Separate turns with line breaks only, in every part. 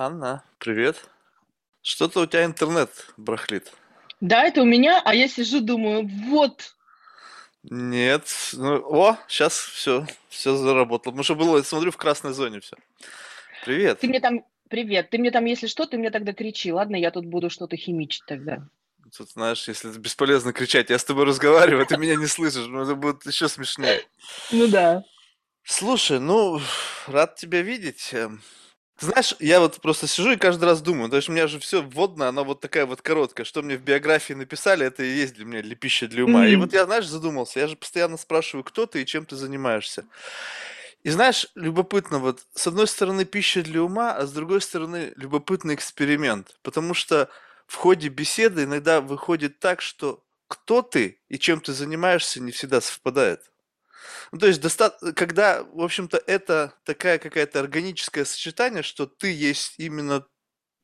Анна, привет. Что-то у тебя интернет брахлит.
Да, это у меня, а я сижу, думаю, вот.
Нет, ну, о, сейчас все, все заработало. Потому что было, смотрю, в красной зоне все. Привет.
Ты мне там, привет, ты мне там, если что, ты мне тогда кричи, ладно, я тут буду что-то химичить тогда.
Тут, знаешь, если бесполезно кричать, я с тобой разговариваю, а ты меня не слышишь, ну, это будет еще смешнее.
Ну да.
Слушай, ну, рад тебя видеть. Ты знаешь, я вот просто сижу и каждый раз думаю, то есть у меня же все вводно, оно вот такая вот короткая, что мне в биографии написали, это и есть для меня для пищи для ума. И вот я, знаешь, задумался, я же постоянно спрашиваю, кто ты и чем ты занимаешься. И знаешь, любопытно, вот с одной стороны пища для ума, а с другой стороны любопытный эксперимент, потому что в ходе беседы иногда выходит так, что кто ты и чем ты занимаешься не всегда совпадает. Ну, то есть, доста... когда, в общем-то, это такая какая-то органическое сочетание, что ты есть именно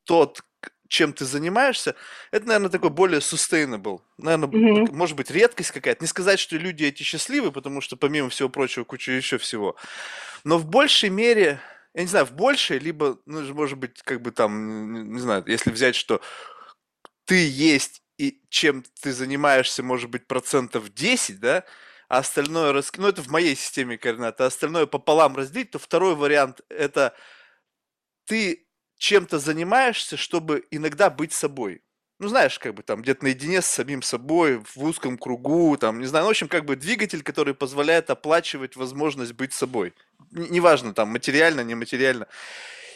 тот, чем ты занимаешься, это, наверное, такой более sustainable. Наверное, mm-hmm. может быть, редкость какая-то. Не сказать, что люди эти счастливы, потому что, помимо всего прочего, куча еще всего. Но в большей мере, я не знаю, в большей, либо, ну, может быть, как бы там, не знаю, если взять, что ты есть и чем ты занимаешься, может быть, процентов 10, да, а остальное, рас... ну это в моей системе координат, а остальное пополам разделить, то второй вариант это ты чем-то занимаешься, чтобы иногда быть собой. Ну, знаешь, как бы там где-то наедине с самим собой, в узком кругу, там, не знаю, ну, в общем, как бы двигатель, который позволяет оплачивать возможность быть собой. Неважно, там, материально, нематериально.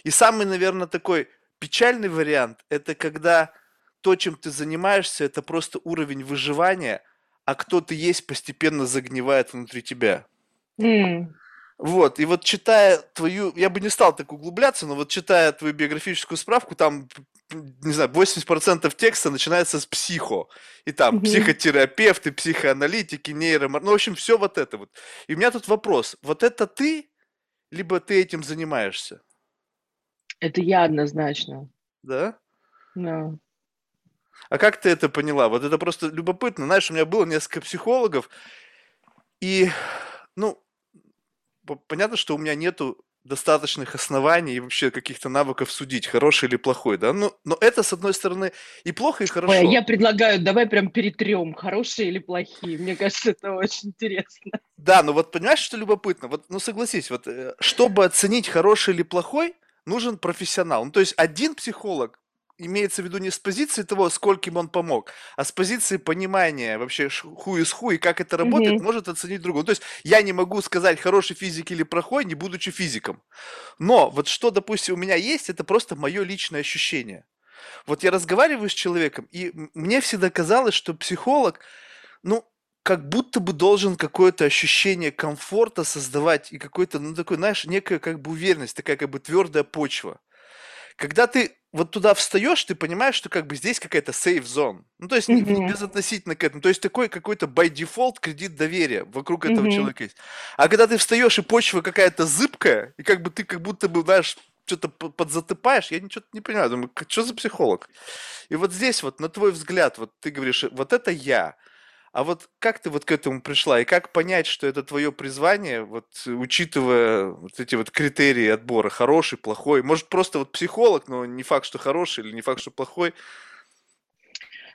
И самый, наверное, такой печальный вариант, это когда то, чем ты занимаешься, это просто уровень выживания – а кто ты есть, постепенно загнивает внутри тебя.
Mm.
Вот, и вот читая твою, я бы не стал так углубляться, но вот читая твою биографическую справку, там, не знаю, 80% текста начинается с психо. И там mm-hmm. психотерапевты, психоаналитики, нейромар... Ну, в общем, все вот это вот. И у меня тут вопрос. Вот это ты, либо ты этим занимаешься?
Это я однозначно.
Да?
Да.
А как ты это поняла? Вот это просто любопытно. Знаешь, у меня было несколько психологов, и, ну, понятно, что у меня нету достаточных оснований и вообще каких-то навыков судить, хороший или плохой, да? Ну, но это, с одной стороны, и плохо, и хорошо. Ой,
я предлагаю, давай прям перетрем, хорошие или плохие. Мне кажется, это очень интересно.
Да, ну вот понимаешь, что любопытно? Вот, ну согласись, вот э, чтобы оценить хороший или плохой, нужен профессионал. Ну, то есть один психолог имеется в виду не с позиции того, скольким он помог, а с позиции понимания вообще ху из ху и как это работает, mm-hmm. может оценить другого. То есть я не могу сказать, хороший физик или плохой, не будучи физиком. Но вот что, допустим, у меня есть, это просто мое личное ощущение. Вот я разговариваю с человеком, и мне всегда казалось, что психолог, ну, как будто бы должен какое-то ощущение комфорта создавать и какой-то, ну, такой, знаешь, некая как бы уверенность, такая как бы твердая почва. Когда ты вот туда встаешь, ты понимаешь, что как бы здесь какая-то safe zone. Ну, то есть mm-hmm. безотносительно к этому. То есть такой какой-то by default кредит доверия вокруг этого mm-hmm. человека есть. А когда ты встаешь, и почва какая-то зыбкая, и как бы ты как будто бы, знаешь, что-то подзатыпаешь, я ничего не понимаю. Думаю, что за психолог? И вот здесь вот, на твой взгляд, вот ты говоришь, вот это я – а вот как ты вот к этому пришла? И как понять, что это твое призвание, вот учитывая вот эти вот критерии отбора, хороший, плохой? Может, просто вот психолог, но не факт, что хороший или не факт, что плохой?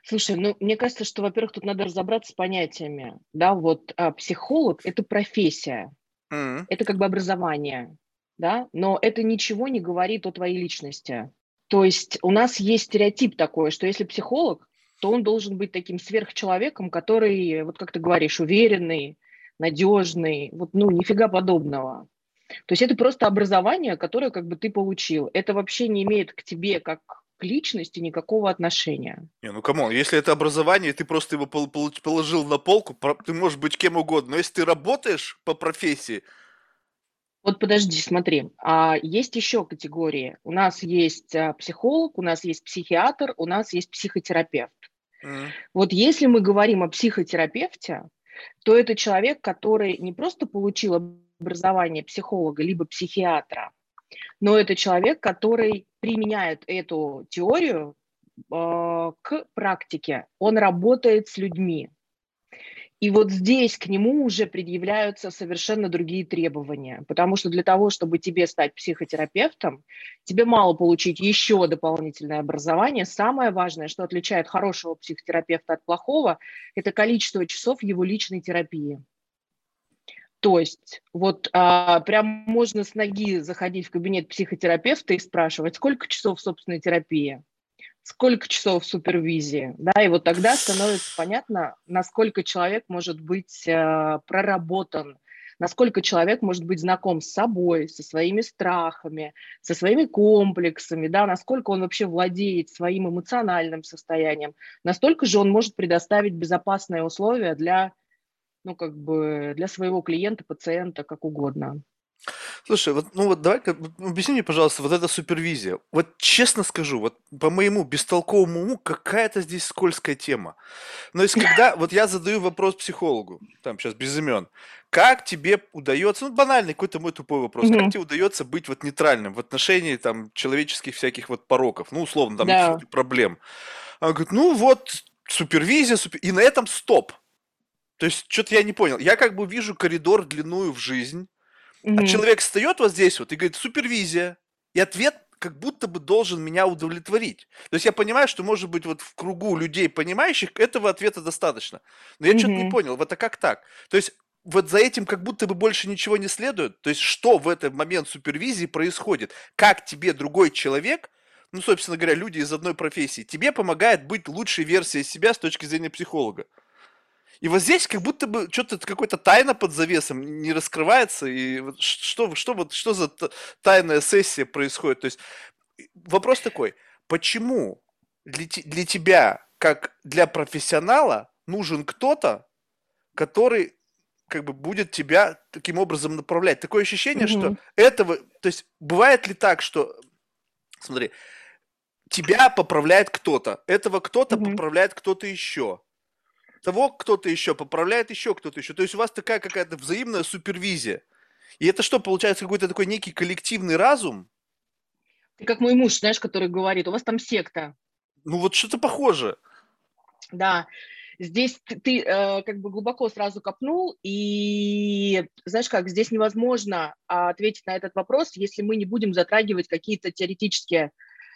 Слушай, ну, мне кажется, что, во-первых, тут надо разобраться с понятиями. Да, вот а, психолог – это профессия, mm-hmm. это как бы образование, да, но это ничего не говорит о твоей личности. То есть у нас есть стереотип такой, что если психолог, то он должен быть таким сверхчеловеком, который, вот как ты говоришь, уверенный, надежный, вот, ну, нифига подобного. То есть это просто образование, которое как бы ты получил. Это вообще не имеет к тебе как к личности никакого отношения.
Не, ну кому, если это образование, ты просто его положил на полку, ты можешь быть кем угодно, но если ты работаешь по профессии,
вот подожди, смотри, а есть еще категории. У нас есть а, психолог, у нас есть психиатр, у нас есть психотерапевт. Mm. Вот если мы говорим о психотерапевте, то это человек, который не просто получил образование психолога либо психиатра, но это человек, который применяет эту теорию э, к практике. Он работает с людьми. И вот здесь к нему уже предъявляются совершенно другие требования, потому что для того, чтобы тебе стать психотерапевтом, тебе мало получить еще дополнительное образование. Самое важное, что отличает хорошего психотерапевта от плохого, это количество часов его личной терапии. То есть вот а, прям можно с ноги заходить в кабинет психотерапевта и спрашивать, сколько часов собственной терапии сколько часов супервизии, да, и вот тогда становится понятно, насколько человек может быть э, проработан, насколько человек может быть знаком с собой, со своими страхами, со своими комплексами, да, насколько он вообще владеет своим эмоциональным состоянием, настолько же он может предоставить безопасные условия для, ну, как бы, для своего клиента, пациента, как угодно.
Слушай, вот, ну вот давай объясни мне, пожалуйста, вот эта супервизия. Вот честно скажу, вот по моему бестолковому уму какая-то здесь скользкая тема. Но если когда, вот я задаю вопрос психологу, там сейчас без имен, как тебе удается, ну банальный какой-то мой тупой вопрос, как тебе удается быть вот нейтральным в отношении там человеческих всяких вот пороков, ну условно там Да. проблем. Он говорит, ну вот супервизия, супер... и на этом стоп. То есть что-то я не понял. Я как бы вижу коридор длинную в жизнь, а человек встает вот здесь вот и говорит, супервизия. И ответ как будто бы должен меня удовлетворить. То есть я понимаю, что, может быть, вот в кругу людей, понимающих, этого ответа достаточно. Но я mm-hmm. что-то не понял, вот а как так? То есть вот за этим как будто бы больше ничего не следует. То есть что в этот момент супервизии происходит? Как тебе другой человек, ну, собственно говоря, люди из одной профессии, тебе помогает быть лучшей версией себя с точки зрения психолога? И вот здесь как будто бы что-то какой-то тайна под завесом не раскрывается. И вот что, что, вот, что за тайная сессия происходит? То есть вопрос такой, почему для, для тебя, как для профессионала, нужен кто-то, который как бы будет тебя таким образом направлять. Такое ощущение, mm-hmm. что этого, то есть бывает ли так, что, смотри, тебя поправляет кто-то, этого кто-то mm-hmm. поправляет кто-то еще того кто-то еще поправляет еще кто-то еще. То есть у вас такая какая-то взаимная супервизия. И это что, получается, какой-то такой некий коллективный разум?
Ты как мой муж, знаешь, который говорит, у вас там секта.
Ну вот что-то похоже.
Да, здесь ты, ты э, как бы глубоко сразу копнул, и знаешь как, здесь невозможно ответить на этот вопрос, если мы не будем затрагивать какие-то теоретические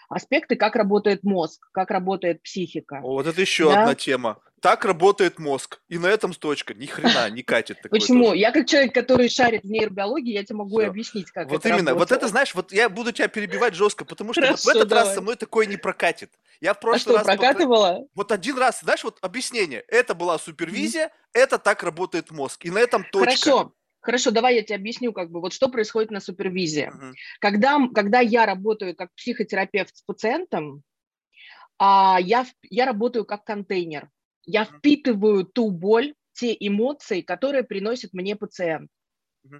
аспекты, как работает мозг, как работает психика.
О, вот это еще да? одна тема. Так работает мозг. И на этом точка. Ни хрена не катит.
Почему? Тоже. Я как человек, который шарит в нейробиологии, я тебе могу Все. объяснить, как
вот
это
именно.
Работает.
Вот это, знаешь, вот я буду тебя перебивать жестко, потому что Хорошо, вот в этот давай. раз со мной такое не прокатит. Я в а прошлый
а что,
раз...
прокатывала?
Вот один раз, знаешь, вот объяснение. Это была супервизия, mm-hmm. это так работает мозг. И на этом точка.
Хорошо. Хорошо, давай я тебе объясню, как бы, вот что происходит на супервизии. Uh-huh. Когда, когда я работаю как психотерапевт с пациентом, а, я, я работаю как контейнер. Я uh-huh. впитываю ту боль, те эмоции, которые приносит мне пациент. Uh-huh.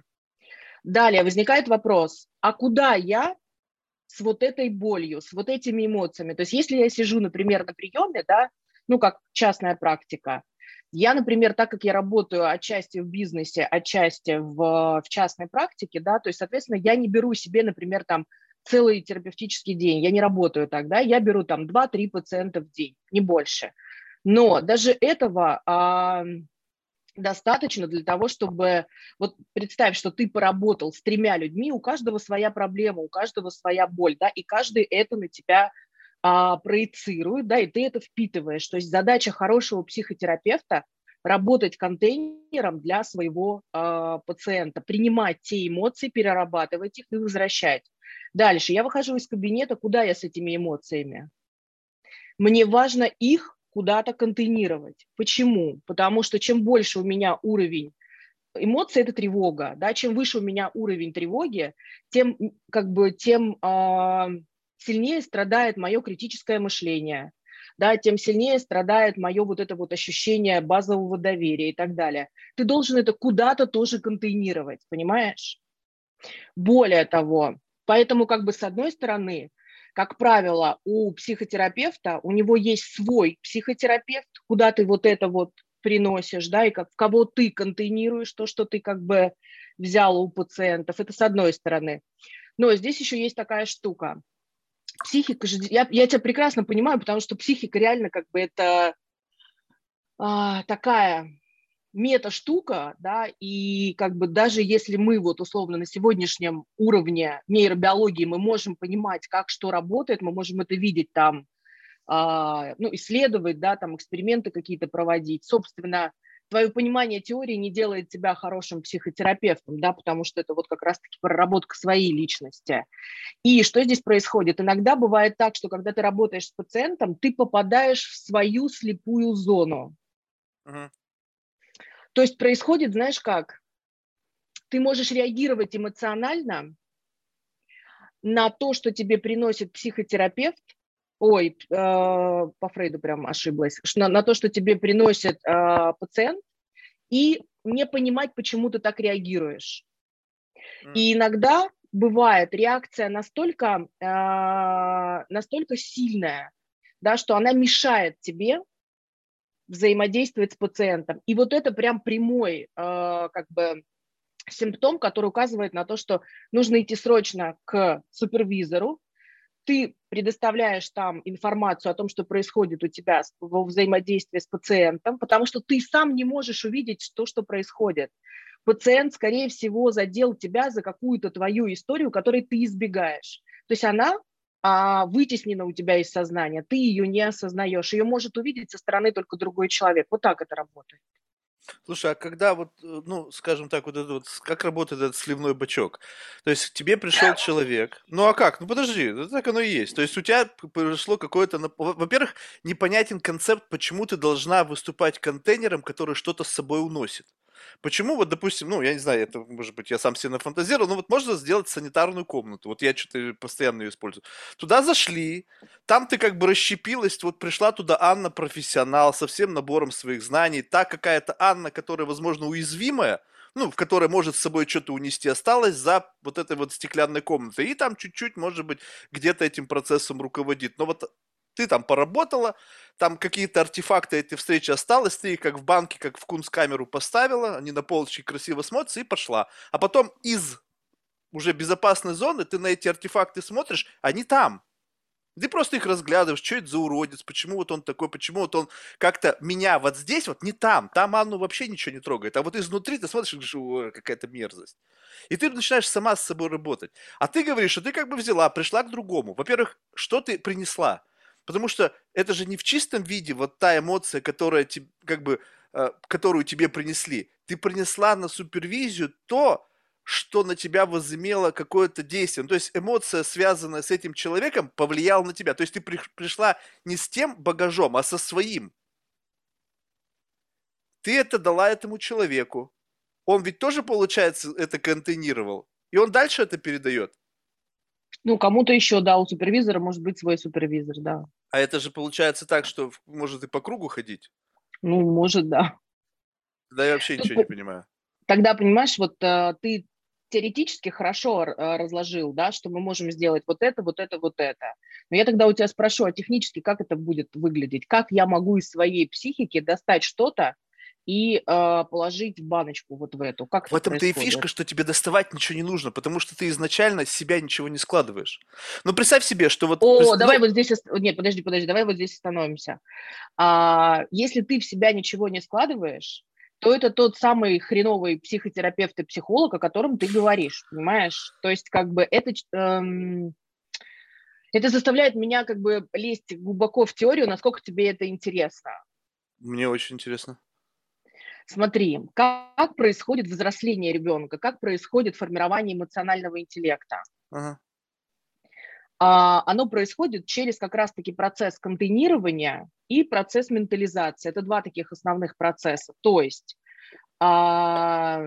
Далее возникает вопрос, а куда я с вот этой болью, с вот этими эмоциями? То есть если я сижу, например, на приеме, да, ну, как частная практика, я, например, так как я работаю отчасти в бизнесе, отчасти в, в частной практике, да, то есть, соответственно, я не беру себе, например, там целый терапевтический день, я не работаю так, да, я беру там 2-3 пациента в день, не больше. Но даже этого а, достаточно для того, чтобы, вот представь, что ты поработал с тремя людьми, у каждого своя проблема, у каждого своя боль, да, и каждый это на тебя а, проецирует, да, и ты это впитываешь. То есть задача хорошего психотерапевта работать контейнером для своего э, пациента, принимать те эмоции, перерабатывать их и возвращать. Дальше я выхожу из кабинета, куда я с этими эмоциями? Мне важно их куда-то контейнировать. Почему? Потому что чем больше у меня уровень эмоции это тревога, да, чем выше у меня уровень тревоги, тем как бы тем э, сильнее страдает мое критическое мышление, да, тем сильнее страдает мое вот это вот ощущение базового доверия и так далее. Ты должен это куда-то тоже контейнировать, понимаешь? Более того, поэтому как бы с одной стороны, как правило, у психотерапевта, у него есть свой психотерапевт, куда ты вот это вот приносишь, да, и как, кого ты контейнируешь то, что ты как бы взял у пациентов. Это с одной стороны. Но здесь еще есть такая штука психика же, я, я тебя прекрасно понимаю, потому что психика реально как бы это а, такая мета-штука, да, и как бы даже если мы вот условно на сегодняшнем уровне нейробиологии мы можем понимать, как что работает, мы можем это видеть там, э, ну, исследовать, да, там эксперименты какие-то проводить, собственно, твое понимание теории не делает тебя хорошим психотерапевтом, да, потому что это вот как раз-таки проработка своей личности. И что здесь происходит? Иногда бывает так, что когда ты работаешь с пациентом, ты попадаешь в свою слепую зону. Uh-huh. То есть происходит, знаешь как, ты можешь реагировать эмоционально на то, что тебе приносит психотерапевт, ой, э, по Фрейду прям ошиблась, на, на то, что тебе приносит э, пациент, и не понимать, почему ты так реагируешь. Mm. И иногда бывает реакция настолько, э, настолько сильная, да, что она мешает тебе взаимодействовать с пациентом. И вот это прям прямой, э, как бы, симптом, который указывает на то, что нужно идти срочно к супервизору, ты предоставляешь там информацию о том, что происходит у тебя во взаимодействии с пациентом, потому что ты сам не можешь увидеть то, что происходит. Пациент, скорее всего, задел тебя за какую-то твою историю, которой ты избегаешь. То есть она а, вытеснена у тебя из сознания, ты ее не осознаешь. Ее может увидеть со стороны только другой человек. Вот так это работает.
Слушай, а когда вот, э, ну, скажем так, вот это вот, как работает этот сливной бачок? То есть к тебе пришел человек, ну а как? Ну подожди, это так оно и есть. То есть у тебя произошло какое-то, во-первых, непонятен концепт, почему ты должна выступать контейнером, который что-то с собой уносит. Почему вот, допустим, ну, я не знаю, это, может быть, я сам себе нафантазировал, но вот можно сделать санитарную комнату. Вот я что-то постоянно ее использую. Туда зашли, там ты как бы расщепилась, вот пришла туда Анна профессионал со всем набором своих знаний. Та какая-то Анна, которая, возможно, уязвимая, ну, в которой может с собой что-то унести, осталась за вот этой вот стеклянной комнатой. И там чуть-чуть, может быть, где-то этим процессом руководит. Но вот ты там поработала, там какие-то артефакты этой встречи осталось, ты их как в банке, как в кунсткамеру поставила, они на полочке красиво смотрятся и пошла. А потом из уже безопасной зоны ты на эти артефакты смотришь, они там. Ты просто их разглядываешь, что это за уродец, почему вот он такой, почему вот он как-то меня вот здесь вот не там, там Анну вообще ничего не трогает, а вот изнутри ты смотришь говоришь, какая-то мерзость. И ты начинаешь сама с собой работать. А ты говоришь, что ты как бы взяла, пришла к другому. Во-первых, что ты принесла? Потому что это же не в чистом виде вот та эмоция, которая как бы, э, которую тебе принесли. Ты принесла на супервизию то, что на тебя возымело какое-то действие. Ну, то есть эмоция, связанная с этим человеком, повлияла на тебя. То есть ты при, пришла не с тем багажом, а со своим. Ты это дала этому человеку. Он ведь тоже, получается, это контейнировал. И он дальше это передает.
Ну, кому-то еще, да, у супервизора может быть свой супервизор, да.
А это же получается так, что может и по кругу ходить?
Ну, может, да.
Да, я вообще ничего не понимаю.
Тогда, понимаешь, вот э, ты теоретически хорошо э, разложил, да, что мы можем сделать вот это, вот это, вот это. Но я тогда у тебя спрошу, а технически как это будет выглядеть? Как я могу из своей психики достать что-то, и э, положить в баночку вот в эту. Как
в этом-то и фишка, что тебе доставать ничего не нужно, потому что ты изначально с себя ничего не складываешь. Ну, представь себе, что вот...
О, представь... давай вот здесь... Нет, подожди, подожди, давай вот здесь остановимся. А, если ты в себя ничего не складываешь, то это тот самый хреновый психотерапевт и психолог, о котором ты говоришь, понимаешь? То есть как бы это... Эм, это заставляет меня как бы лезть глубоко в теорию, насколько тебе это интересно.
Мне очень интересно.
Смотри, как, как происходит взросление ребенка, как происходит формирование эмоционального интеллекта. Ага. А, оно происходит через как раз-таки процесс контейнирования и процесс ментализации. Это два таких основных процесса. То есть а,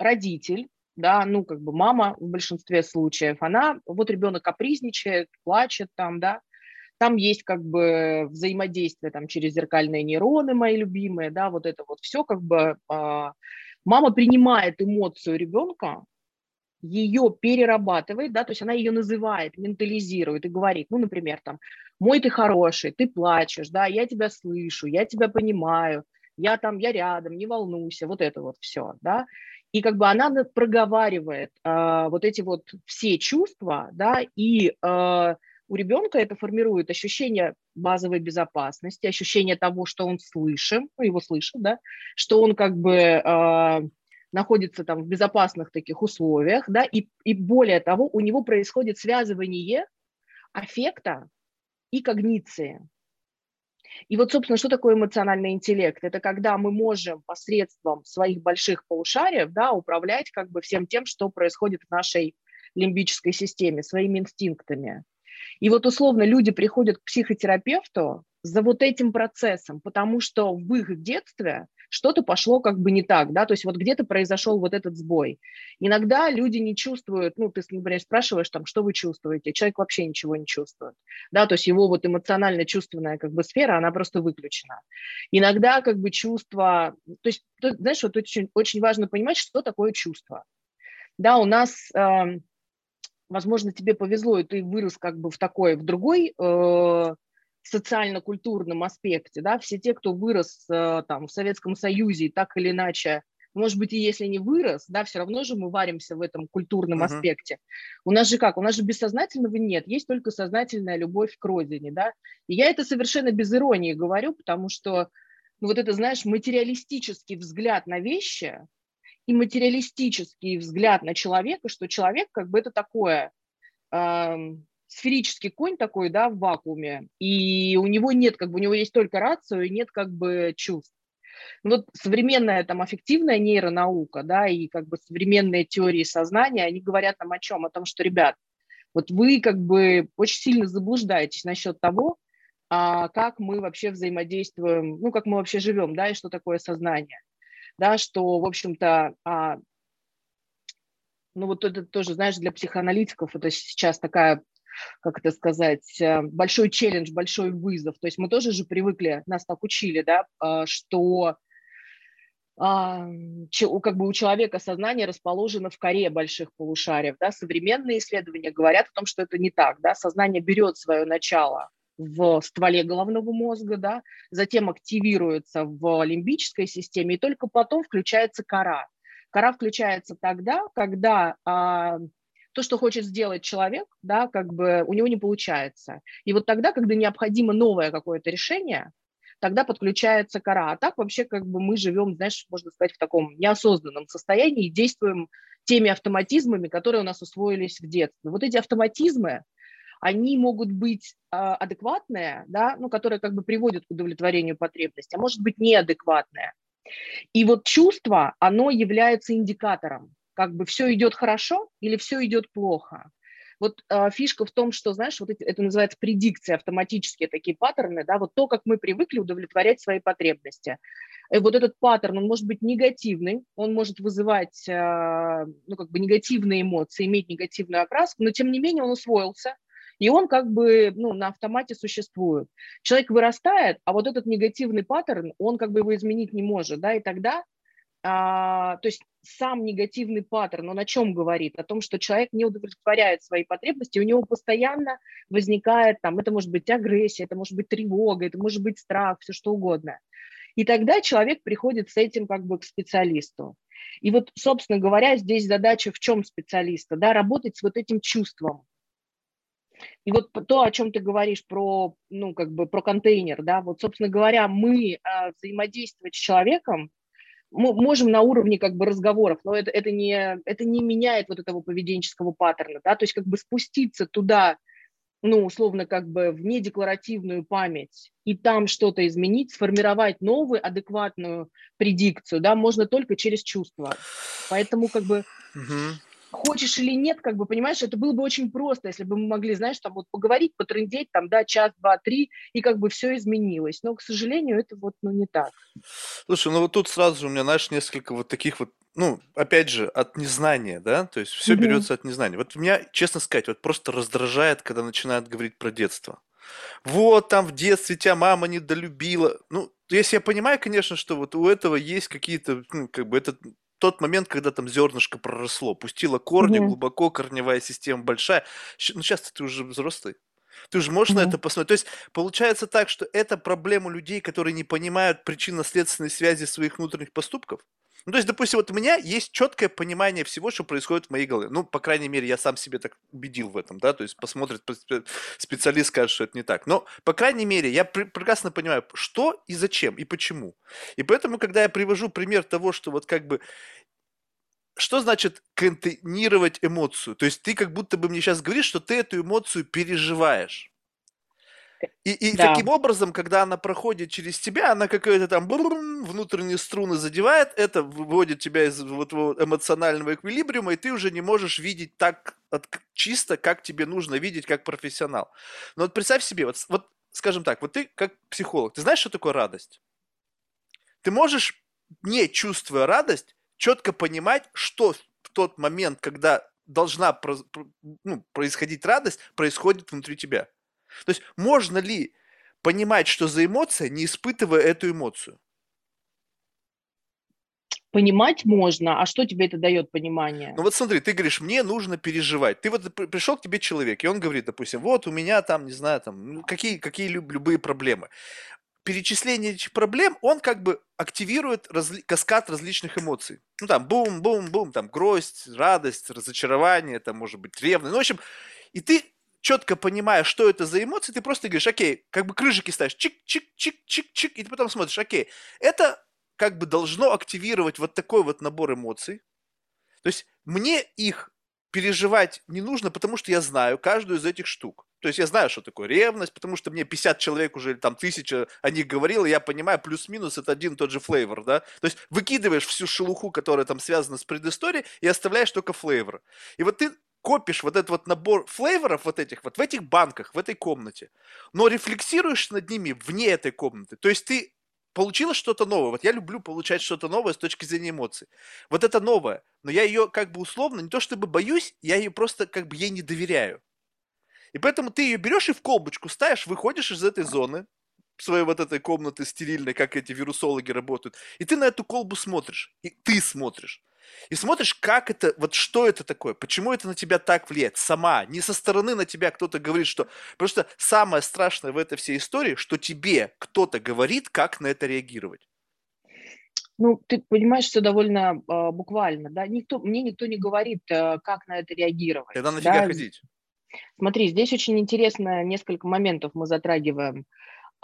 родитель, да, ну как бы мама в большинстве случаев, она, вот ребенок капризничает, плачет там, да, там есть как бы взаимодействие там через зеркальные нейроны, мои любимые, да, вот это вот все как бы а, мама принимает эмоцию ребенка, ее перерабатывает, да, то есть она ее называет, ментализирует и говорит, ну, например, там, мой ты хороший, ты плачешь, да, я тебя слышу, я тебя понимаю, я там, я рядом, не волнуйся, вот это вот все, да, и как бы она проговаривает э, вот эти вот все чувства, да, и э, у ребенка это формирует ощущение базовой безопасности, ощущение того, что он слышим, ну, его слышит, да, что он как бы э, находится там в безопасных таких условиях, да, и, и более того, у него происходит связывание аффекта и когниции. И вот, собственно, что такое эмоциональный интеллект? Это когда мы можем посредством своих больших полушариев да, управлять как бы всем тем, что происходит в нашей лимбической системе, своими инстинктами. И вот условно люди приходят к психотерапевту за вот этим процессом, потому что в их детстве что-то пошло как бы не так, да, то есть вот где-то произошел вот этот сбой. Иногда люди не чувствуют, ну, ты, например, спрашиваешь там, что вы чувствуете, человек вообще ничего не чувствует, да, то есть его вот эмоционально-чувственная как бы сфера, она просто выключена. Иногда как бы чувство, то есть, знаешь, вот очень, очень важно понимать, что такое чувство. Да, у нас, э, возможно, тебе повезло, и ты вырос как бы в такой, в другой э, социально-культурном аспекте, да, все те, кто вырос э, там в Советском Союзе, так или иначе, может быть, и если не вырос, да, все равно же мы варимся в этом культурном uh-huh. аспекте. У нас же как? У нас же бессознательного нет, есть только сознательная любовь к родине, да. И я это совершенно без иронии говорю, потому что, ну, вот это, знаешь, материалистический взгляд на вещи и материалистический взгляд на человека, что человек как бы это такое, эм, сферический конь такой, да, в вакууме, и у него нет, как бы, у него есть только рацию, и нет, как бы, чувств. Вот современная там аффективная нейронаука, да, и как бы современные теории сознания, они говорят нам о чем? О том, что, ребят, вот вы как бы очень сильно заблуждаетесь насчет того, а, как мы вообще взаимодействуем, ну, как мы вообще живем, да, и что такое сознание. Да, что, в общем-то, а, ну, вот это тоже, знаешь, для психоаналитиков это сейчас такая как это сказать, э, большой челлендж, большой вызов. То есть мы тоже же привыкли, нас так учили, да, а, что а, как бы у человека сознание расположено в коре больших полушариев. Да? Современные исследования говорят о том, что это не так. Да? Сознание берет свое начало в стволе головного мозга, да? затем активируется в лимбической системе, и только потом включается кора. Кора включается тогда, когда а, то, что хочет сделать человек, да, как бы у него не получается. И вот тогда, когда необходимо новое какое-то решение, тогда подключается кора. А так вообще как бы мы живем, знаешь, можно сказать, в таком неосознанном состоянии и действуем теми автоматизмами, которые у нас усвоились в детстве. Вот эти автоматизмы, они могут быть э, адекватные, да, ну, которые как бы приводят к удовлетворению потребностей, а может быть неадекватные. И вот чувство, оно является индикатором как бы все идет хорошо или все идет плохо. Вот э, фишка в том, что, знаешь, вот эти, это называется предикция, автоматические такие паттерны, да, вот то, как мы привыкли удовлетворять свои потребности. И вот этот паттерн, он может быть негативный, он может вызывать, э, ну, как бы негативные эмоции, иметь негативную окраску, но тем не менее он усвоился, и он как бы ну, на автомате существует. Человек вырастает, а вот этот негативный паттерн, он как бы его изменить не может, да, и тогда а, то есть сам негативный паттерн, он о чем говорит? О том, что человек не удовлетворяет свои потребности, у него постоянно возникает там, это может быть агрессия, это может быть тревога, это может быть страх, все что угодно. И тогда человек приходит с этим как бы к специалисту. И вот, собственно говоря, здесь задача в чем специалиста? Да, работать с вот этим чувством. И вот то, о чем ты говоришь про, ну, как бы про контейнер, да, вот, собственно говоря, мы а, взаимодействовать с человеком, мы можем на уровне как бы разговоров, но это, это, не, это не меняет вот этого поведенческого паттерна, да, то есть как бы спуститься туда, ну, условно, как бы в недекларативную память и там что-то изменить, сформировать новую адекватную предикцию, да, можно только через чувства. Поэтому как бы угу хочешь или нет, как бы, понимаешь, это было бы очень просто, если бы мы могли, знаешь, там вот поговорить, потрындеть, там, да, час, два, три, и как бы все изменилось. Но, к сожалению, это вот, ну, не так.
Слушай, ну вот тут сразу же у меня, знаешь, несколько вот таких вот, ну, опять же, от незнания, да, то есть все угу. берется от незнания. Вот меня, честно сказать, вот просто раздражает, когда начинают говорить про детство. Вот там в детстве тебя мама недолюбила. Ну, если я понимаю, конечно, что вот у этого есть какие-то, ну, как бы это тот момент, когда там зернышко проросло, пустило корни угу. глубоко, корневая система большая. Ну, сейчас ты уже взрослый. Ты уже можешь угу. на это посмотреть. То есть получается так, что это проблема людей, которые не понимают причинно-следственной связи своих внутренних поступков. Ну, то есть, допустим, вот у меня есть четкое понимание всего, что происходит в моей голове. Ну, по крайней мере, я сам себе так убедил в этом, да, то есть посмотрит специалист, скажет, что это не так. Но, по крайней мере, я пр- прекрасно понимаю, что и зачем, и почему. И поэтому, когда я привожу пример того, что вот как бы что значит контейнировать эмоцию? То есть ты как будто бы мне сейчас говоришь, что ты эту эмоцию переживаешь. И, и да. таким образом, когда она проходит через тебя, она какая-то там внутренние струны задевает, это выводит тебя из вот эмоционального эквилибриума, и ты уже не можешь видеть так от, чисто, как тебе нужно видеть как профессионал. Но вот представь себе, вот, вот скажем так, вот ты как психолог, ты знаешь, что такое радость? Ты можешь, не чувствуя радость, четко понимать, что в тот момент, когда должна ну, происходить радость, происходит внутри тебя. То есть можно ли понимать, что за эмоция, не испытывая эту эмоцию?
Понимать можно, а что тебе это дает понимание?
Ну вот смотри, ты говоришь, мне нужно переживать. Ты вот пришел к тебе человек, и он говорит, допустим, вот у меня там, не знаю, там, ну, какие, какие любые проблемы. Перечисление этих проблем, он как бы активирует разли- каскад различных эмоций. Ну там бум-бум-бум, там грусть, радость, разочарование, там может быть ревность. Ну, в общем, и ты четко понимая, что это за эмоции, ты просто говоришь, окей, как бы крыжики ставишь, чик-чик-чик-чик-чик, и ты потом смотришь, окей, это как бы должно активировать вот такой вот набор эмоций. То есть мне их переживать не нужно, потому что я знаю каждую из этих штук. То есть я знаю, что такое ревность, потому что мне 50 человек уже, или там тысяча о них говорил, и я понимаю, плюс-минус это один и тот же флейвор, да? То есть выкидываешь всю шелуху, которая там связана с предысторией, и оставляешь только флейвор. И вот ты копишь вот этот вот набор флейворов вот этих вот в этих банках, в этой комнате, но рефлексируешь над ними вне этой комнаты. То есть ты получилось что-то новое. Вот я люблю получать что-то новое с точки зрения эмоций. Вот это новое. Но я ее как бы условно, не то чтобы боюсь, я ее просто как бы ей не доверяю. И поэтому ты ее берешь и в колбочку ставишь, выходишь из этой зоны, своей вот этой комнаты стерильной, как эти вирусологи работают, и ты на эту колбу смотришь, и ты смотришь. И смотришь, как это, вот что это такое, почему это на тебя так влияет, сама, не со стороны на тебя кто-то говорит, что... Потому что самое страшное в этой всей истории, что тебе кто-то говорит, как на это реагировать.
Ну, ты понимаешь, все довольно э, буквально, да? Никто, мне никто не говорит, э, как на это реагировать.
Тогда нафига
да?
ходить?
Смотри, здесь очень интересно, несколько моментов мы затрагиваем.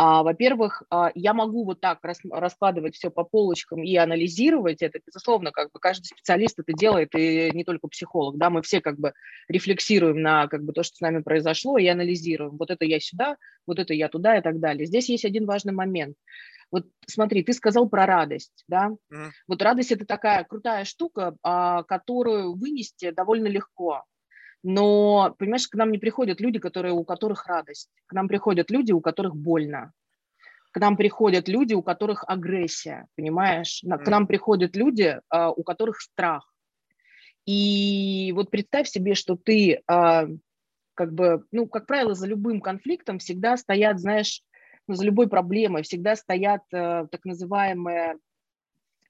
А, во-первых, а, я могу вот так рас, раскладывать все по полочкам и анализировать это, безусловно, как бы каждый специалист это делает, и не только психолог, да, мы все как бы рефлексируем на как бы то, что с нами произошло, и анализируем, вот это я сюда, вот это я туда и так далее. Здесь есть один важный момент. Вот смотри, ты сказал про радость, да? Mm. Вот радость это такая крутая штука, а, которую вынести довольно легко. Но, понимаешь, к нам не приходят люди, которые, у которых радость. К нам приходят люди, у которых больно. К нам приходят люди, у которых агрессия, понимаешь? К нам приходят люди, а, у которых страх. И вот представь себе, что ты а, как бы, ну, как правило, за любым конфликтом всегда стоят, знаешь, ну, за любой проблемой всегда стоят э, так называемые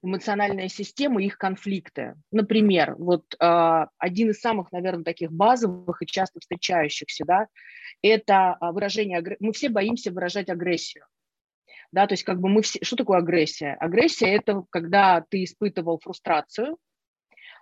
эмоциональная система, их конфликты. Например, вот э, один из самых, наверное, таких базовых и часто встречающихся, да, это а, выражение, мы все боимся выражать агрессию. Да, то есть как бы мы все, что такое агрессия? Агрессия – это когда ты испытывал фрустрацию,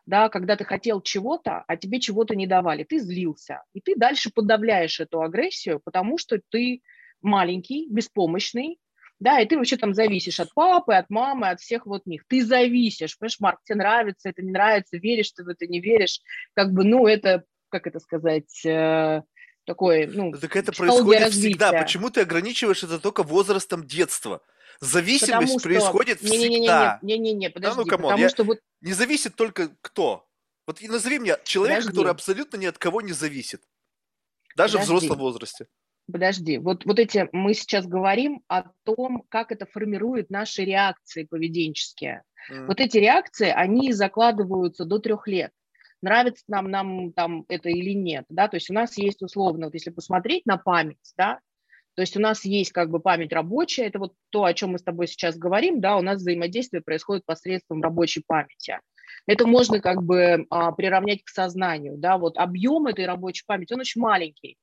да, когда ты хотел чего-то, а тебе чего-то не давали, ты злился, и ты дальше подавляешь эту агрессию, потому что ты маленький, беспомощный, да, и ты вообще там зависишь от папы, от мамы, от всех вот них. Ты зависишь, понимаешь, Марк, тебе нравится, это не нравится, веришь ты в это, не веришь. Как бы, ну, это, как это сказать, э, такой, ну,
Так это происходит развития. всегда. Почему ты ограничиваешь это только возрастом детства? Зависимость потому происходит что... всегда.
Не-не-не, подожди, да, ну, come on, потому я... что вот...
Не зависит только кто? Вот назови мне человека, подожди. который абсолютно ни от кого не зависит. Даже подожди. в взрослом возрасте.
Подожди, вот, вот эти, мы сейчас говорим о том, как это формирует наши реакции поведенческие. Mm. Вот эти реакции, они закладываются до трех лет. Нравится нам, нам там это или нет, да, то есть у нас есть условно, вот если посмотреть на память, да, то есть у нас есть как бы память рабочая, это вот то, о чем мы с тобой сейчас говорим, да, у нас взаимодействие происходит посредством рабочей памяти. Это можно как бы а, приравнять к сознанию, да, вот объем этой рабочей памяти, он очень маленький,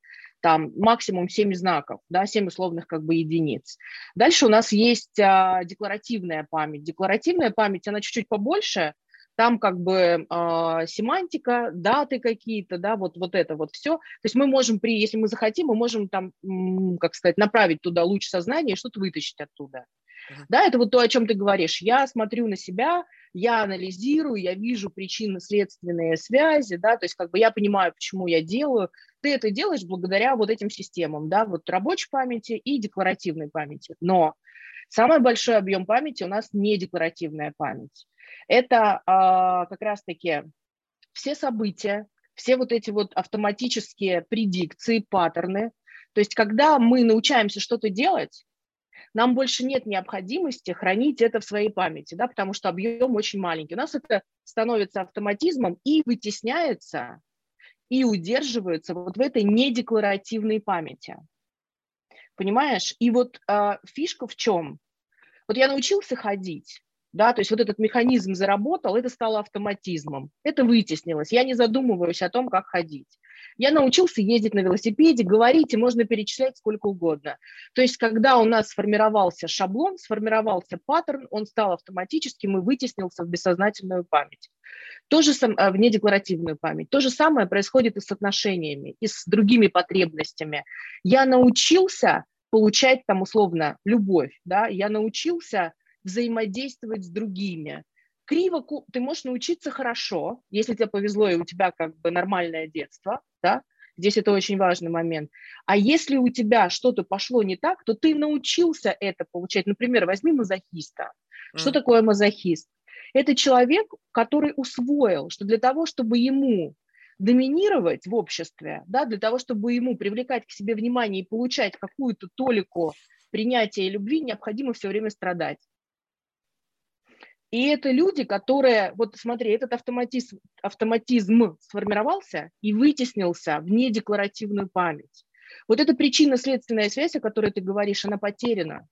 там максимум 7 знаков, да, 7 условных как бы единиц. Дальше у нас есть а, декларативная память. Декларативная память, она чуть-чуть побольше, там как бы э, семантика, даты какие-то, да, вот, вот это вот все. То есть мы можем, при, если мы захотим, мы можем там, как сказать, направить туда луч сознания и что-то вытащить оттуда. Uh-huh. Да, это вот то, о чем ты говоришь. Я смотрю на себя, я анализирую, я вижу причинно-следственные связи, да, то есть как бы я понимаю, почему я делаю. Ты это делаешь благодаря вот этим системам, да, вот рабочей памяти и декларативной памяти. Но самый большой объем памяти у нас не декларативная память. Это а, как раз-таки все события, все вот эти вот автоматические предикции, паттерны. То есть когда мы научаемся что-то делать, нам больше нет необходимости хранить это в своей памяти, да, потому что объем очень маленький. У нас это становится автоматизмом и вытесняется, и удерживается вот в этой недекларативной памяти. Понимаешь? И вот э, фишка в чем? Вот я научился ходить, да, то есть вот этот механизм заработал, это стало автоматизмом, это вытеснилось, я не задумываюсь о том, как ходить. Я научился ездить на велосипеде, говорить, и можно перечислять сколько угодно. То есть когда у нас сформировался шаблон, сформировался паттерн, он стал автоматическим и вытеснился в бессознательную память. То же самое, э, в недекларативную память. То же самое происходит и с отношениями, и с другими потребностями. Я научился получать там условно любовь, да, я научился взаимодействовать с другими. Криво ты можешь научиться хорошо, если тебе повезло и у тебя как бы нормальное детство, да, здесь это очень важный момент. А если у тебя что-то пошло не так, то ты научился это получать. Например, возьми мазохиста. Mm. Что такое мазохист? Это человек, который усвоил, что для того, чтобы ему доминировать в обществе, да, для того, чтобы ему привлекать к себе внимание и получать какую-то толику принятия и любви, необходимо все время страдать. И это люди, которые, вот смотри, этот автоматизм, автоматизм сформировался и вытеснился в недекларативную память. Вот эта причинно-следственная связь, о которой ты говоришь, она потеряна.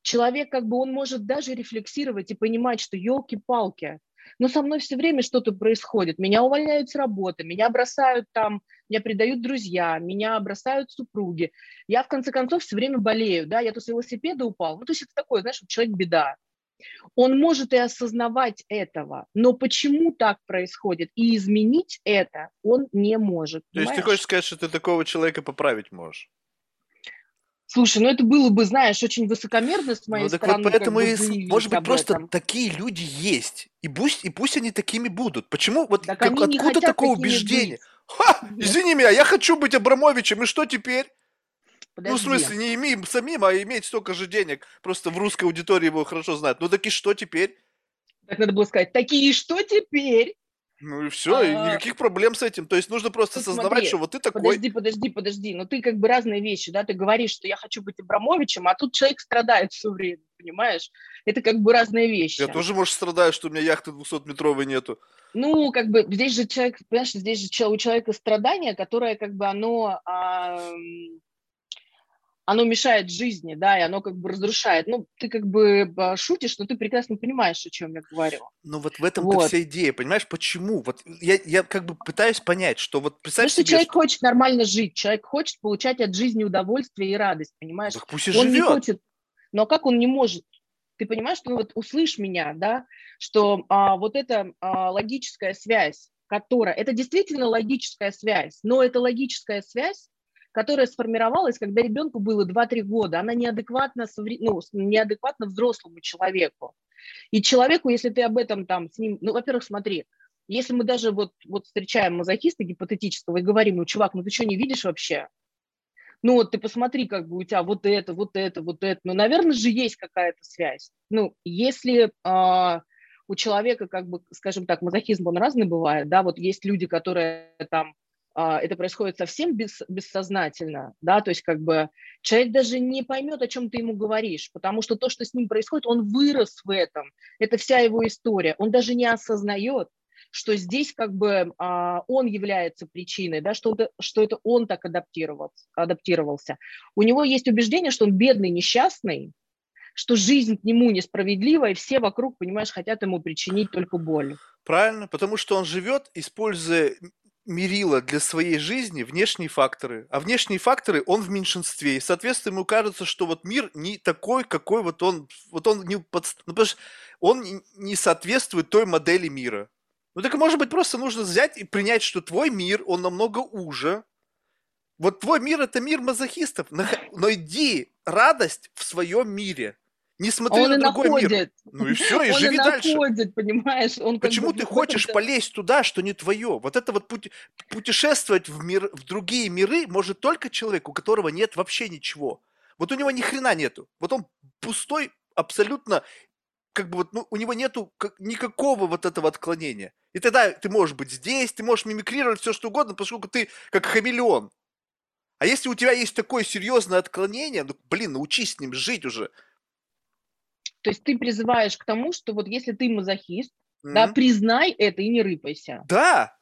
Человек, как бы, он может даже рефлексировать и понимать, что елки-палки, но со мной все время что-то происходит. Меня увольняют с работы, меня бросают там, меня предают друзья, меня бросают супруги. Я, в конце концов, все время болею, да, я то с велосипеда упал. Ну, то есть это такое, знаешь, человек беда. Он может и осознавать этого, но почему так происходит и изменить это он не может.
То понимаешь? есть ты хочешь сказать, что ты такого человека поправить можешь?
Слушай, ну это было бы, знаешь, очень высокомерно с моей ну, так
стороны. Вот поэтому как бы, и, может быть, просто этом. такие люди есть. И пусть, и пусть они такими будут. Почему? Вот так как, откуда такое убеждение? Быть. Ха! Извини меня, я хочу быть Абрамовичем, и что теперь? Подожди. Ну, в смысле, не иметь самим, а иметь столько же денег. Просто в русской аудитории его хорошо знают. Ну, так и что теперь?
Так надо было сказать, такие что теперь?
Ну и все, а... и никаких проблем с этим. То есть нужно просто Тут осознавать, смотри, что вот ты такой.
Подожди, подожди, подожди. Но ты как бы разные вещи, да? Ты говоришь, что я хочу быть Абрамовичем, а тут человек страдает все время, понимаешь? Это как бы разные вещи.
Я тоже, может, страдаю, что у меня яхты 200-метровой нету.
Ну, как бы здесь же человек, понимаешь, здесь же у человека страдание, которое как бы оно а, оно мешает жизни, да, и оно как бы разрушает. Ну, ты как бы а, шутишь, но ты прекрасно понимаешь, о чем я говорю.
Ну, вот в этом-то вот. вся идея, понимаешь, почему? Вот я, я как бы пытаюсь понять, что вот представь
Потому себе... человек что... хочет нормально жить, человек хочет получать от жизни удовольствие и радость, понимаешь?
Так пусть и
он
живет.
Не хочет, но как он не может? Ты понимаешь, что вот услышь меня, да, что а, вот эта а, логическая связь, которая, это действительно логическая связь, но эта логическая связь, которая сформировалась, когда ребенку было 2-3 года. Она неадекватна, ну, неадекватна взрослому человеку. И человеку, если ты об этом там с ним... Ну, во-первых, смотри, если мы даже вот, вот встречаем мазохиста гипотетического и говорим, ну, чувак, ну ты что, не видишь вообще? Ну, вот ты посмотри, как бы у тебя вот это, вот это, вот это. Ну, наверное же, есть какая-то связь. Ну, если э, у человека, как бы, скажем так, мазохизм, он разный бывает, да, вот есть люди, которые там это происходит совсем без, бессознательно, да, то есть как бы человек даже не поймет, о чем ты ему говоришь, потому что то, что с ним происходит, он вырос в этом, это вся его история, он даже не осознает, что здесь как бы а, он является причиной, да, что что это он так адаптировался, адаптировался. У него есть убеждение, что он бедный, несчастный, что жизнь к нему несправедлива, и все вокруг, понимаешь, хотят ему причинить только боль.
Правильно, потому что он живет, используя мерило для своей жизни внешние факторы. А внешние факторы он в меньшинстве. И, соответственно, ему кажется, что вот мир не такой, какой вот он, вот он не под, ну, потому что он не соответствует той модели мира. Ну так, может быть, просто нужно взять и принять, что твой мир, он намного уже. Вот твой мир – это мир мазохистов. Но иди радость в своем мире. Не смотри он на другой находит. мир. Ну и все, и он живи и дальше.
находит, понимаешь? Он
Почему ты хочешь полезть туда, что не твое? Вот это вот пути... путешествовать в, мир... в другие миры может только человек, у которого нет вообще ничего. Вот у него ни хрена нету. Вот он пустой, абсолютно, как бы вот, ну, у него нету никакого вот этого отклонения. И тогда ты можешь быть здесь, ты можешь мимикрировать все что угодно, поскольку ты как хамелеон. А если у тебя есть такое серьезное отклонение, ну, блин, научись с ним жить уже.
То есть ты призываешь к тому, что вот если ты мазохист, mm-hmm. да, признай это и не рыпайся.
Да,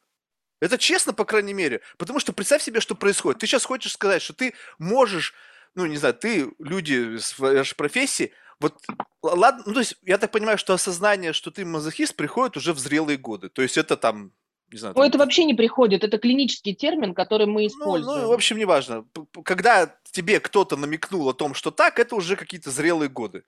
это честно, по крайней мере. Потому что представь себе, что происходит. Ты сейчас хочешь сказать, что ты можешь, ну, не знаю, ты, люди с вашей профессии, вот, ладно, ну, то есть, я так понимаю, что осознание, что ты мазохист, приходит уже в зрелые годы. То есть, это там
не знаю. Ну, там... это вообще не приходит, это клинический термин, который мы используем.
Ну, ну, в общем, неважно. Когда тебе кто-то намекнул о том, что так, это уже какие-то зрелые годы.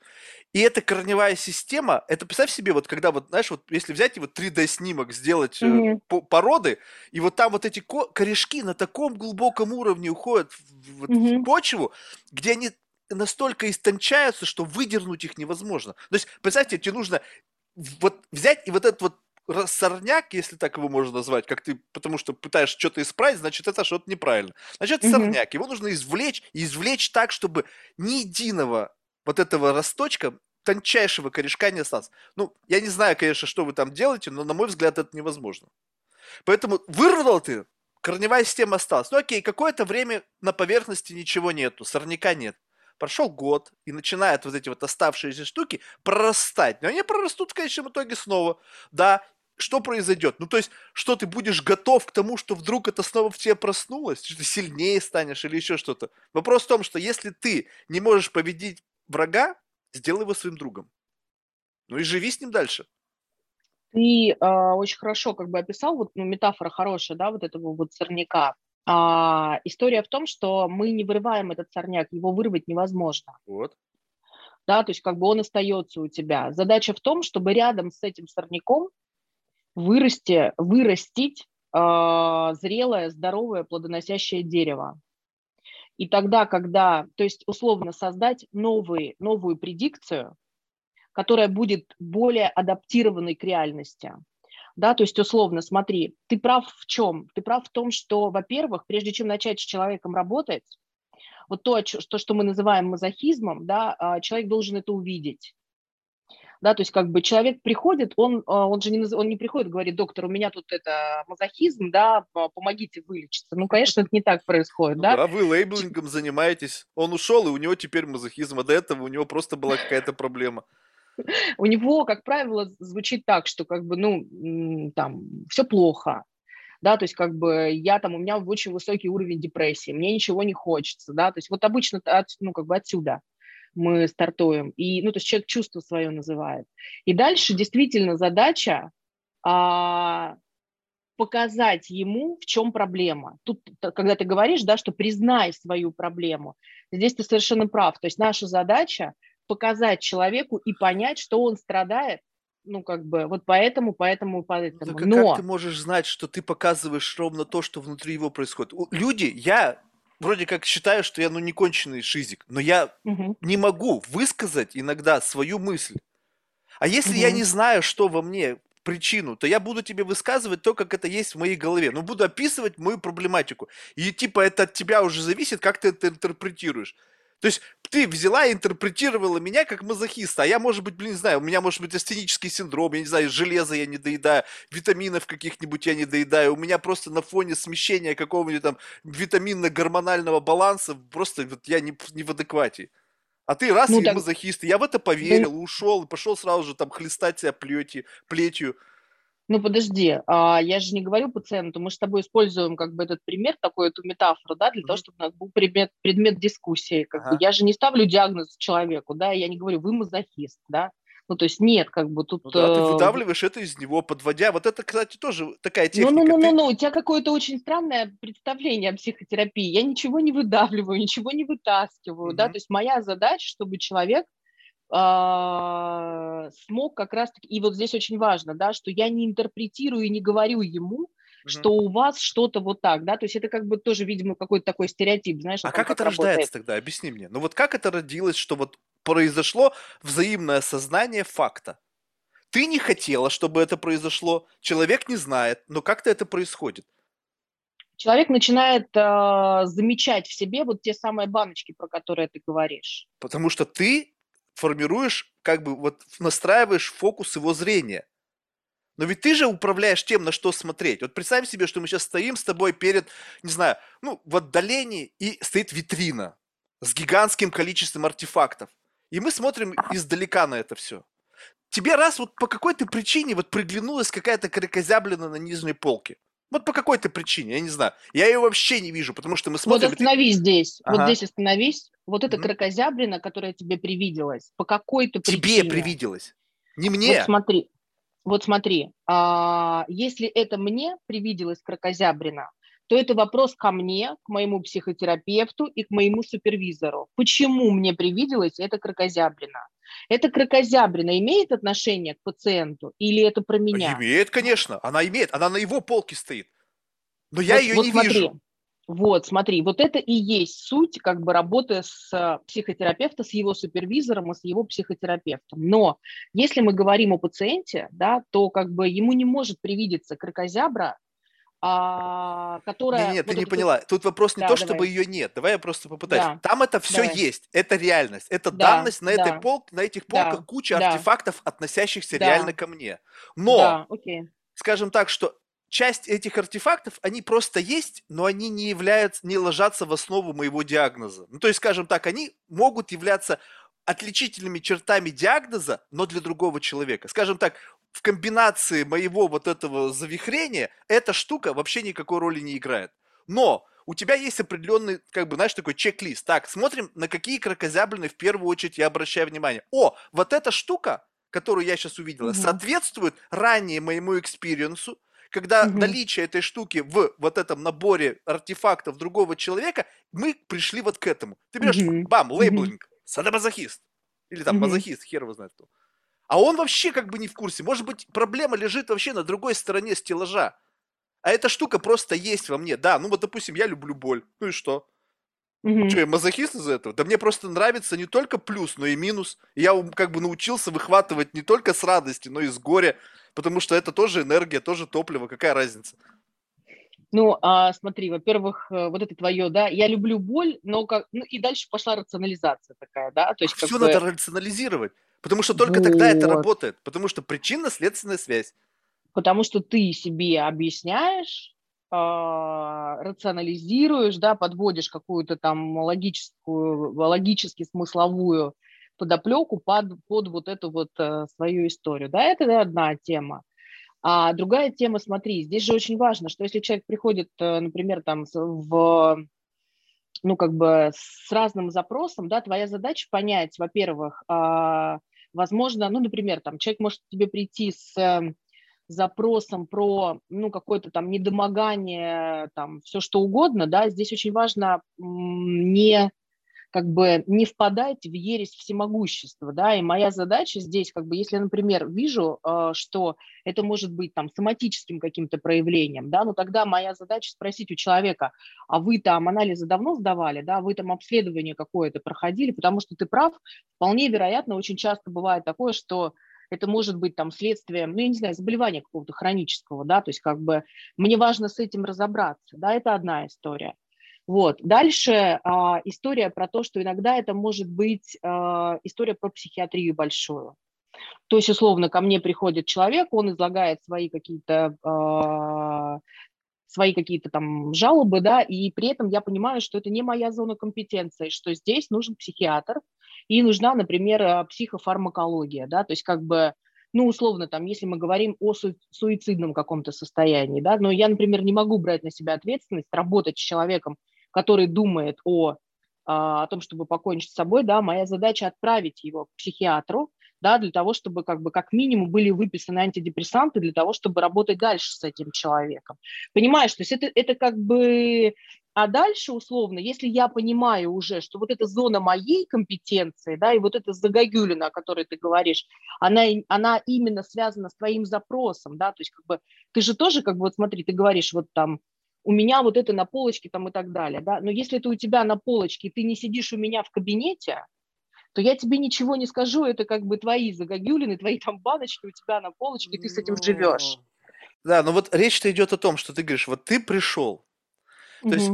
И эта корневая система, это представь себе, вот когда вот, знаешь, вот если взять и вот 3D-снимок сделать mm-hmm. э, породы, и вот там вот эти корешки на таком глубоком уровне уходят в, вот, mm-hmm. в почву, где они настолько истончаются, что выдернуть их невозможно. То есть, представьте, тебе нужно вот взять и вот этот вот сорняк, если так его можно назвать, как ты, потому что пытаешься что-то исправить, значит, это что-то неправильно. Значит, mm-hmm. сорняк. Его нужно извлечь, и извлечь так, чтобы ни единого вот этого росточка, тончайшего корешка не осталось. Ну, я не знаю, конечно, что вы там делаете, но, на мой взгляд, это невозможно. Поэтому вырвал ты, корневая система осталась. Ну, окей, какое-то время на поверхности ничего нету, сорняка нет. Прошел год, и начинают вот эти вот оставшиеся штуки прорастать. Но они прорастут в конечном итоге снова. Да, что произойдет? Ну, то есть, что ты будешь готов к тому, что вдруг это снова в тебе проснулось, что ты сильнее станешь или еще что-то. Вопрос в том, что если ты не можешь победить врага, сделай его своим другом. Ну и живи с ним дальше.
Ты э, очень хорошо как бы описал, вот ну, метафора хорошая, да, вот этого вот сорняка. А, история в том, что мы не вырываем этот сорняк, его вырвать невозможно.
Вот.
Да, то есть как бы он остается у тебя. Задача в том, чтобы рядом с этим сорняком вырасти, вырастить э, зрелое, здоровое, плодоносящее дерево. И тогда, когда, то есть условно создать новый, новую предикцию, которая будет более адаптированной к реальности. Да, то есть условно, смотри, ты прав в чем? Ты прав в том, что, во-первых, прежде чем начать с человеком работать, вот то, что, что мы называем мазохизмом, да, а, человек должен это увидеть да, то есть как бы человек приходит, он, а, он же не, он не приходит, говорит, доктор, у меня тут это мазохизм, да, помогите вылечиться. Ну, конечно, это не так происходит, ну, да.
А вы лейблингом занимаетесь, он ушел, и у него теперь мазохизм, а до этого у него просто была какая-то проблема.
У него, как правило, звучит так, что как бы, ну, там, все плохо, да, то есть как бы я там, у меня очень высокий уровень депрессии, мне ничего не хочется, да, то есть вот обычно, от, ну, как бы отсюда мы стартуем. И, ну, то есть человек чувство свое называет. И дальше действительно задача а, показать ему, в чем проблема. Тут, когда ты говоришь, да, что признай свою проблему, здесь ты совершенно прав. То есть наша задача показать человеку и понять, что он страдает, ну, как бы, вот поэтому, поэтому, поэтому. Ну,
Но... Как ты можешь знать, что ты показываешь ровно то, что внутри его происходит? Люди, я вроде как считаю, что я ну не конченый шизик, но я угу. не могу высказать иногда свою мысль. А если угу. я не знаю, что во мне причину, то я буду тебе высказывать то, как это есть в моей голове. Ну, буду описывать мою проблематику. И типа это от тебя уже зависит, как ты это интерпретируешь. То есть ты взяла и интерпретировала меня как мазохиста, а я, может быть, блин, не знаю, у меня может быть астенический синдром, я не знаю, железа я не доедаю, витаминов каких-нибудь я не доедаю, у меня просто на фоне смещения какого-нибудь там витаминно-гормонального баланса просто вот я не, не в адеквате. А ты раз ну, и так... мазохист, я в это поверил, ушел, и пошел сразу же там хлестать себя плети, плетью.
Ну подожди, а, я же не говорю пациенту, мы с тобой используем как бы этот пример, такую эту метафору, да, для mm-hmm. того, чтобы у нас был предмет, предмет дискуссии. Как ага. бы. Я же не ставлю диагноз человеку, да, я не говорю, вы мазохист, да. Ну, то есть нет, как бы тут...
Ну, да, ты э, выдавливаешь это из него, подводя. Вот это, кстати, тоже такая техника.
Ну-ну-ну, ты... у тебя какое-то очень странное представление о психотерапии. Я ничего не выдавливаю, ничего не вытаскиваю, mm-hmm. да, то есть моя задача, чтобы человек смог как раз-таки... И вот здесь очень важно, да, что я не интерпретирую и не говорю ему, что у вас что-то вот так, да, то есть это как бы тоже, видимо, какой-то такой стереотип, знаешь.
А как, как это работает. рождается тогда? Объясни мне. Ну вот как это родилось, что вот произошло взаимное осознание факта? Ты не хотела, чтобы это произошло, человек не знает, но как-то это происходит.
Человек начинает э, замечать в себе вот те самые баночки, про которые ты говоришь.
Потому что ты формируешь, как бы вот настраиваешь фокус его зрения. Но ведь ты же управляешь тем, на что смотреть. Вот представь себе, что мы сейчас стоим с тобой перед, не знаю, ну, в отдалении, и стоит витрина с гигантским количеством артефактов. И мы смотрим издалека на это все. Тебе раз вот по какой-то причине вот приглянулась какая-то крикозяблина на нижней полке. Вот по какой-то причине, я не знаю. Я ее вообще не вижу, потому что мы смотрим...
Вот остановись здесь, ага. вот здесь остановись. Вот эта mm-hmm. крокозябрина, которая тебе привиделась, по какой-то
причине... Тебе привиделась, не мне.
Вот смотри, вот смотри, а, если это мне привиделось крокозябрина, то это вопрос ко мне, к моему психотерапевту и к моему супервизору. Почему мне привиделось это крокозябрина? Это крокозябрина имеет отношение к пациенту или это про меня?
Имеет, конечно. Она имеет. Она на его полке стоит. Но я вот, ее вот не
смотри.
вижу.
Вот, смотри, вот это и есть суть как бы работы с э, психотерапевтом, с его супервизором и с его психотерапевтом. Но если мы говорим о пациенте, да, то как бы ему не может привидеться крокозябра, а, которая...
Нет, нет, вот ты не поняла. Тут вопрос не да, то, давай. чтобы ее нет. Давай я просто попытаюсь. Да. Там это все давай. есть. Это реальность. Это да, данность на, да. этой пол... на этих полках да. куча да. артефактов, относящихся да. реально ко мне. Но, да, окей. скажем так, что часть этих артефактов, они просто есть, но они не являются, не ложатся в основу моего диагноза. Ну, то есть, скажем так, они могут являться отличительными чертами диагноза, но для другого человека. Скажем так, в комбинации моего вот этого завихрения эта штука вообще никакой роли не играет. Но у тебя есть определенный, как бы, знаешь, такой чек-лист. Так, смотрим, на какие крокозяблины в первую очередь я обращаю внимание. О, вот эта штука, которую я сейчас увидела, угу. соответствует ранее моему experience у, когда угу. наличие этой штуки в вот этом наборе артефактов другого человека, мы пришли вот к этому. Ты берешь, угу. бам, лейблинг, угу. садомазохист. Или там угу. мазохист, хер его знает кто. А он вообще как бы не в курсе. Может быть, проблема лежит вообще на другой стороне стеллажа. А эта штука просто есть во мне. Да, ну вот, допустим, я люблю боль. Ну и что? Угу. Что, я мазохист из этого? Да мне просто нравится не только плюс, но и минус. Я как бы научился выхватывать не только с радости, но и с горя. Потому что это тоже энергия, тоже топливо. Какая разница?
Ну, а, смотри, во-первых, э, вот это твое, да, я люблю боль, но как, ну и дальше пошла рационализация такая, да, то есть
Все бы... надо рационализировать. Потому что только вот. тогда это работает. Потому что причинно-следственная связь.
Потому что ты себе объясняешь, э, рационализируешь, да, подводишь какую-то там логическую, логически смысловую подоплеку под, под вот эту вот э, свою историю. Да, это одна тема. А другая тема, смотри, здесь же очень важно, что если человек приходит, э, например, там в ну, как бы с разным запросом, да, твоя задача понять, во-первых, э, Возможно, ну, например, там человек может к тебе прийти с эм, запросом про, ну, какое-то там недомогание, там, все что угодно, да, здесь очень важно не как бы не впадать в ересь всемогущества, да, и моя задача здесь, как бы, если, например, вижу, э, что это может быть там соматическим каким-то проявлением, да, ну тогда моя задача спросить у человека, а вы там анализы давно сдавали, да, вы там обследование какое-то проходили, потому что ты прав, вполне вероятно, очень часто бывает такое, что это может быть там следствием, ну, я не знаю, заболевания какого-то хронического, да, то есть как бы мне важно с этим разобраться, да, это одна история. Вот. Дальше а, история про то, что иногда это может быть а, история про психиатрию большую. То есть, условно, ко мне приходит человек, он излагает свои какие-то а, свои какие-то там жалобы, да, и при этом я понимаю, что это не моя зона компетенции, что здесь нужен психиатр и нужна, например, а, психофармакология, да, то есть как бы ну, условно, там, если мы говорим о су- суицидном каком-то состоянии, да, но я, например, не могу брать на себя ответственность, работать с человеком, который думает о, а, о том, чтобы покончить с собой, да, моя задача отправить его к психиатру, да, для того, чтобы как бы как минимум были выписаны антидепрессанты для того, чтобы работать дальше с этим человеком. Понимаешь, то есть это, это как бы а дальше, условно, если я понимаю уже, что вот эта зона моей компетенции, да, и вот эта загогюлина, о которой ты говоришь, она, она именно связана с твоим запросом, да, то есть как бы ты же тоже, как бы, вот смотри, ты говоришь, вот там, у меня вот это на полочке там и так далее, да, но если это у тебя на полочке, и ты не сидишь у меня в кабинете, то я тебе ничего не скажу, это как бы твои загогюлины, твои там баночки у тебя на полочке, и ты с этим живешь.
Да, но вот речь-то идет о том, что ты говоришь, вот ты пришел, то есть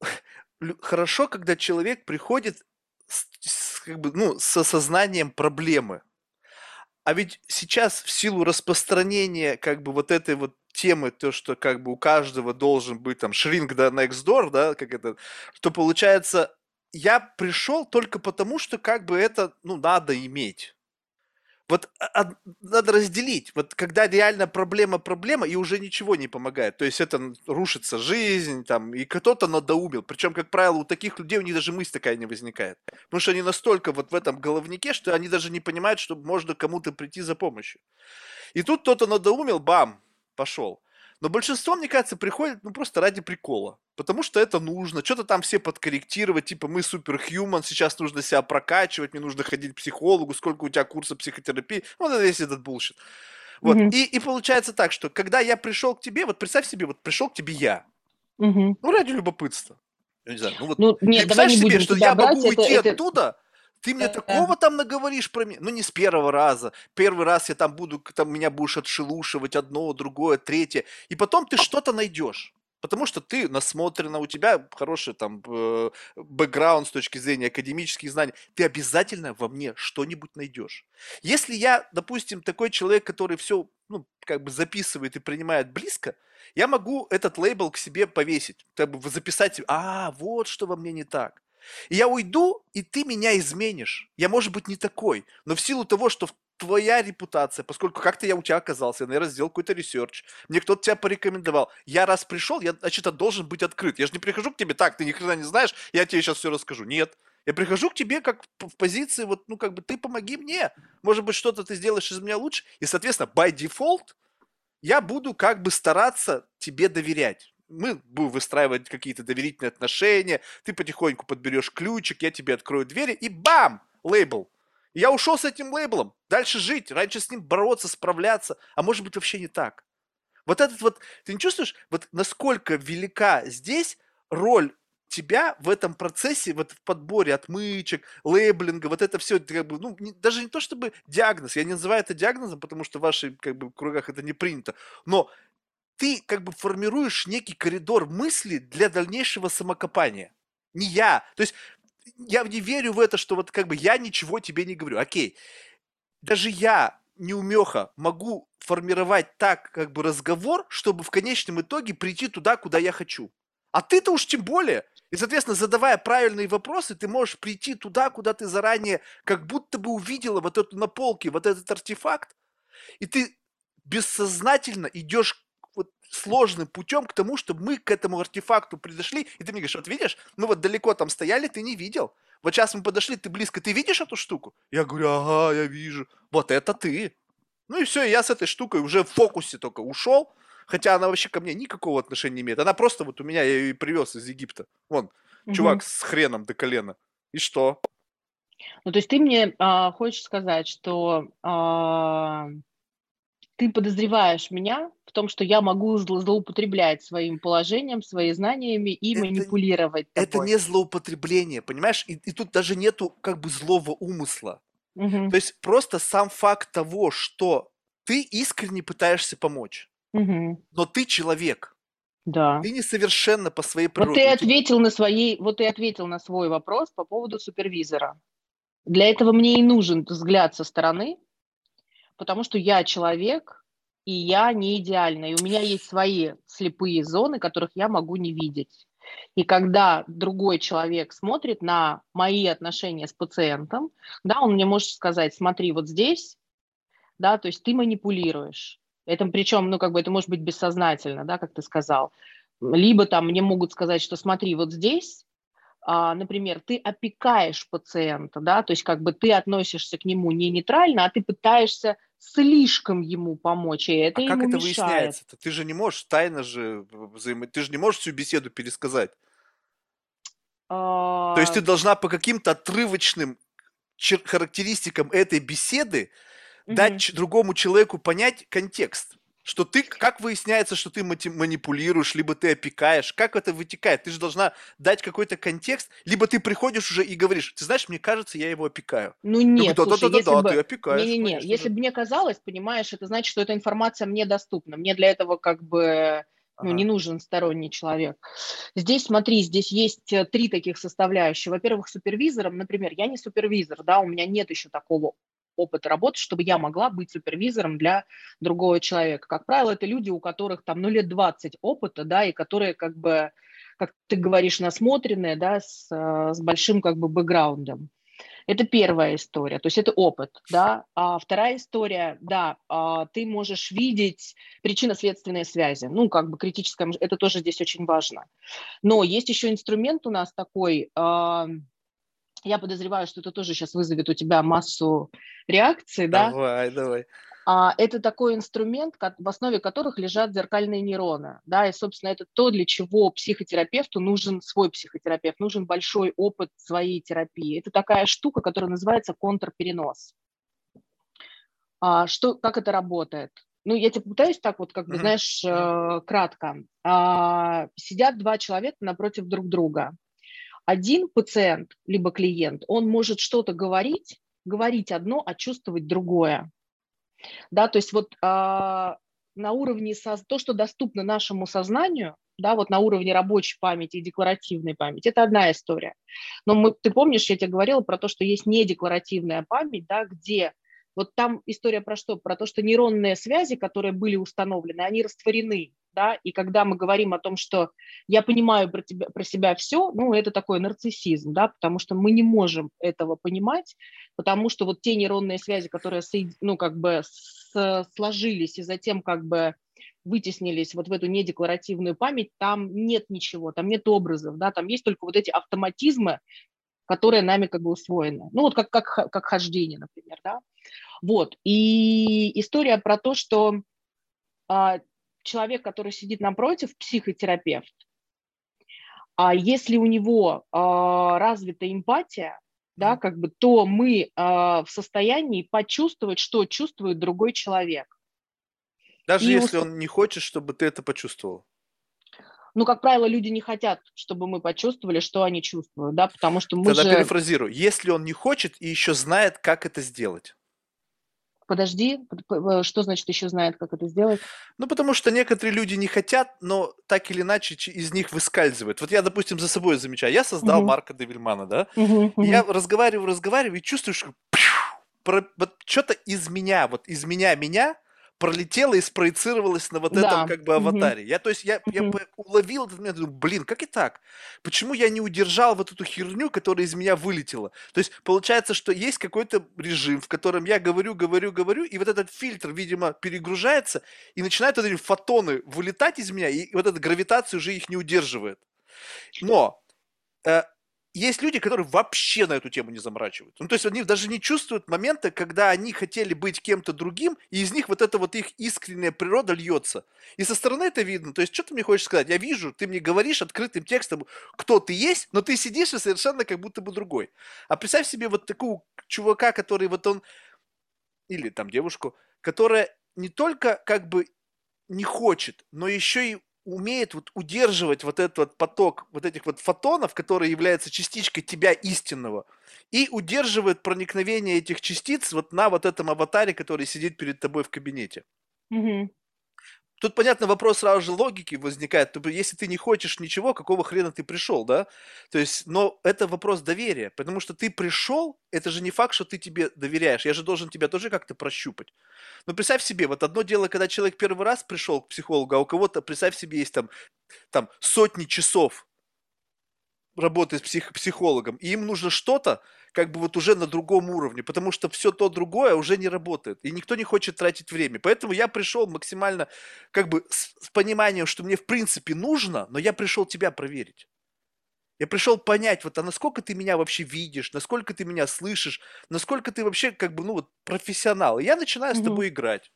хорошо, когда человек приходит с, с, как бы, ну, с осознанием проблемы. А ведь сейчас в силу распространения как бы вот этой вот темы, то, что как бы у каждого должен быть там шринг до next door, да, как это, то получается, я пришел только потому, что как бы это, ну, надо иметь. Вот а, надо разделить. Вот когда реально проблема проблема, и уже ничего не помогает. То есть это рушится жизнь, там, и кто-то надоумил. Причем, как правило, у таких людей у них даже мысль такая не возникает. Потому что они настолько вот в этом головнике, что они даже не понимают, что можно кому-то прийти за помощью. И тут кто-то надоумил, бам, пошел. Но большинство, мне кажется, приходит ну просто ради прикола. Потому что это нужно. Что-то там все подкорректировать. Типа мы superhuman, сейчас нужно себя прокачивать, мне нужно ходить к психологу, сколько у тебя курса психотерапии. Вот это весь этот bullshit. Вот. Mm-hmm. И, и получается так, что когда я пришел к тебе, вот представь себе, вот пришел к тебе я. Mm-hmm. Ну, ради любопытства. Я не знаю, ну вот ну, нет, представь себе, что я брать, могу это, уйти это... оттуда, ты мне такого там наговоришь про меня? Ну, не с первого раза. Первый раз я там буду, там меня будешь отшелушивать одно, другое, третье. И потом ты что-то найдешь. Потому что ты насмотрена, у тебя хороший там бэкграунд с точки зрения академических знаний. Ты обязательно во мне что-нибудь найдешь. Если я, допустим, такой человек, который все ну, как бы записывает и принимает близко, я могу этот лейбл к себе повесить, как бы записать, а, вот что во мне не так. И я уйду, и ты меня изменишь. Я, может быть, не такой, но в силу того, что твоя репутация, поскольку как-то я у тебя оказался, я, наверное, сделал какой-то research, мне кто-то тебя порекомендовал. Я раз пришел, я, значит, должен быть открыт. Я же не прихожу к тебе так, ты ни хрена не знаешь, я тебе сейчас все расскажу. Нет. Я прихожу к тебе как в позиции, вот, ну, как бы, ты помоги мне. Может быть, что-то ты сделаешь из меня лучше. И, соответственно, by default я буду как бы стараться тебе доверять мы будем выстраивать какие-то доверительные отношения, ты потихоньку подберешь ключик, я тебе открою двери, и бам, лейбл. я ушел с этим лейблом, дальше жить, раньше с ним бороться, справляться, а может быть вообще не так. Вот этот вот, ты не чувствуешь, вот насколько велика здесь роль тебя в этом процессе, вот в подборе отмычек, лейблинга, вот это все, как бы, ну, не, даже не то чтобы диагноз, я не называю это диагнозом, потому что в ваших как бы, кругах это не принято, но ты как бы формируешь некий коридор мысли для дальнейшего самокопания. Не я. То есть я не верю в это, что вот как бы я ничего тебе не говорю. Окей, даже я, неумеха, могу формировать так как бы разговор, чтобы в конечном итоге прийти туда, куда я хочу. А ты-то уж тем более. И, соответственно, задавая правильные вопросы, ты можешь прийти туда, куда ты заранее как будто бы увидела вот эту на полке, вот этот артефакт, и ты бессознательно идешь сложным путем к тому, чтобы мы к этому артефакту пришли, и ты мне говоришь, вот видишь, мы вот далеко там стояли, ты не видел. Вот сейчас мы подошли, ты близко, ты видишь эту штуку? Я говорю, ага, я вижу. Вот это ты. Ну и все, я с этой штукой уже в фокусе только ушел, хотя она вообще ко мне никакого отношения не имеет. Она просто вот у меня, я ее привез из Египта. Вон, угу. чувак с хреном до колена. И что?
Ну, то есть ты мне а, хочешь сказать, что а, ты подозреваешь меня в том, что я могу злоупотреблять своим положением, своими знаниями и это, манипулировать
тобой. Это не злоупотребление, понимаешь? И, и тут даже нету как бы злого умысла. Угу. То есть просто сам факт того, что ты искренне пытаешься помочь, угу. но ты человек.
Да.
Ты несовершенно по своей природе.
Вот ты ответил на свои, вот ты ответил на свой вопрос по поводу супервизора. Для этого мне и нужен взгляд со стороны, потому что я человек, и я не идеальна, и у меня есть свои слепые зоны, которых я могу не видеть. И когда другой человек смотрит на мои отношения с пациентом, да, он мне может сказать, смотри, вот здесь, да, то есть ты манипулируешь. Это причем, ну, как бы это может быть бессознательно, да, как ты сказал. Либо там мне могут сказать, что смотри, вот здесь например, ты опекаешь пациента, да, то есть как бы ты относишься к нему не нейтрально, а ты пытаешься слишком ему помочь, и это
а
ему
как это
мешает.
выясняется? -то? Ты же не можешь тайно же взаимо... Ты же не можешь всю беседу пересказать. То есть ты а. должна по каким-то отрывочным характеристикам этой беседы угу. дать другому человеку понять контекст. Что ты, как выясняется, что ты манипулируешь, либо ты опекаешь, как это вытекает? Ты же должна дать какой-то контекст, либо ты приходишь уже и говоришь, ты знаешь, мне кажется, я его опекаю.
Ну нет,
да,
слушай,
да, да,
если
да,
бы...
ты опекаешь.
Не-не-не,
конечно,
если
да.
бы мне казалось, понимаешь, это значит, что эта информация мне доступна. Мне для этого как бы ну, ага. не нужен сторонний человек. Здесь, смотри, здесь есть э, три таких составляющих. Во-первых, супервизором, например, я не супервизор, да, у меня нет еще такого опыта работы, чтобы я могла быть супервизором для другого человека. Как правило, это люди, у которых там, ну, лет 20 опыта, да, и которые как бы, как ты говоришь, насмотренные, да, с, э, с большим как бы бэкграундом. Это первая история, то есть это опыт, да. А вторая история, да, а, ты можешь видеть причинно-следственные связи, ну, как бы критическое, это тоже здесь очень важно. Но есть еще инструмент у нас такой, а, я подозреваю, что это тоже сейчас вызовет у тебя массу реакций,
да? Давай, давай.
А, это такой инструмент, в основе которых лежат зеркальные нейроны. Да, и, собственно, это то, для чего психотерапевту нужен свой психотерапевт, нужен большой опыт своей терапии. Это такая штука, которая называется контрперенос. А, что, как это работает? Ну, я тебе попытаюсь так вот, как бы, mm-hmm. знаешь, э, кратко. А, сидят два человека напротив друг друга. Один пациент, либо клиент, он может что-то говорить, говорить одно, а чувствовать другое. Да, то есть вот а, на уровне со, то, что доступно нашему сознанию, да, вот на уровне рабочей памяти и декларативной памяти, это одна история. Но мы, ты помнишь, я тебе говорила про то, что есть недекларативная память, да, где вот там история про что? Про то, что нейронные связи, которые были установлены, они растворены да, и когда мы говорим о том, что я понимаю про, тебя, про себя все, ну, это такой нарциссизм, да, потому что мы не можем этого понимать, потому что вот те нейронные связи, которые, ну, как бы с, сложились и затем как бы вытеснились вот в эту недекларативную память, там нет ничего, там нет образов, да, там есть только вот эти автоматизмы, которые нами как бы усвоены. Ну, вот как, как, как хождение, например, да. Вот, и история про то, что а, человек, который сидит напротив, психотерапевт, а если у него а, развита эмпатия, да, как бы, то мы а, в состоянии почувствовать, что чувствует другой человек.
Даже И если он не хочет, чтобы ты это почувствовал.
Ну, как правило, люди не хотят, чтобы мы почувствовали, что они чувствуют, да, потому что мы
Тогда
же...
перефразирую. Если он не хочет и еще знает, как это сделать.
Подожди, что значит еще знает, как это сделать?
Ну, потому что некоторые люди не хотят, но так или иначе из них выскальзывает. Вот я, допустим, за собой замечаю. Я создал угу. Марка Девильмана, да? Угу, угу. Я разговариваю, разговариваю, и чувствую, что вот что-то из меня, вот из меня меня пролетело и спроецировалось на вот да. этом как бы аватаре. Угу. Я, то есть, я, я уловил этот момент, думаю, блин, как и так? Почему я не удержал вот эту херню, которая из меня вылетела? То есть, получается, что есть какой-то режим, в котором я говорю, говорю, говорю, и вот этот фильтр, видимо, перегружается, и начинают вот эти фотоны вылетать из меня, и вот эта гравитация уже их не удерживает. Но э, есть люди, которые вообще на эту тему не заморачивают. Ну, то есть они даже не чувствуют момента, когда они хотели быть кем-то другим, и из них вот эта вот их искренняя природа льется. И со стороны это видно. То есть что ты мне хочешь сказать? Я вижу, ты мне говоришь открытым текстом, кто ты есть, но ты сидишь и совершенно как будто бы другой. А представь себе вот такого чувака, который вот он, или там девушку, которая не только как бы не хочет, но еще и умеет вот удерживать вот этот вот поток вот этих вот фотонов, которые являются частичкой тебя истинного, и удерживает проникновение этих частиц вот на вот этом аватаре, который сидит перед тобой в кабинете.
Угу.
Тут, понятно, вопрос сразу же логики возникает. Если ты не хочешь ничего, какого хрена ты пришел, да? То есть, но это вопрос доверия, потому что ты пришел, это же не факт, что ты тебе доверяешь. Я же должен тебя тоже как-то прощупать. Но представь себе, вот одно дело, когда человек первый раз пришел к психологу, а у кого-то, представь себе, есть там, там сотни часов работы с псих, психологом, и им нужно что-то, как бы вот уже на другом уровне, потому что все то другое уже не работает, и никто не хочет тратить время. Поэтому я пришел максимально как бы с, с пониманием, что мне в принципе нужно, но я пришел тебя проверить. Я пришел понять, вот, а насколько ты меня вообще видишь, насколько ты меня слышишь, насколько ты вообще, как бы, ну, вот, профессионал. И я начинаю с тобой играть.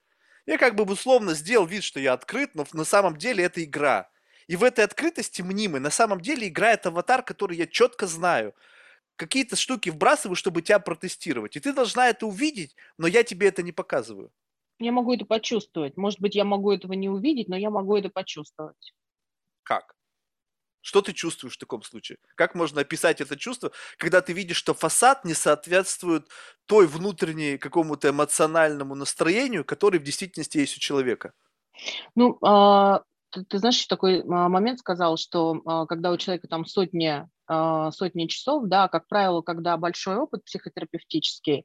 Я как бы условно сделал вид, что я открыт, но на самом деле это игра. И в этой открытости мнимой на самом деле играет аватар, который я четко знаю. Какие-то штуки вбрасываю, чтобы тебя протестировать. И ты должна это увидеть, но я тебе это не показываю.
Я могу это почувствовать. Может быть, я могу этого не увидеть, но я могу это почувствовать.
Как? Что ты чувствуешь в таком случае? Как можно описать это чувство, когда ты видишь, что фасад не соответствует той внутренней какому-то эмоциональному настроению, который в действительности есть у человека?
Ну, а, ты, ты знаешь, такой а, момент сказал, что а, когда у человека там сотни, сотни часов, да, как правило, когда большой опыт психотерапевтический,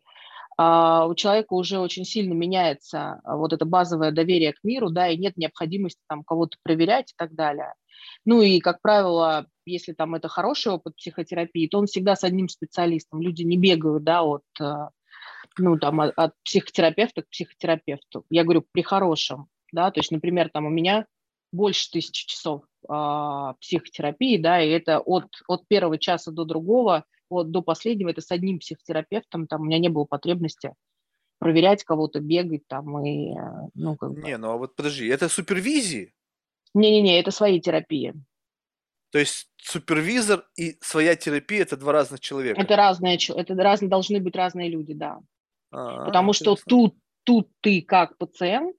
у человека уже очень сильно меняется вот это базовое доверие к миру, да, и нет необходимости там кого-то проверять и так далее. Ну и, как правило, если там это хороший опыт психотерапии, то он всегда с одним специалистом. Люди не бегают, да, от, ну, там, от психотерапевта к психотерапевту. Я говорю, при хорошем, да, то есть, например, там у меня больше тысячи часов а, психотерапии, да, и это от, от первого часа до другого, от, до последнего, это с одним психотерапевтом, там у меня не было потребности проверять кого-то, бегать там и, ну, как
бы... Не, ну а вот подожди, это супервизии?
Не-не-не, это свои терапии.
То есть супервизор и своя терапия это два разных человека.
Это разные, это разные должны быть разные люди, да. А, Потому интересно. что тут тут ты как пациент,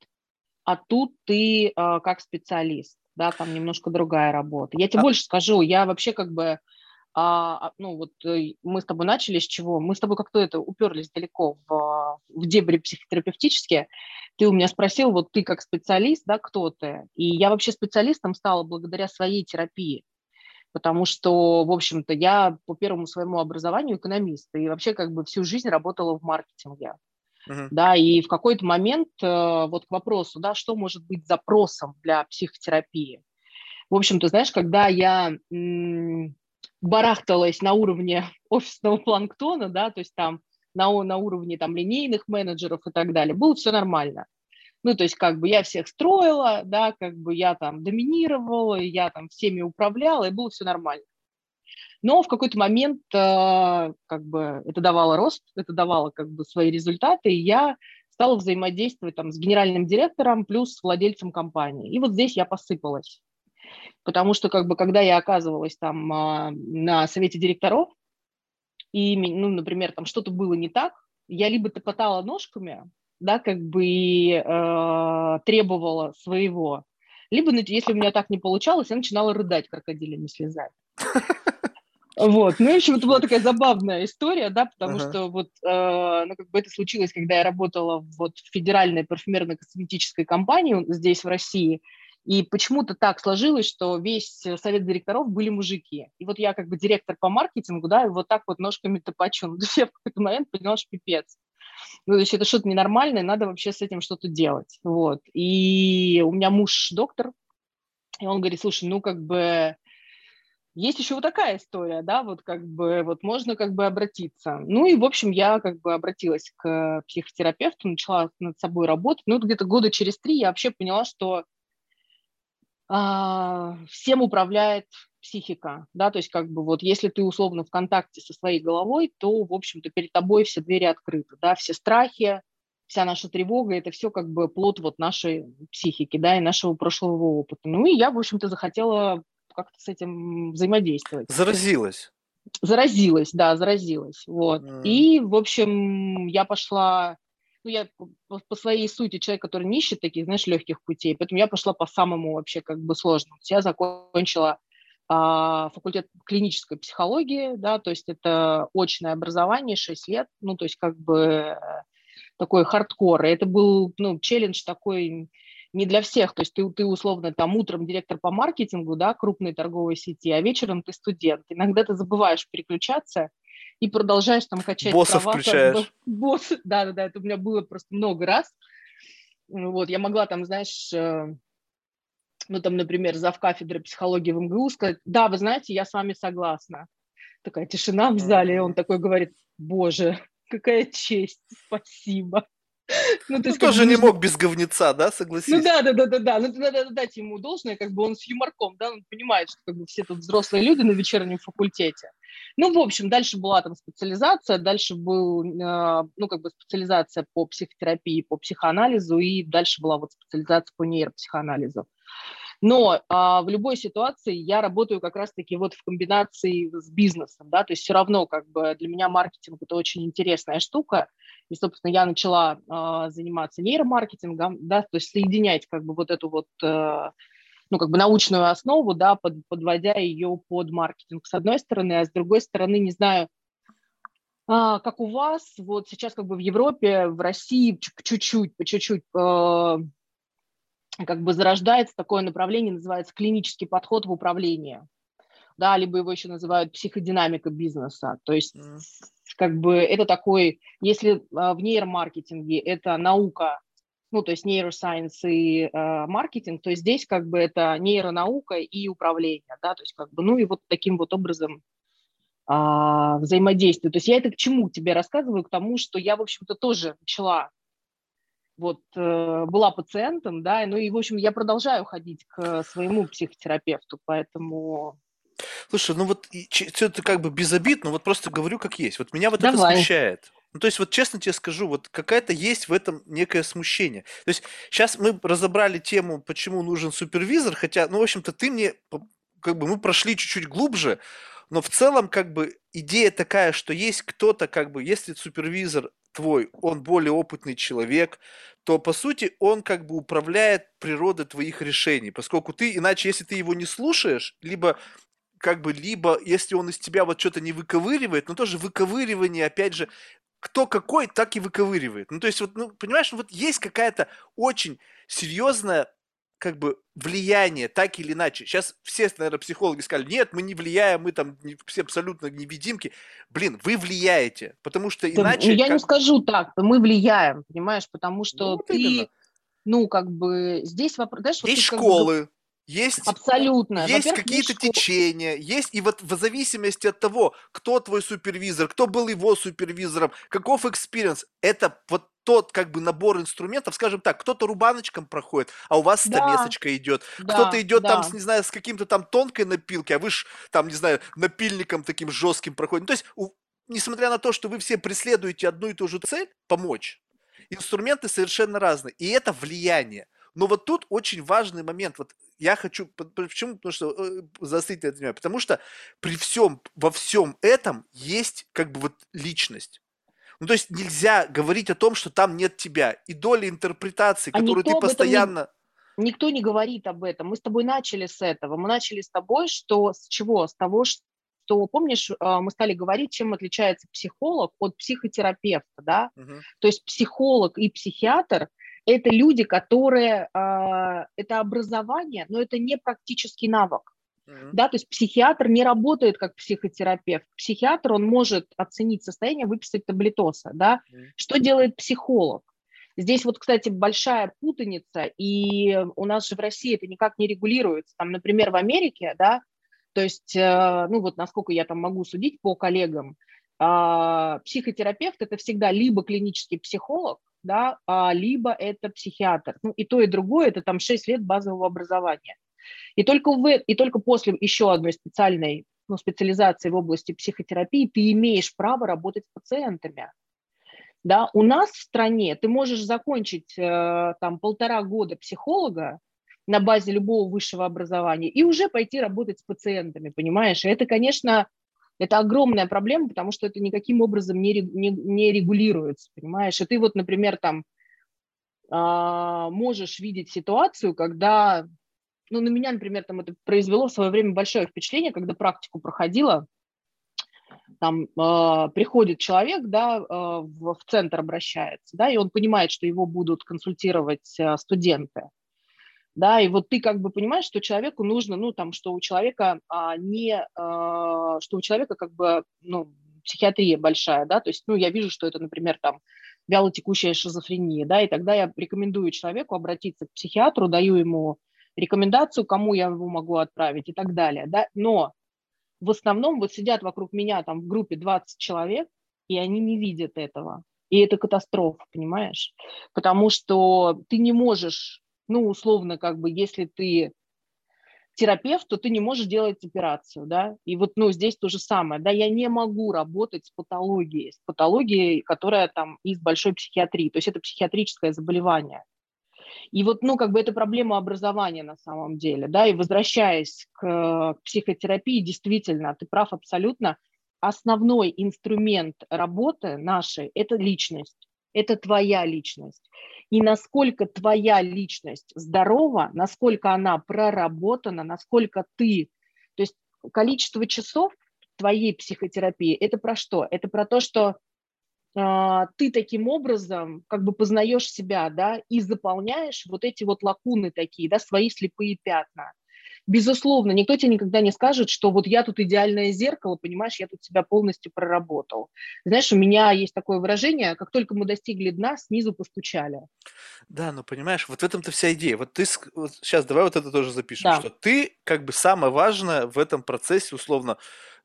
а тут ты э, как специалист, да, там немножко другая работа. Я тебе а... больше скажу, я вообще как бы, а, ну вот э, мы с тобой начали с чего? Мы с тобой как-то это уперлись далеко в, в дебри психотерапевтические ты у меня спросил, вот ты как специалист, да, кто ты? И я вообще специалистом стала благодаря своей терапии, потому что, в общем-то, я по первому своему образованию экономист, и вообще как бы всю жизнь работала в маркетинге. Uh-huh. Да, и в какой-то момент, э, вот к вопросу, да, что может быть запросом для психотерапии? В общем-то, знаешь, когда я м- барахталась на уровне офисного планктона, да, то есть там на, на уровне там линейных менеджеров и так далее, было все нормально. Ну, то есть как бы я всех строила, да, как бы я там доминировала, я там всеми управляла, и было все нормально. Но в какой-то момент э, как бы это давало рост, это давало как бы свои результаты, и я стала взаимодействовать там с генеральным директором плюс с владельцем компании. И вот здесь я посыпалась. Потому что как бы когда я оказывалась там э, на совете директоров, и, ну, например, там что-то было не так, я либо топотала ножками, да, как бы э, требовала своего, либо, если у меня так не получалось, я начинала рыдать крокодилями слезами. Вот, ну, в общем, это была такая забавная история, да, потому uh-huh. что вот, э, ну, как бы это случилось, когда я работала вот в федеральной парфюмерно-косметической компании здесь, в России, и почему-то так сложилось, что весь совет директоров были мужики. И вот я как бы директор по маркетингу, да, и вот так вот ножками топачу. Ну, то есть я в какой-то момент поняла, что пипец. Ну, то есть это что-то ненормальное, надо вообще с этим что-то делать. Вот. И у меня муж доктор, и он говорит, слушай, ну как бы есть еще вот такая история, да, вот как бы вот можно как бы обратиться. Ну и, в общем, я как бы обратилась к психотерапевту, начала над собой работать. Ну, где-то года через три я вообще поняла, что а, всем управляет психика, да, то есть как бы вот если ты условно в контакте со своей головой, то, в общем-то, перед тобой все двери открыты, да, все страхи, вся наша тревога, это все как бы плод вот нашей психики, да, и нашего прошлого опыта. Ну и я, в общем-то, захотела как-то с этим взаимодействовать.
Заразилась.
Заразилась, да, заразилась, вот. Mm. И, в общем, я пошла ну, я по, своей сути человек, который не ищет таких, знаешь, легких путей, поэтому я пошла по самому вообще как бы сложному. Я закончила а, факультет клинической психологии, да, то есть это очное образование, 6 лет, ну, то есть как бы такой хардкор. И это был, ну, челлендж такой не для всех. То есть ты, ты условно там утром директор по маркетингу, да, крупной торговой сети, а вечером ты студент. Иногда ты забываешь переключаться, и продолжаешь там качать
Боссов права. включаешь.
Босс, да-да-да, это у меня было просто много раз. Вот, я могла там, знаешь, э, ну там, например, зав кафедры психологии в МГУ сказать, да, вы знаете, я с вами согласна. Такая тишина в зале, и он такой говорит, боже, какая честь, спасибо.
Ну, то есть, ну, тоже не мог без говнеца, да, согласись?
Ну да, да, да, да, да. Ну, надо дать ему должное, как бы он с юморком, да, он понимает, что как бы все тут взрослые люди на вечернем факультете. Ну, в общем, дальше была там специализация, дальше был, э, ну, как бы специализация по психотерапии, по психоанализу, и дальше была вот специализация по нейропсихоанализу. Но а, в любой ситуации я работаю как раз-таки вот в комбинации с бизнесом, да, то есть все равно как бы для меня маркетинг это очень интересная штука, и, собственно, я начала а, заниматься нейромаркетингом, да, то есть соединять как бы вот эту вот а, ну, как бы научную основу, да, под, подводя ее под маркетинг с одной стороны, а с другой стороны, не знаю, а, как у вас, вот сейчас как бы в Европе, в России чуть-чуть, по чуть-чуть э, как бы зарождается такое направление, называется клинический подход в управлении, да, либо его еще называют психодинамика бизнеса, то есть mm. как бы это такой, если в нейромаркетинге это наука ну, то есть нейросайенс и э, маркетинг, то здесь как бы это нейронаука и управление, да, то есть как бы, ну и вот таким вот образом э, взаимодействие. То есть я это к чему тебе рассказываю? К тому, что я, в общем-то, тоже начала, вот, э, была пациентом, да, ну и, в общем, я продолжаю ходить к своему психотерапевту, поэтому...
Слушай, ну вот все это как бы без обид, но вот просто говорю как есть. Вот меня вот Давай. это смущает. Ну, то есть, вот честно тебе скажу, вот какая-то есть в этом некое смущение. То есть, сейчас мы разобрали тему, почему нужен супервизор, хотя, ну, в общем-то, ты мне, как бы, мы прошли чуть-чуть глубже, но в целом, как бы, идея такая, что есть кто-то, как бы, если супервизор твой, он более опытный человек, то, по сути, он как бы управляет природой твоих решений, поскольку ты, иначе, если ты его не слушаешь, либо как бы, либо если он из тебя вот что-то не выковыривает, но тоже выковыривание, опять же, кто какой, так и выковыривает. Ну, то есть, вот, ну, понимаешь, вот есть какая-то очень серьезная как бы влияние, так или иначе. Сейчас все, наверное, психологи сказали, нет, мы не влияем, мы там не, все абсолютно невидимки. Блин, вы влияете, потому что иначе...
Да, я как... не скажу так, мы влияем, понимаешь, потому что ну, вот ты, именно. ну, как бы, здесь вопрос...
Знаешь, есть школы, бы есть,
Абсолютно.
есть какие-то течения, есть, и вот в зависимости от того, кто твой супервизор, кто был его супервизором, каков experience, это вот тот как бы набор инструментов, скажем так, кто-то рубаночком проходит, а у вас стамесочка да. идет, да, кто-то идет да. там, не знаю, с каким-то там тонкой напилки, а вы ж там, не знаю, напильником таким жестким проходите. Ну, то есть, у, несмотря на то, что вы все преследуете одну и ту же цель, помочь, инструменты совершенно разные, и это влияние. Но вот тут очень важный момент. Вот я хочу... Почему? Потому что... Заострить это меня. Потому что при всем, во всем этом есть как бы вот личность. Ну, то есть нельзя говорить о том, что там нет тебя. И доля интерпретации, а которую ты постоянно...
Не, никто не говорит об этом. Мы с тобой начали с этого. Мы начали с тобой, что с чего? С того, что, помнишь, а, мы стали говорить, чем отличается психолог от психотерапевта, да? Угу. То есть психолог и психиатр – это люди, которые, э, это образование, но это не практический навык. Mm-hmm. Да, то есть психиатр не работает как психотерапевт. Психиатр, он может оценить состояние, выписать таблетоса, да. Mm-hmm. Что делает психолог? Здесь вот, кстати, большая путаница, и у нас же в России это никак не регулируется. Там, например, в Америке, да, то есть, э, ну вот насколько я там могу судить по коллегам, э, психотерапевт – это всегда либо клинический психолог, да, а, либо это психиатр. Ну, и то, и другое – это там 6 лет базового образования. И только, в, и только после еще одной специальной ну, специализации в области психотерапии ты имеешь право работать с пациентами. Да, у нас в стране ты можешь закончить э, там полтора года психолога на базе любого высшего образования и уже пойти работать с пациентами, понимаешь? И это, конечно, это огромная проблема, потому что это никаким образом не, не, не регулируется, понимаешь? И ты вот, например, там а, можешь видеть ситуацию, когда, ну, на меня, например, там это произвело в свое время большое впечатление, когда практику проходила, там э, приходит человек, да, э, в, в центр обращается, да, и он понимает, что его будут консультировать э, студенты да, и вот ты как бы понимаешь, что человеку нужно, ну, там, что у человека а, не, а, что у человека как бы, ну, психиатрия большая, да, то есть, ну, я вижу, что это, например, там, вялотекущая шизофрения, да, и тогда я рекомендую человеку обратиться к психиатру, даю ему рекомендацию, кому я его могу отправить и так далее, да, но в основном вот сидят вокруг меня там в группе 20 человек, и они не видят этого. И это катастрофа, понимаешь? Потому что ты не можешь, ну, условно, как бы, если ты терапевт, то ты не можешь делать операцию, да, и вот, ну, здесь то же самое, да, я не могу работать с патологией, с патологией, которая там из большой психиатрии, то есть это психиатрическое заболевание. И вот, ну, как бы это проблема образования на самом деле, да, и возвращаясь к, психотерапии, действительно, ты прав абсолютно, основной инструмент работы нашей – это личность, это твоя личность. И насколько твоя личность здорова, насколько она проработана, насколько ты, то есть количество часов твоей психотерапии, это про что? Это про то, что э, ты таким образом как бы познаешь себя, да, и заполняешь вот эти вот лакуны такие, да, свои слепые пятна. Безусловно, никто тебе никогда не скажет, что вот я тут идеальное зеркало, понимаешь, я тут себя полностью проработал. Знаешь, у меня есть такое выражение, как только мы достигли дна, снизу постучали.
Да, ну понимаешь, вот в этом-то вся идея. Вот ты вот сейчас давай вот это тоже запишем, да. что ты как бы самое важное в этом процессе условно,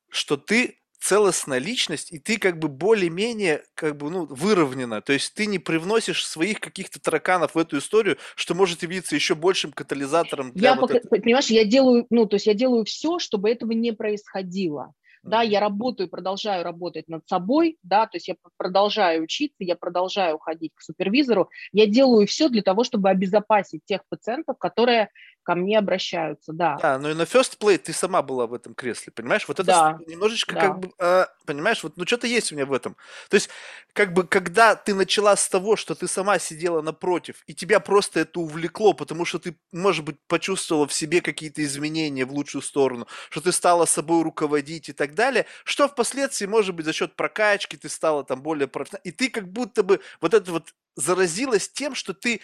что ты целостная личность, и ты как бы более-менее как бы, ну, выровнена. То есть ты не привносишь своих каких-то тараканов в эту историю, что может явиться еще большим катализатором
для я вот пока, этого. Понимаешь, я делаю, ну, то есть я делаю все, чтобы этого не происходило. Да, я работаю, продолжаю работать над собой, да, то есть я продолжаю учиться, я продолжаю ходить к супервизору, я делаю все для того, чтобы обезопасить тех пациентов, которые ко мне обращаются, да.
Да, но и на First Play ты сама была в этом кресле, понимаешь? Вот это да. немножечко да. как бы, э, понимаешь, вот ну что-то есть у меня в этом. То есть как бы когда ты начала с того, что ты сама сидела напротив, и тебя просто это увлекло, потому что ты, может быть, почувствовала в себе какие-то изменения в лучшую сторону, что ты стала собой руководить и так далее, что впоследствии, может быть, за счет прокачки ты стала там более профессиональной, и ты как будто бы вот это вот заразилась тем, что ты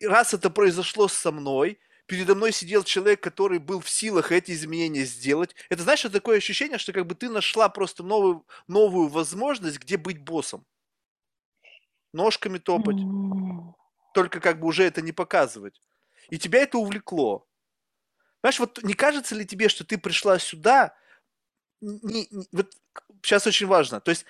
раз это произошло со мной, передо мной сидел человек, который был в силах эти изменения сделать. Это, знаешь, такое ощущение, что как бы ты нашла просто новую, новую возможность, где быть боссом. Ножками топать. Только как бы уже это не показывать. И тебя это увлекло. Понимаешь, вот не кажется ли тебе, что ты пришла сюда, не, не, вот сейчас очень важно, то есть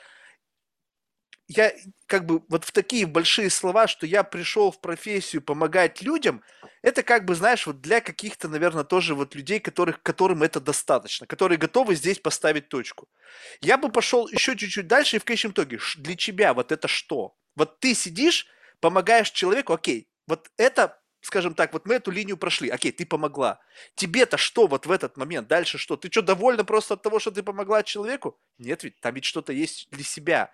я как бы вот в такие большие слова, что я пришел в профессию помогать людям, это как бы, знаешь, вот для каких-то, наверное, тоже вот людей, которых, которым это достаточно, которые готовы здесь поставить точку. Я бы пошел еще чуть-чуть дальше и в конечном итоге, для тебя вот это что? Вот ты сидишь, помогаешь человеку, окей, вот это, скажем так, вот мы эту линию прошли, окей, ты помогла. Тебе-то что вот в этот момент? Дальше что? Ты что, довольна просто от того, что ты помогла человеку? Нет, ведь там ведь что-то есть для себя.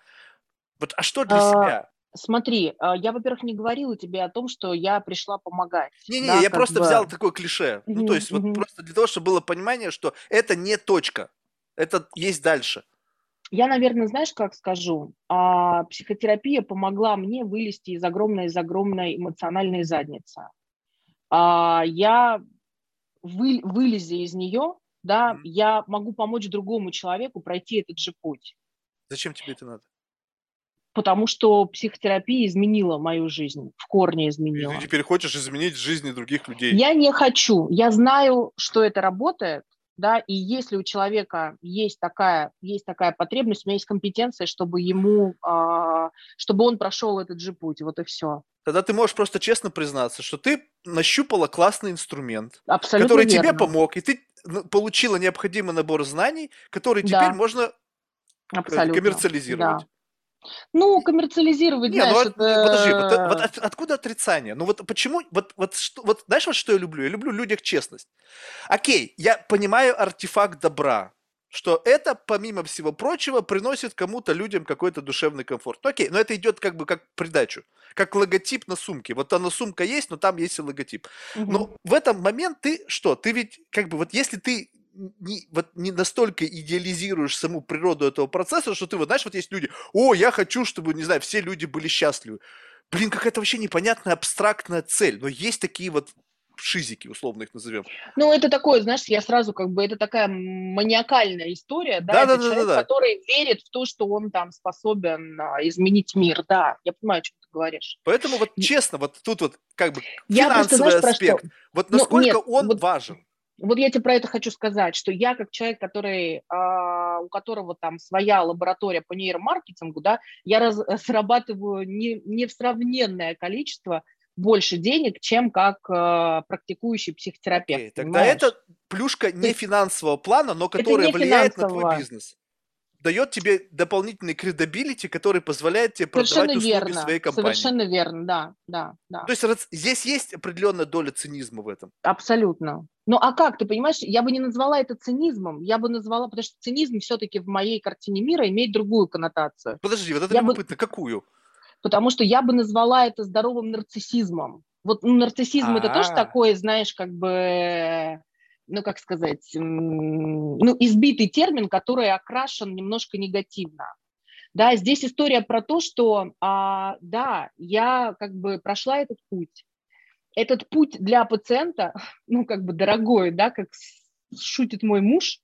Вот, а что для а, себя?
Смотри, а, я, во-первых, не говорила тебе о том, что я пришла помогать.
Не-не, да, я просто бы... взял такое клише. Mm-hmm, ну, то есть, mm-hmm. вот просто для того, чтобы было понимание, что это не точка, это есть дальше.
Я, наверное, знаешь, как скажу, а, психотерапия помогла мне вылезти из огромной, из огромной эмоциональной задницы. А, я вы, вылезя из нее, да, mm-hmm. я могу помочь другому человеку пройти этот же путь.
Зачем тебе это надо?
Потому что психотерапия изменила мою жизнь, в корне изменила.
И ты теперь хочешь изменить жизни других людей?
Я не хочу. Я знаю, что это работает, да, и если у человека есть такая, есть такая потребность, у меня есть компетенция, чтобы ему, э, чтобы он прошел этот же путь, вот и все.
Тогда ты можешь просто честно признаться, что ты нащупала классный инструмент, Абсолютно который верно. тебе помог, и ты ну, получила необходимый набор знаний, который теперь да. можно э, Абсолютно. коммерциализировать. Да.
Ну, коммерциализировать, Не, ну, знаешь,
ну, это... Подожди, вот, э, вот от, откуда отрицание? Ну вот почему, вот, вот, что, вот знаешь, вот что я люблю? Я люблю в людях честность. Окей, я понимаю артефакт добра, что это, помимо всего прочего, приносит кому-то, людям какой-то душевный комфорт. Ну, окей, но это идет как бы как придачу, как логотип на сумке. Вот она сумка есть, но там есть и логотип. Угу. Но в этом момент ты что? Ты ведь как бы вот если ты не, вот не настолько идеализируешь саму природу этого процесса, что ты вот, знаешь, вот есть люди, о, я хочу, чтобы, не знаю, все люди были счастливы. Блин, какая-то вообще непонятная абстрактная цель, но есть такие вот шизики, условно их назовем.
Ну, это такое, знаешь, я сразу как бы, это такая маниакальная история, да, да, это да, человек, да, да. который верит в то, что он там способен а, изменить мир, да, я понимаю, о чем ты говоришь.
Поэтому вот честно, вот тут вот как бы я финансовый просто, знаешь, аспект, что... вот ну, насколько ну, нет, он вот... важен?
Вот я тебе про это хочу сказать, что я как человек, который, э, у которого там своя лаборатория по нейромаркетингу, да, я раз, зарабатываю не, несравненное количество больше денег, чем как э, практикующий психотерапевт. Okay,
тогда это плюшка не финансового плана, но которая влияет на твой бизнес дает тебе дополнительный credibility, который позволяет тебе
Совершенно
продавать услуги верно. своей компании.
Совершенно верно, да, да, да.
То есть здесь есть определенная доля цинизма в этом.
Абсолютно. Ну а как, ты понимаешь, я бы не назвала это цинизмом, я бы назвала, потому что цинизм все-таки в моей картине мира имеет другую коннотацию.
Подожди, вот это я любопытно, бы... какую?
Потому что я бы назвала это здоровым нарциссизмом. Вот ну, нарциссизм А-а-а. это тоже а. такое, знаешь, как бы ну, как сказать, ну, избитый термин, который окрашен немножко негативно. Да, здесь история про то, что, а, да, я как бы прошла этот путь. Этот путь для пациента, ну, как бы дорогой, да, как шутит мой муж,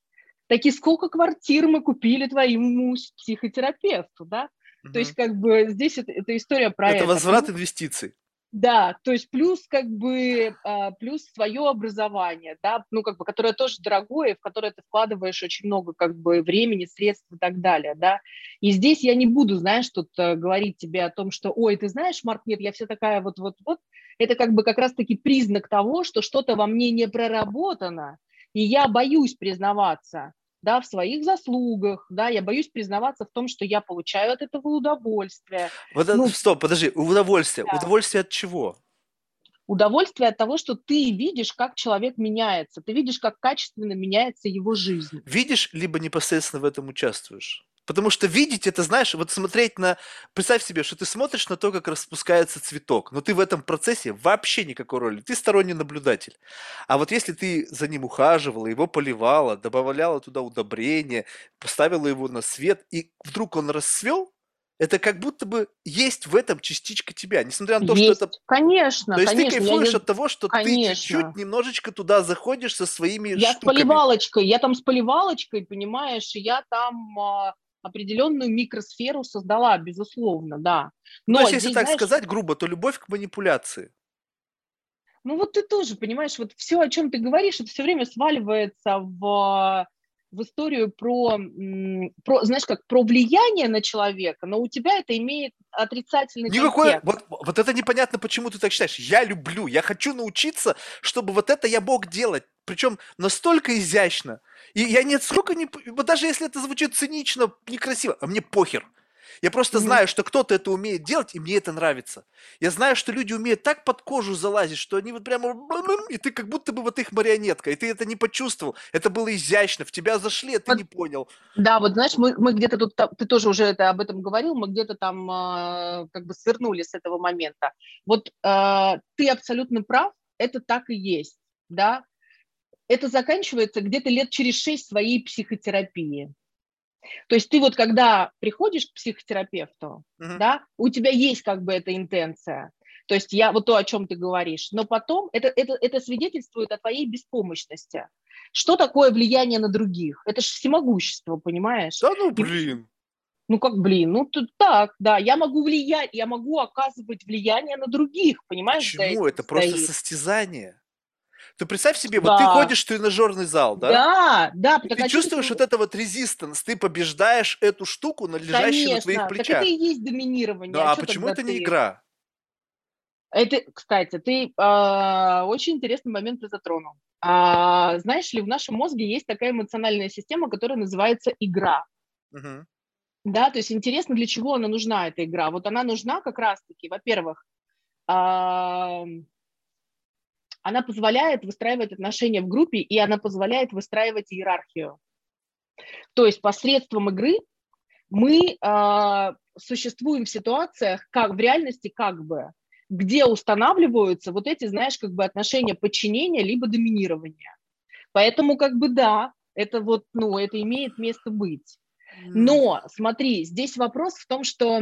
такие сколько квартир мы купили твоему психотерапевту, да? Угу. То есть как бы здесь это, это история про
это. Это возврат инвестиций.
Да, то есть плюс как бы а, плюс свое образование, да, ну как бы, которое тоже дорогое, в которое ты вкладываешь очень много как бы времени, средств и так далее, да. И здесь я не буду, знаешь, тут э, говорить тебе о том, что, ой, ты знаешь, Марк, нет, я вся такая вот-вот-вот. Это как бы как раз-таки признак того, что что-то во мне не проработано, и я боюсь признаваться да, в своих заслугах, да, я боюсь признаваться в том, что я получаю от этого удовольствие.
Вот ну, стоп, подожди, удовольствие. Да. Удовольствие от чего?
Удовольствие от того, что ты видишь, как человек меняется, ты видишь, как качественно меняется его жизнь.
Видишь, либо непосредственно в этом участвуешь? Потому что видеть это, знаешь, вот смотреть на... Представь себе, что ты смотришь на то, как распускается цветок, но ты в этом процессе вообще никакой роли. Ты сторонний наблюдатель. А вот если ты за ним ухаживала, его поливала, добавляла туда удобрения, поставила его на свет, и вдруг он расцвел, это как будто бы есть в этом частичка тебя, несмотря на то,
есть.
что это...
Конечно,
То есть
конечно.
ты кайфуешь я... от того, что конечно. ты чуть-чуть немножечко туда заходишь со своими
Я
штуками.
с поливалочкой, я там с поливалочкой, понимаешь, я там а, определенную микросферу создала, безусловно, да.
Но ну, то есть, если так знаешь, сказать грубо, то любовь к манипуляции.
Ну вот ты тоже понимаешь, вот все, о чем ты говоришь, это все время сваливается в в историю про, про, знаешь, как про влияние на человека, но у тебя это имеет отрицательный
Никакой, вот, вот это непонятно, почему ты так считаешь. Я люблю, я хочу научиться, чтобы вот это я мог делать, причем настолько изящно. И я нет, сколько не, вот даже если это звучит цинично, некрасиво, а мне похер. Я просто mm-hmm. знаю, что кто-то это умеет делать, и мне это нравится. Я знаю, что люди умеют так под кожу залазить, что они вот прямо... И ты как будто бы вот их марионетка, и ты это не почувствовал. Это было изящно, в тебя зашли, а ты вот, не понял.
Да, вот знаешь, мы, мы где-то тут, ты тоже уже это, об этом говорил, мы где-то там э, как бы свернули с этого момента. Вот э, ты абсолютно прав, это так и есть, да. Это заканчивается где-то лет через шесть своей психотерапии. То есть ты вот когда приходишь к психотерапевту, uh-huh. да, у тебя есть как бы эта интенция. То есть я вот то, о чем ты говоришь. Но потом это, это, это свидетельствует о твоей беспомощности. Что такое влияние на других? Это же всемогущество, понимаешь?
Да ну блин.
Ну как блин, ну тут так, да, я могу влиять, я могу оказывать влияние на других, понимаешь?
Почему? Это стоит. просто состязание. Ты представь себе, да. вот ты ходишь в тренажерный зал, да?
Да, да.
И ты чувствуешь вот это вот резистанс, ты побеждаешь эту штуку, лежащую Конечно, на твоих плечах. Так
это и есть доминирование.
Да, а, а почему это не игра?
Это, кстати, ты э, очень интересный момент ты затронул. А, знаешь ли, в нашем мозге есть такая эмоциональная система, которая называется игра. Угу. Да, то есть интересно, для чего она нужна, эта игра. Вот она нужна как раз-таки, во-первых, э, она позволяет выстраивать отношения в группе, и она позволяет выстраивать иерархию. То есть посредством игры мы э, существуем в ситуациях, как в реальности, как бы, где устанавливаются вот эти, знаешь, как бы отношения подчинения либо доминирования. Поэтому, как бы, да, это вот, ну, это имеет место быть. Но, смотри, здесь вопрос в том, что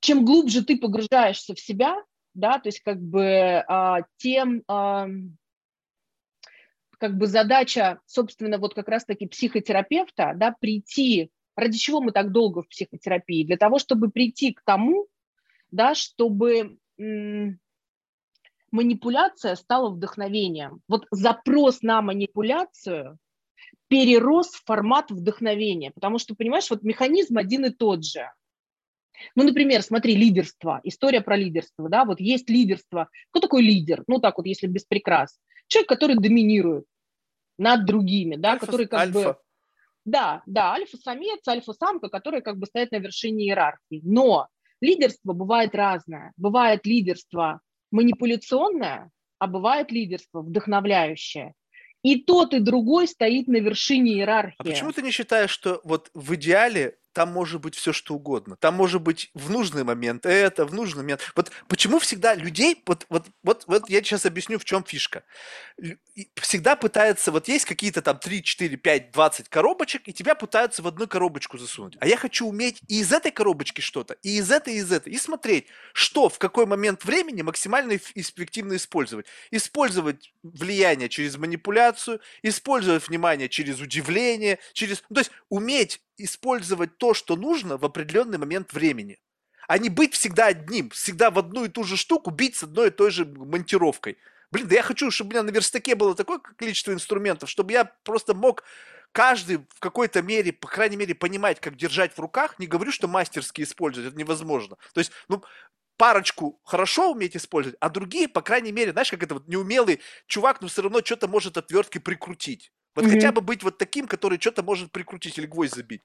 чем глубже ты погружаешься в себя, да, то есть как бы а, тем, а, как бы задача, собственно, вот как раз-таки психотерапевта, да, прийти, ради чего мы так долго в психотерапии? Для того, чтобы прийти к тому, да, чтобы манипуляция стала вдохновением. Вот запрос на манипуляцию перерос в формат вдохновения, потому что, понимаешь, вот механизм один и тот же. Ну, например, смотри, лидерство, история про лидерство, да, вот есть лидерство. Кто такой лидер? Ну, так вот, если без прикрас. Человек, который доминирует над другими, да, альфа, который как альфа. бы... Да, да, альфа-самец, альфа-самка, которые как бы стоят на вершине иерархии. Но лидерство бывает разное. Бывает лидерство манипуляционное, а бывает лидерство вдохновляющее. И тот, и другой стоит на вершине иерархии. А
почему ты не считаешь, что вот в идеале там может быть все что угодно. Там может быть в нужный момент это, в нужный момент. Вот почему всегда людей, вот, вот, вот, вот я сейчас объясню, в чем фишка. Всегда пытаются, вот есть какие-то там 3, 4, 5, 20 коробочек, и тебя пытаются в одну коробочку засунуть. А я хочу уметь и из этой коробочки что-то, и из этой, и из этой, и смотреть, что в какой момент времени максимально эффективно использовать. Использовать влияние через манипуляцию, использовать внимание через удивление, через... Ну, то есть уметь использовать то, что нужно в определенный момент времени. А не быть всегда одним, всегда в одну и ту же штуку бить с одной и той же монтировкой. Блин, да я хочу, чтобы у меня на верстаке было такое количество инструментов, чтобы я просто мог каждый в какой-то мере, по крайней мере, понимать, как держать в руках. Не говорю, что мастерски использовать, это невозможно. То есть, ну, парочку хорошо уметь использовать, а другие, по крайней мере, знаешь, как это вот неумелый чувак, но все равно что-то может отверткой прикрутить. Вот mm-hmm. хотя бы быть вот таким, который что-то может прикрутить или гвоздь забить.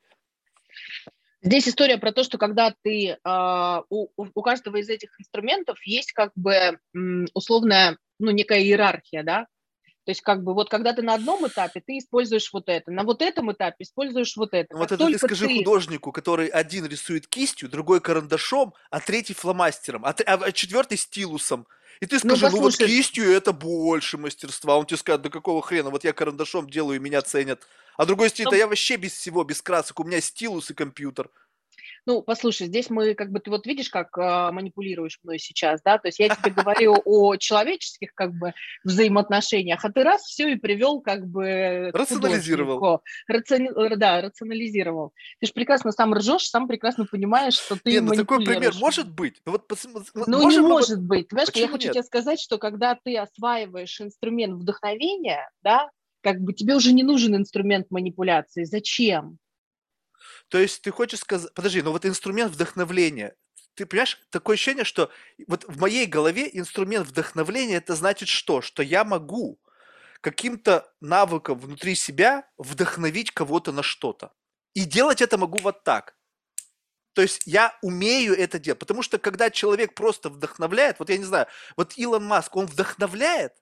Здесь история про то, что когда ты э, у, у каждого из этих инструментов есть как бы условная, ну, некая иерархия, да, то есть как бы вот когда ты на одном этапе, ты используешь вот это, на вот этом этапе используешь вот это.
Вот это ты скажи ты... художнику, который один рисует кистью, другой карандашом, а третий фломастером, а, а, а четвертый стилусом. И ты ну, скажи, ну, ну вот кистью это больше мастерства. Он тебе скажет, да какого хрена, вот я карандашом делаю, и меня ценят. А другой стиль, да я вообще без всего, без красок, у меня стилус и компьютер.
Ну, послушай, здесь мы как бы, ты вот видишь, как э, манипулируешь мной сейчас, да, то есть я тебе говорю о человеческих как бы взаимоотношениях, а ты раз все и привел как бы
Рационализировал.
Рацион... Да, рационализировал. Ты же прекрасно сам ржешь, сам прекрасно понимаешь, что ты
Нет, ну такой пример может быть?
Ну, вот, ну не может вот... быть. Понимаешь, я хочу нет? тебе сказать, что когда ты осваиваешь инструмент вдохновения, да, как бы тебе уже не нужен инструмент манипуляции. Зачем?
То есть ты хочешь сказать... Подожди, но вот инструмент вдохновления, ты понимаешь, такое ощущение, что вот в моей голове инструмент вдохновления это значит что? Что я могу каким-то навыком внутри себя вдохновить кого-то на что-то. И делать это могу вот так. То есть я умею это делать. Потому что когда человек просто вдохновляет, вот я не знаю, вот Илон Маск, он вдохновляет,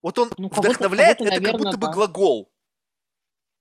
вот он ну, вдохновляет, это наверное, как будто бы глагол.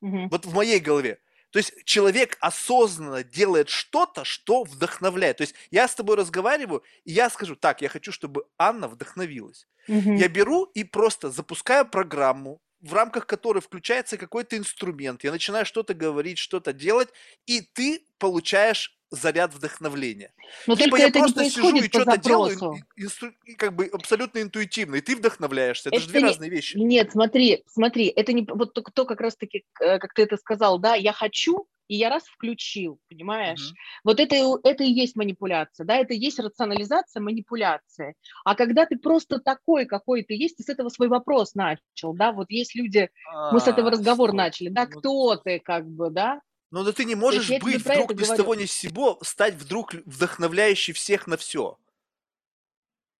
Угу. Вот в моей голове. То есть человек осознанно делает что-то, что вдохновляет. То есть я с тобой разговариваю, и я скажу, так, я хочу, чтобы Анна вдохновилась. Угу. Я беру и просто запускаю программу, в рамках которой включается какой-то инструмент. Я начинаю что-то говорить, что-то делать, и ты получаешь заряд вдохновения. Но Либо я просто сижу и что-то делаю, и, и, и, как бы абсолютно интуитивно, и ты вдохновляешься. Это, это же две не, разные вещи.
Нет, смотри, смотри, это не вот то, то как раз-таки, э, как ты это сказал, да, я хочу, и я раз включил, понимаешь? Mm-hmm. Вот это, это и есть манипуляция, да, это и есть рационализация манипуляции. А когда ты просто такой, какой ты есть, ты с этого свой вопрос начал, да, вот есть люди, а, мы с этого разговор что? начали, да, кто ты, как бы, да,
ну да ты не можешь быть вдруг ни с того ни с сего, стать вдруг вдохновляющий всех на все.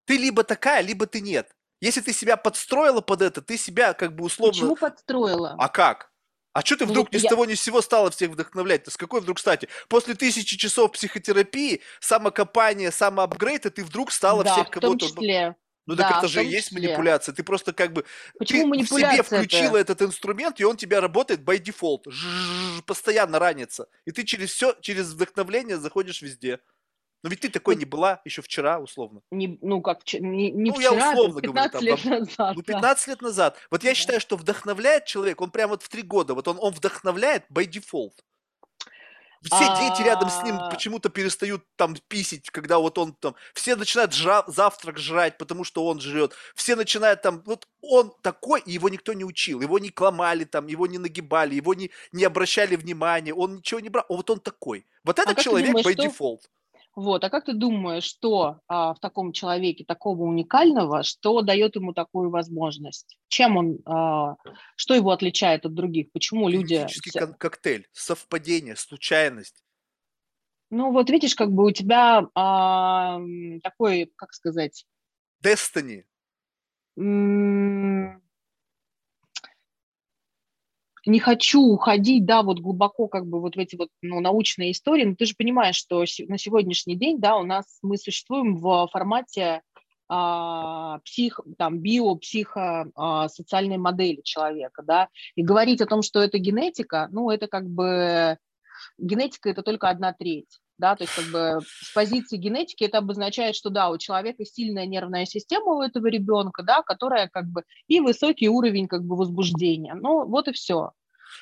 Ты либо такая, либо ты нет. Если ты себя подстроила под это, ты себя как бы условно...
Почему подстроила?
А как? А что ты ну, вдруг ни я... с того ни с сего стала всех вдохновлять-то? С какой вдруг стати? После тысячи часов психотерапии, самокопания, самоапгрейда ты вдруг стала
да,
всех
кого-то... Числе.
Ну да, так это же и есть манипуляция. Ты просто как бы Почему ты в себе включила это? этот инструмент, и он тебя работает by default. Ж-ж-ж, постоянно ранится. И ты через все, через вдохновление заходишь везде. Но ведь ты такой не была еще вчера, условно.
Не, ну, как не, не ну, вчера, я условно 15 говорю, лет там, назад.
Ну, 15 да. лет назад. Вот я считаю, что вдохновляет человек, он прямо вот в три года, вот он, он вдохновляет by default. Все дети рядом с ним а. почему-то перестают там писить, когда вот он там... Все начинают жра- завтрак жрать, потому что он жрет. Все начинают там... Вот он такой, и его никто не учил. Его не кломали там, его не нагибали, его не, не обращали внимания, он ничего не брал. Вот он такой. Вот а этот а человек by что... default.
Вот, а как ты думаешь, что а, в таком человеке такого уникального, что дает ему такую возможность? Чем он, а, что его отличает от других? Почему люди...
Кон- коктейль, совпадение, случайность.
Ну вот видишь, как бы у тебя а, такой, как сказать...
Destiny
не хочу уходить, да, вот глубоко как бы вот в эти вот ну, научные истории, но ты же понимаешь, что на сегодняшний день, да, у нас мы существуем в формате а, псих, там, био, психо, а, социальной модели человека, да, и говорить о том, что это генетика, ну, это как бы, генетика – это только одна треть, да, то есть как бы с позиции генетики это обозначает, что да, у человека сильная нервная система у этого ребенка, да, которая как бы и высокий уровень как бы возбуждения. Ну, вот и все.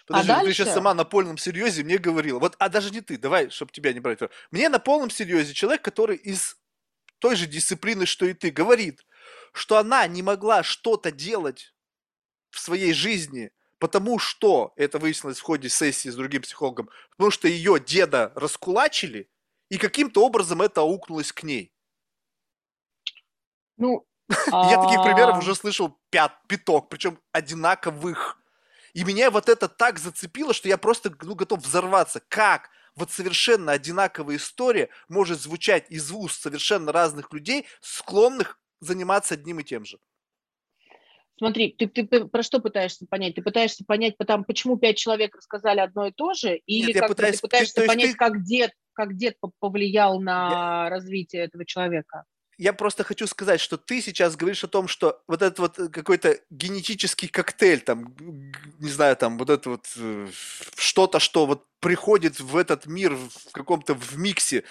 Подожди, а дальше... ты сейчас сама на полном серьезе мне говорила. Вот, а даже не ты, давай, чтобы тебя не брать. Мне на полном серьезе человек, который из той же дисциплины, что и ты, говорит, что она не могла что-то делать в своей жизни, Потому что, это выяснилось в ходе сессии с другим психологом, потому что ее деда раскулачили, и каким-то образом это аукнулось к ней.
Ну,
Я таких примеров а уже слышал пят, пяток, причем одинаковых. И меня вот это так зацепило, что я просто ну, готов взорваться. Как вот совершенно одинаковая история может звучать из уст совершенно разных людей, склонных заниматься одним и тем же?
Смотри, ты, ты про что пытаешься понять? Ты пытаешься понять, потому, почему пять человек рассказали одно и то же, или Нет, как пытаюсь, ты пытаешься ты, понять, ты... как дед, как дед повлиял на я... развитие этого человека?
Я просто хочу сказать, что ты сейчас говоришь о том, что вот этот вот э, какой-то генетический коктейль, там, не знаю, там, вот это вот э, что-то, что вот приходит в этот мир в каком-то в миксе,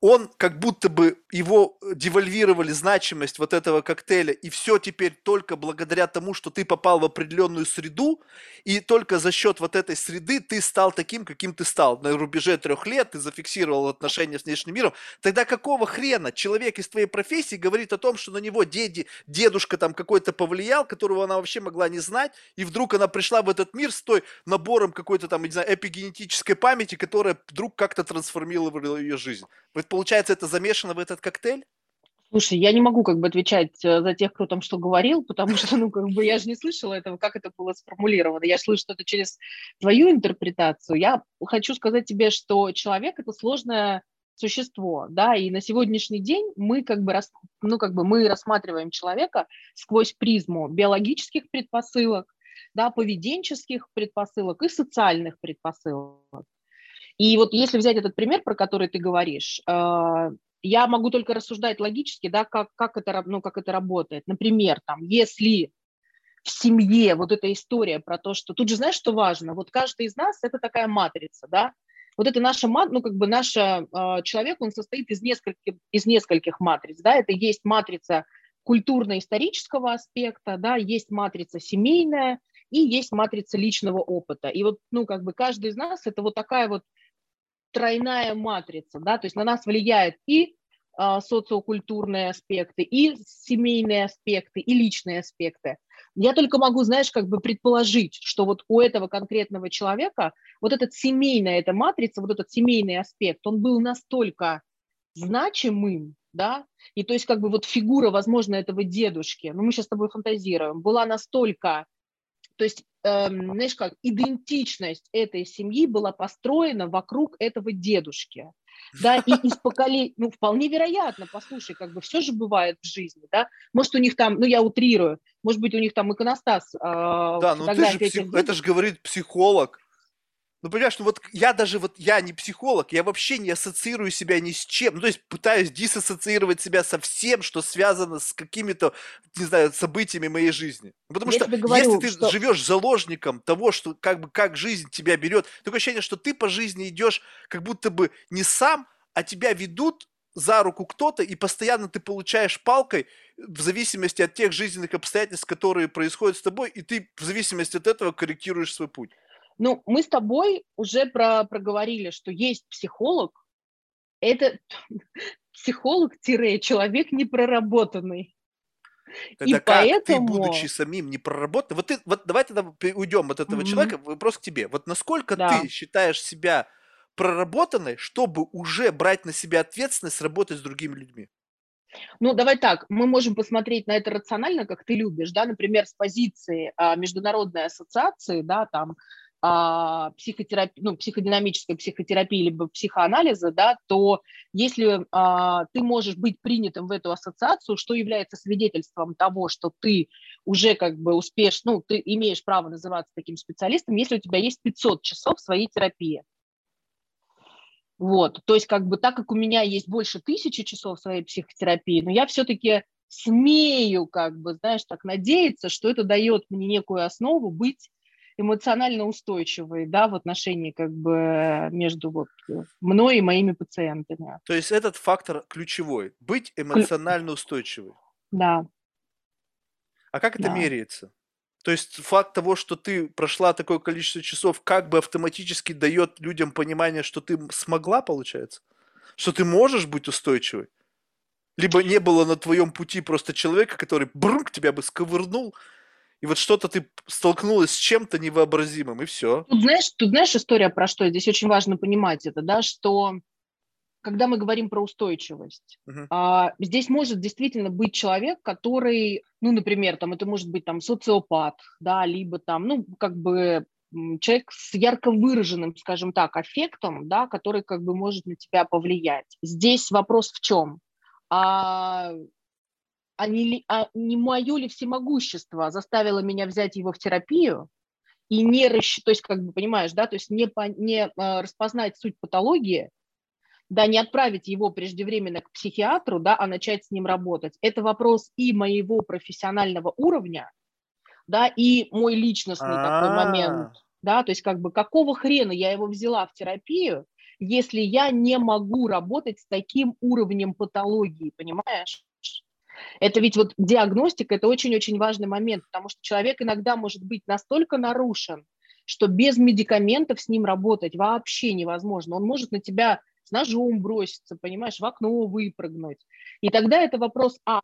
он как будто бы его э, девальвировали значимость вот этого коктейля, и все теперь только благодаря тому, что ты попал в определенную среду, и только за счет вот этой среды ты стал таким, каким ты стал. На рубеже трех лет ты зафиксировал отношения с внешним миром. Тогда какого хрена человек из твоей профессии говорит о том, что на него деди, дедушка там какой-то повлиял, которого она вообще могла не знать, и вдруг она пришла в этот мир с той набором какой-то там, не знаю, эпигенетической памяти, которая вдруг как-то трансформировала ее жизнь. Получается, это замешано в этот коктейль?
Слушай, я не могу как бы отвечать э, за тех, кто там что говорил, потому что, ну, как бы я же не слышала этого, как это было сформулировано. Я слышу что-то через твою интерпретацию. Я хочу сказать тебе, что человек – это сложное существо, да, и на сегодняшний день мы как бы, ну, как бы мы рассматриваем человека сквозь призму биологических предпосылок, да, поведенческих предпосылок и социальных предпосылок. И вот если взять этот пример, про который ты говоришь, э, я могу только рассуждать логически, да, как, как, это, ну, как это работает. Например, там, если в семье вот эта история про то, что тут же знаешь, что важно, вот каждый из нас это такая матрица, да, вот это наша, ну, как бы наш э, человек, он состоит из нескольких, из нескольких матриц, да, это есть матрица культурно-исторического аспекта, да, есть матрица семейная и есть матрица личного опыта. И вот, ну, как бы каждый из нас это вот такая вот тройная матрица, да, то есть на нас влияют и а, социокультурные аспекты, и семейные аспекты, и личные аспекты. Я только могу, знаешь, как бы предположить, что вот у этого конкретного человека вот этот семейная эта матрица, вот этот семейный аспект, он был настолько значимым, да, и то есть как бы вот фигура, возможно, этого дедушки, ну мы сейчас с тобой фантазируем, была настолько то есть, знаешь как, идентичность этой семьи была построена вокруг этого дедушки. Да, и из поколений, ну, вполне вероятно, послушай, как бы все же бывает в жизни, да, может, у них там, ну, я утрирую, может быть, у них там иконостас. Э,
да, ну, ты же псих... это же говорит психолог, ну, понимаешь, ну вот я даже вот, я не психолог, я вообще не ассоциирую себя ни с чем. Ну, то есть пытаюсь диссоциировать себя со всем, что связано с какими-то, не знаю, событиями моей жизни. Ну, потому я что говорю, если ты что... живешь заложником того, что как бы как жизнь тебя берет, такое ощущение, что ты по жизни идешь как будто бы не сам, а тебя ведут за руку кто-то, и постоянно ты получаешь палкой в зависимости от тех жизненных обстоятельств, которые происходят с тобой, и ты в зависимости от этого корректируешь свой путь.
Ну, мы с тобой уже про, проговорили, что есть психолог. Это психолог-человек непроработанный.
Тогда и как поэтому... ты, будучи самим не проработанным, вот, ты, вот давай тогда уйдем от этого mm-hmm. человека, вопрос к тебе. Вот насколько да. ты считаешь себя проработанной, чтобы уже брать на себя ответственность работать с другими людьми?
Ну, давай так, мы можем посмотреть на это рационально, как ты любишь, да, например, с позиции а, Международной ассоциации, да, там, а, психотерапии, ну, психодинамической психотерапии либо психоанализа, да, то если а, ты можешь быть принятым в эту ассоциацию, что является свидетельством того, что ты уже как бы успешно, ну, ты имеешь право называться таким специалистом, если у тебя есть 500 часов своей терапии. Вот, то есть как бы так как у меня есть больше тысячи часов своей психотерапии, но я все-таки смею, как бы, знаешь, так надеяться, что это дает мне некую основу быть эмоционально устойчивой, да, в отношении как бы между вот мной и моими пациентами.
То есть этот фактор ключевой, быть эмоционально устойчивой.
Да.
А как это да. меряется? То есть факт того, что ты прошла такое количество часов, как бы автоматически дает людям понимание, что ты смогла, получается? Что ты можешь быть устойчивой? Либо не было на твоем пути просто человека, который брунг тебя бы сковырнул, и вот что-то ты столкнулась с чем-то невообразимым, и все.
Тут знаешь, тут знаешь история про что? Здесь очень важно понимать это, да, что когда мы говорим про устойчивость, uh-huh. а, здесь может действительно быть человек, который, ну, например, там это может быть там социопат, да, либо там, ну, как бы человек с ярко выраженным, скажем так, аффектом, да, который как бы может на тебя повлиять. Здесь вопрос в чем? А а не, а не мое ли всемогущество заставило меня взять его в терапию и не расщ... то есть, как бы, понимаешь, да, то есть не, по... не а, распознать суть патологии, да, не отправить его преждевременно к психиатру, да, а начать с ним работать. Это вопрос и моего профессионального уровня, да, и мой личностный такой момент, да, то есть как бы какого хрена я его взяла в терапию, если я не могу работать с таким уровнем патологии, понимаешь? Это ведь вот диагностика – это очень-очень важный момент, потому что человек иногда может быть настолько нарушен, что без медикаментов с ним работать вообще невозможно. Он может на тебя с ножом броситься, понимаешь, в окно выпрыгнуть. И тогда это вопрос, а,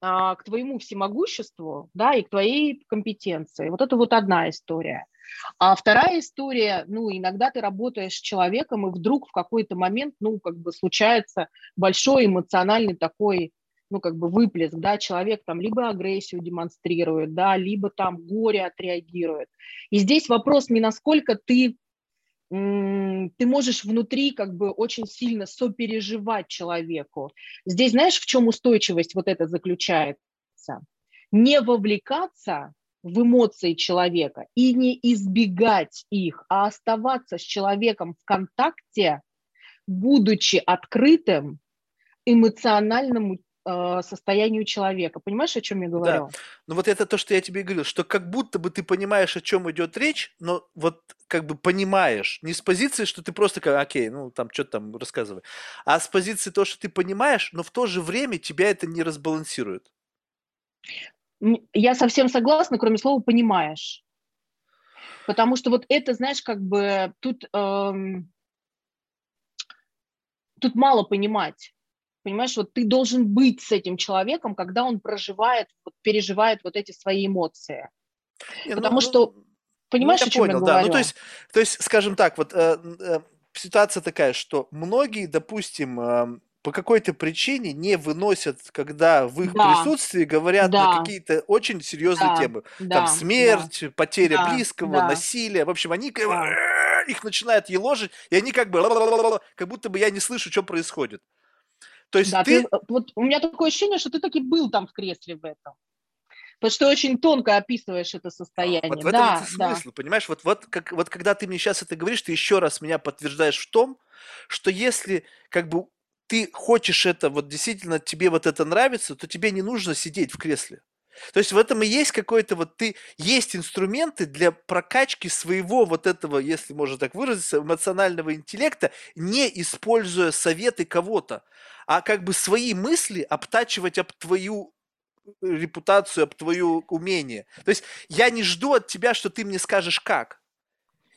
а, к твоему всемогуществу, да, и к твоей компетенции. Вот это вот одна история. А вторая история, ну, иногда ты работаешь с человеком, и вдруг в какой-то момент, ну, как бы случается большой эмоциональный такой ну, как бы выплеск, да, человек там либо агрессию демонстрирует, да, либо там горе отреагирует. И здесь вопрос не насколько ты ты можешь внутри как бы очень сильно сопереживать человеку. Здесь знаешь, в чем устойчивость вот это заключается? Не вовлекаться в эмоции человека и не избегать их, а оставаться с человеком в контакте, будучи открытым эмоциональному э, состоянию человека. Понимаешь, о чем я говорю?
Да. Ну вот это то, что я тебе говорил, что как будто бы ты понимаешь, о чем идет речь, но вот как бы понимаешь, не с позиции, что ты просто как, окей, ну там что-то там рассказывай, а с позиции того, что ты понимаешь, но в то же время тебя это не разбалансирует.
Я совсем согласна, кроме слова «понимаешь». Потому что вот это, знаешь, как бы тут, эм, тут мало понимать. Понимаешь, вот ты должен быть с этим человеком, когда он проживает, вот, переживает вот эти свои эмоции. Не, Потому ну, что, ну, понимаешь, ну, я о чем понял, я
да. Ну, то есть, то есть, скажем так, вот э, э, ситуация такая, что многие, допустим, э, по какой-то причине не выносят, когда в их да. присутствии говорят да. на какие-то очень серьезные да. темы. Да. Там смерть, да. потеря да. близкого, да. насилие. В общем, они да. их начинают еложить, и они как бы как будто бы я не слышу, что происходит.
То есть да, ты... ты... Вот у меня такое ощущение, что ты таки был там в кресле в этом. Потому что ты очень тонко описываешь это состояние. Вот
в этом да, это смысл, да. понимаешь? Вот, вот, как, вот когда ты мне сейчас это говоришь, ты еще раз меня подтверждаешь в том, что если как бы ты хочешь это, вот действительно тебе вот это нравится, то тебе не нужно сидеть в кресле. То есть в этом и есть какой-то вот ты, есть инструменты для прокачки своего вот этого, если можно так выразиться, эмоционального интеллекта, не используя советы кого-то, а как бы свои мысли обтачивать об твою э, репутацию, об твое умение. То есть я не жду от тебя, что ты мне скажешь как.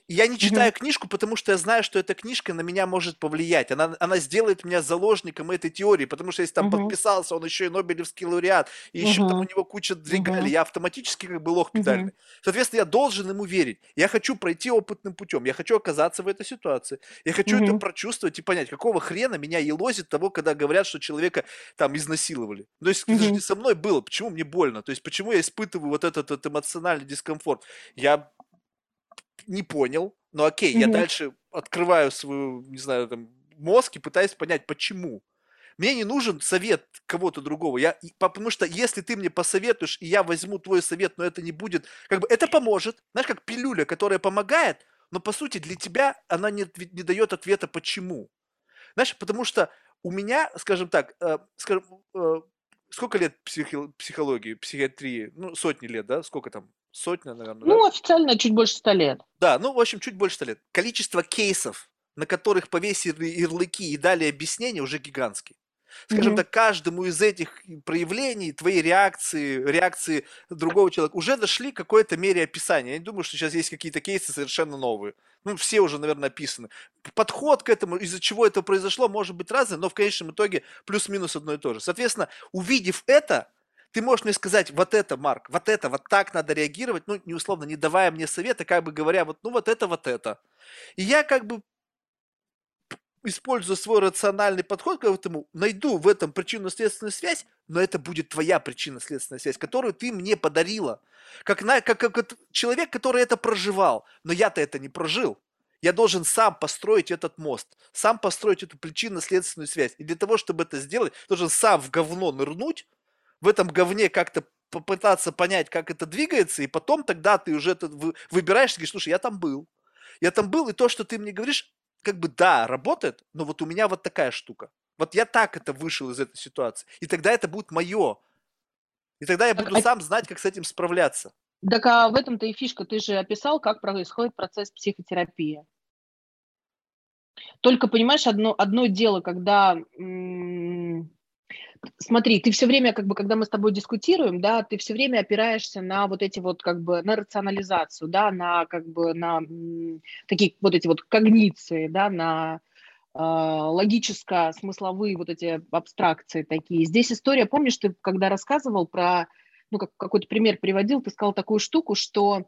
Я не читаю угу. книжку, потому что я знаю, что эта книжка на меня может повлиять. Она, она сделает меня заложником этой теории, потому что если там угу. подписался, он еще и Нобелевский лауреат, и еще угу. там у него куча регалий, угу. я автоматически как бы лох педальный. Угу. Соответственно, я должен ему верить. Я хочу пройти опытным путем, я хочу оказаться в этой ситуации, я хочу угу. это прочувствовать и понять, какого хрена меня елозит того, когда говорят, что человека там изнасиловали. То есть угу. это же не со мной было, почему мне больно, то есть почему я испытываю вот этот, этот эмоциональный дискомфорт. Я не понял, но окей, mm-hmm. я дальше открываю свою, не знаю, там, мозг и пытаюсь понять, почему. Мне не нужен совет кого-то другого. Я, потому что если ты мне посоветуешь, и я возьму твой совет, но это не будет... Как бы это поможет. Знаешь, как пилюля, которая помогает, но по сути для тебя она не, не дает ответа почему. Знаешь, потому что у меня, скажем так, э, скажем, э, сколько лет психи- психологии, психиатрии? Ну, сотни лет, да? Сколько там? Сотня, наверное.
Ну,
да?
официально чуть больше ста лет.
Да, ну, в общем, чуть больше ста лет. Количество кейсов, на которых повесили ярлыки и дали объяснения, уже гигантский. Скажем mm-hmm. так, каждому из этих проявлений, твоей реакции, реакции другого человека, уже дошли к какой-то мере описания. Я не думаю, что сейчас есть какие-то кейсы совершенно новые. Ну, все уже, наверное, описаны. Подход к этому, из-за чего это произошло, может быть разный, но в конечном итоге плюс-минус одно и то же. Соответственно, увидев это, ты можешь мне сказать, вот это, Марк, вот это, вот так надо реагировать, ну, не условно, не давая мне совета, как бы говоря, вот, ну, вот это, вот это. И я как бы используя свой рациональный подход к этому, найду в этом причинно-следственную связь, но это будет твоя причинно-следственная связь, которую ты мне подарила. Как, на, как, как человек, который это проживал. Но я-то это не прожил. Я должен сам построить этот мост, сам построить эту причинно-следственную связь. И для того, чтобы это сделать, должен сам в говно нырнуть, в этом говне как-то попытаться понять, как это двигается, и потом тогда ты уже это выбираешь и говоришь, слушай, я там был. Я там был, и то, что ты мне говоришь, как бы да, работает, но вот у меня вот такая штука. Вот я так это вышел из этой ситуации. И тогда это будет мое. И тогда я буду а... сам знать, как с этим справляться.
Так а в этом-то и фишка. Ты же описал, как происходит процесс психотерапии. Только, понимаешь, одно, одно дело, когда м- смотри, ты все время, как бы, когда мы с тобой дискутируем, да, ты все время опираешься на вот эти вот, как бы, на рационализацию, да, на, как бы, на такие вот эти вот когниции, да, на э, логическо-смысловые вот эти абстракции такие. Здесь история, помнишь, ты когда рассказывал про, ну, как, какой-то пример приводил, ты сказал такую штуку, что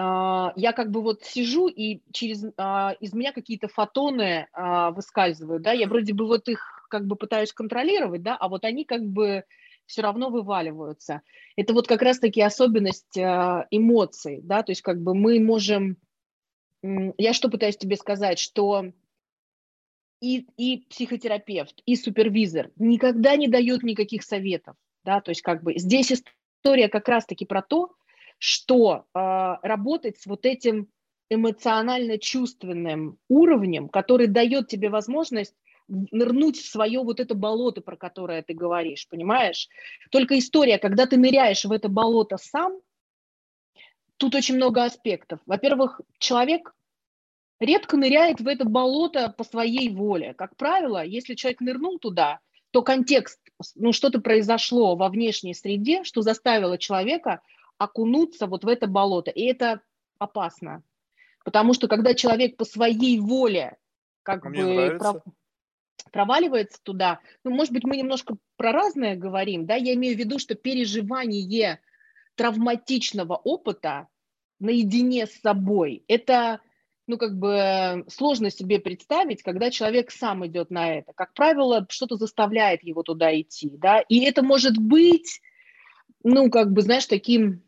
Uh, я как бы вот сижу, и через, uh, из меня какие-то фотоны выскальзывают, да, я вроде бы вот их как бы пытаюсь контролировать, да, а вот они как бы все равно вываливаются. Это вот как раз-таки особенность э, эмоций, да, то есть как бы мы можем, я что пытаюсь тебе сказать, что и, и психотерапевт, и супервизор никогда не дает никаких советов, да, то есть как бы здесь история как раз-таки про то, что э, работать с вот этим эмоционально-чувственным уровнем, который дает тебе возможность нырнуть в свое вот это болото, про которое ты говоришь, понимаешь? Только история, когда ты ныряешь в это болото сам, тут очень много аспектов. Во-первых, человек редко ныряет в это болото по своей воле. Как правило, если человек нырнул туда, то контекст, ну что-то произошло во внешней среде, что заставило человека окунуться вот в это болото. И это опасно. Потому что когда человек по своей воле как а бы проваливается туда. Ну, может быть, мы немножко про разное говорим, да, я имею в виду, что переживание травматичного опыта наедине с собой, это, ну, как бы сложно себе представить, когда человек сам идет на это. Как правило, что-то заставляет его туда идти, да, и это может быть, ну, как бы, знаешь, таким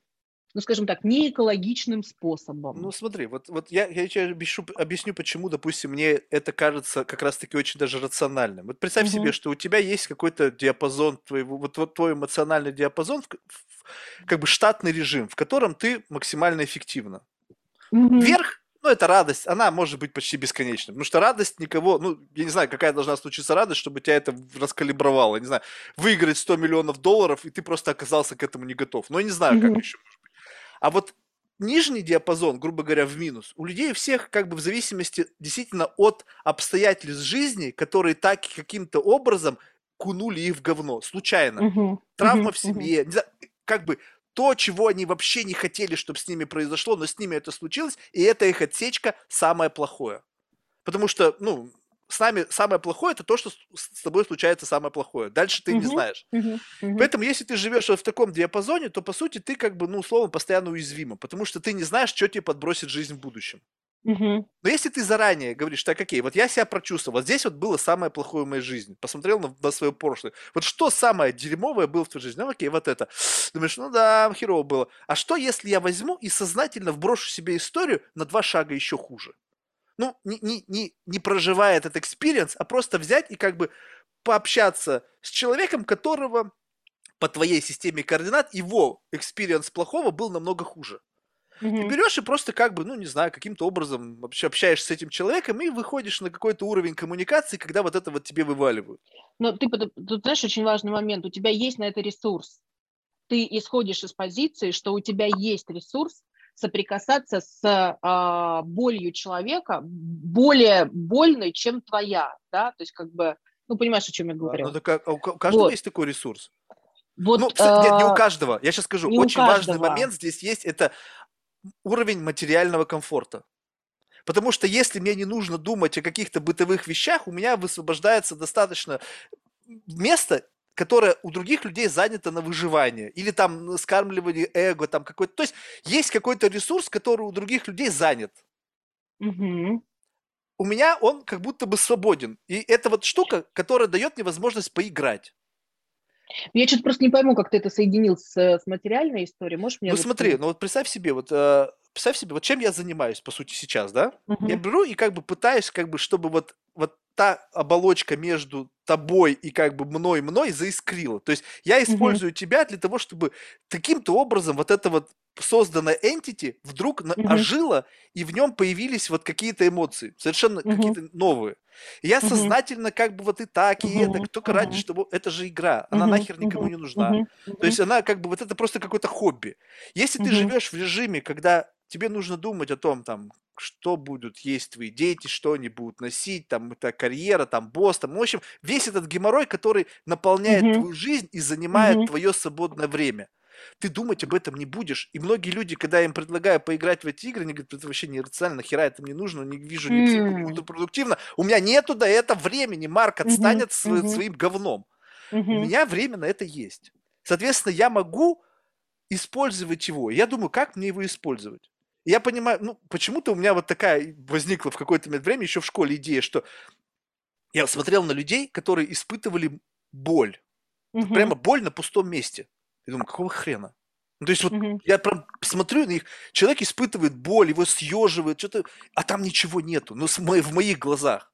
ну, скажем так, не экологичным способом.
Ну, смотри, вот, вот я, я тебе объясню, объясню, почему, допустим, мне это кажется как раз-таки очень даже рациональным. Вот представь угу. себе, что у тебя есть какой-то диапазон твоего, вот, вот твой эмоциональный диапазон, как бы штатный режим, в котором ты максимально эффективна. Угу. Вверх ну, это радость, она может быть почти бесконечной, потому что радость никого, ну, я не знаю, какая должна случиться радость, чтобы тебя это раскалибровало, не знаю, выиграть 100 миллионов долларов, и ты просто оказался к этому не готов. Но я не знаю, mm-hmm. как еще может. А вот нижний диапазон, грубо говоря, в минус, у людей всех как бы в зависимости действительно от обстоятельств жизни, которые так каким-то образом кунули их в говно, случайно. Uh-huh. Травма uh-huh. в семье, знаю, как бы то, чего они вообще не хотели, чтобы с ними произошло, но с ними это случилось, и эта их отсечка самое плохое. Потому что, ну, с нами самое плохое это то, что с тобой случается самое плохое. Дальше ты uh-huh, не знаешь. Uh-huh, uh-huh. Поэтому, если ты живешь вот в таком диапазоне, то по сути ты как бы, ну, условно, постоянно уязвима, потому что ты не знаешь, что тебе подбросит жизнь в будущем.
Uh-huh.
Но если ты заранее говоришь, так, окей, вот я себя прочувствовал, вот здесь вот было самое плохое в моей жизни, посмотрел на, на свое прошлое, вот что самое дерьмовое было в твоей жизни? Ну, окей, вот это. Думаешь, ну да, херово было. А что, если я возьму и сознательно вброшу себе историю на два шага еще хуже? Ну, не, не, не, не проживая этот experience, а просто взять и как бы пообщаться с человеком, которого по твоей системе координат его experience плохого был намного хуже. Mm-hmm. Ты берешь и просто как бы, ну, не знаю, каким-то образом вообще общаешься с этим человеком и выходишь на какой-то уровень коммуникации, когда вот это вот тебе вываливают.
Но ты, тут, знаешь, очень важный момент. У тебя есть на это ресурс. Ты исходишь из позиции, что у тебя есть ресурс соприкасаться с э, болью человека более больной, чем твоя, да, то есть как бы, ну, понимаешь, о чем я говорю.
Ну, так, а у каждого вот. есть такой ресурс?
Вот,
ну, кстати, нет, не у каждого. Я сейчас скажу, очень важный момент здесь есть, это уровень материального комфорта. Потому что если мне не нужно думать о каких-то бытовых вещах, у меня высвобождается достаточно места которая у других людей занята на выживание или там скармливание эго, там какой-то. То есть есть какой-то ресурс, который у других людей занят.
Угу.
У меня он как будто бы свободен. И это вот штука, которая дает мне возможность поиграть.
Я что-то просто не пойму, как ты это соединил с, с материальной историей. Можешь мне...
Ну смотри, ну вот представь себе, вот э, представь себе, вот чем я занимаюсь, по сути, сейчас, да? Угу. Я беру и как бы пытаюсь, как бы, чтобы вот, вот та оболочка между тобой и как бы мной-мной заискрила. То есть я использую mm-hmm. тебя для того, чтобы каким-то образом вот это вот созданное entity вдруг mm-hmm. ожило, и в нем появились вот какие-то эмоции, совершенно mm-hmm. какие-то новые. И я mm-hmm. сознательно как бы вот и так, и mm-hmm. это, только mm-hmm. ради, чтобы... Это же игра, она mm-hmm. нахер никому mm-hmm. не нужна. Mm-hmm. То есть она как бы вот это просто какое-то хобби. Если mm-hmm. ты живешь в режиме, когда тебе нужно думать о том, там, что будут есть твои дети, что они будут носить, там, это карьера, там, босс, там, в общем, весь этот геморрой, который наполняет mm-hmm. твою жизнь и занимает mm-hmm. твое свободное время. Ты думать об этом не будешь. И многие люди, когда я им предлагаю поиграть в эти игры, они говорят, это вообще нерационально, нахера это мне нужно, не вижу, не mm-hmm. продуктивно. У меня нету до этого времени, Марк, отстанет mm-hmm. с своим говном. Mm-hmm. У меня время на это есть. Соответственно, я могу использовать его. Я думаю, как мне его использовать? Я понимаю, ну, почему-то у меня вот такая возникла в какое-то время еще в школе идея, что я смотрел на людей, которые испытывали боль. Угу. Прямо боль на пустом месте. Я думаю, какого хрена? Ну, то есть вот угу. я прям смотрю на них, человек испытывает боль, его съеживает, что-то, а там ничего нету, ну, в моих глазах.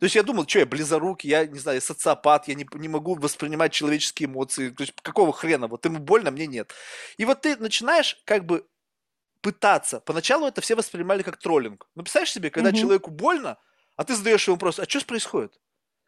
То есть я думал, что я близорукий, я, не знаю, социопат, я не, не могу воспринимать человеческие эмоции. То есть какого хрена? Вот ему больно, мне нет. И вот ты начинаешь как бы пытаться. Поначалу это все воспринимали как троллинг. Ну, представляешь себе, когда угу. человеку больно, а ты задаешь ему вопрос, а что происходит?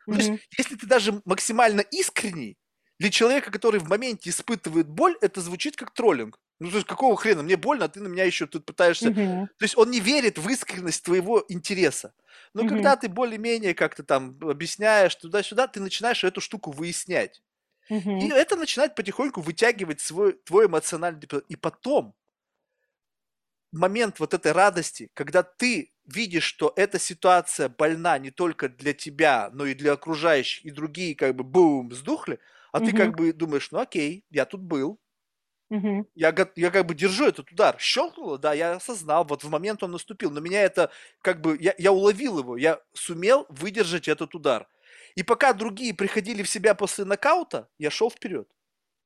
Угу. То есть, если ты даже максимально искренний, для человека, который в моменте испытывает боль, это звучит как троллинг. Ну, то есть, какого хрена? Мне больно, а ты на меня еще тут пытаешься... Угу. То есть, он не верит в искренность твоего интереса. Но угу. когда ты более-менее как-то там объясняешь туда-сюда, ты начинаешь эту штуку выяснять. Угу. И это начинает потихоньку вытягивать свой, твой эмоциональный... И потом, момент вот этой радости, когда ты видишь, что эта ситуация больна не только для тебя, но и для окружающих, и другие как бы бум, сдохли, а угу. ты как бы думаешь, ну окей, я тут был, угу. я, я как бы держу этот удар. Щелкнуло, да, я осознал, вот в момент он наступил, но меня это как бы, я, я уловил его, я сумел выдержать этот удар. И пока другие приходили в себя после нокаута, я шел вперед.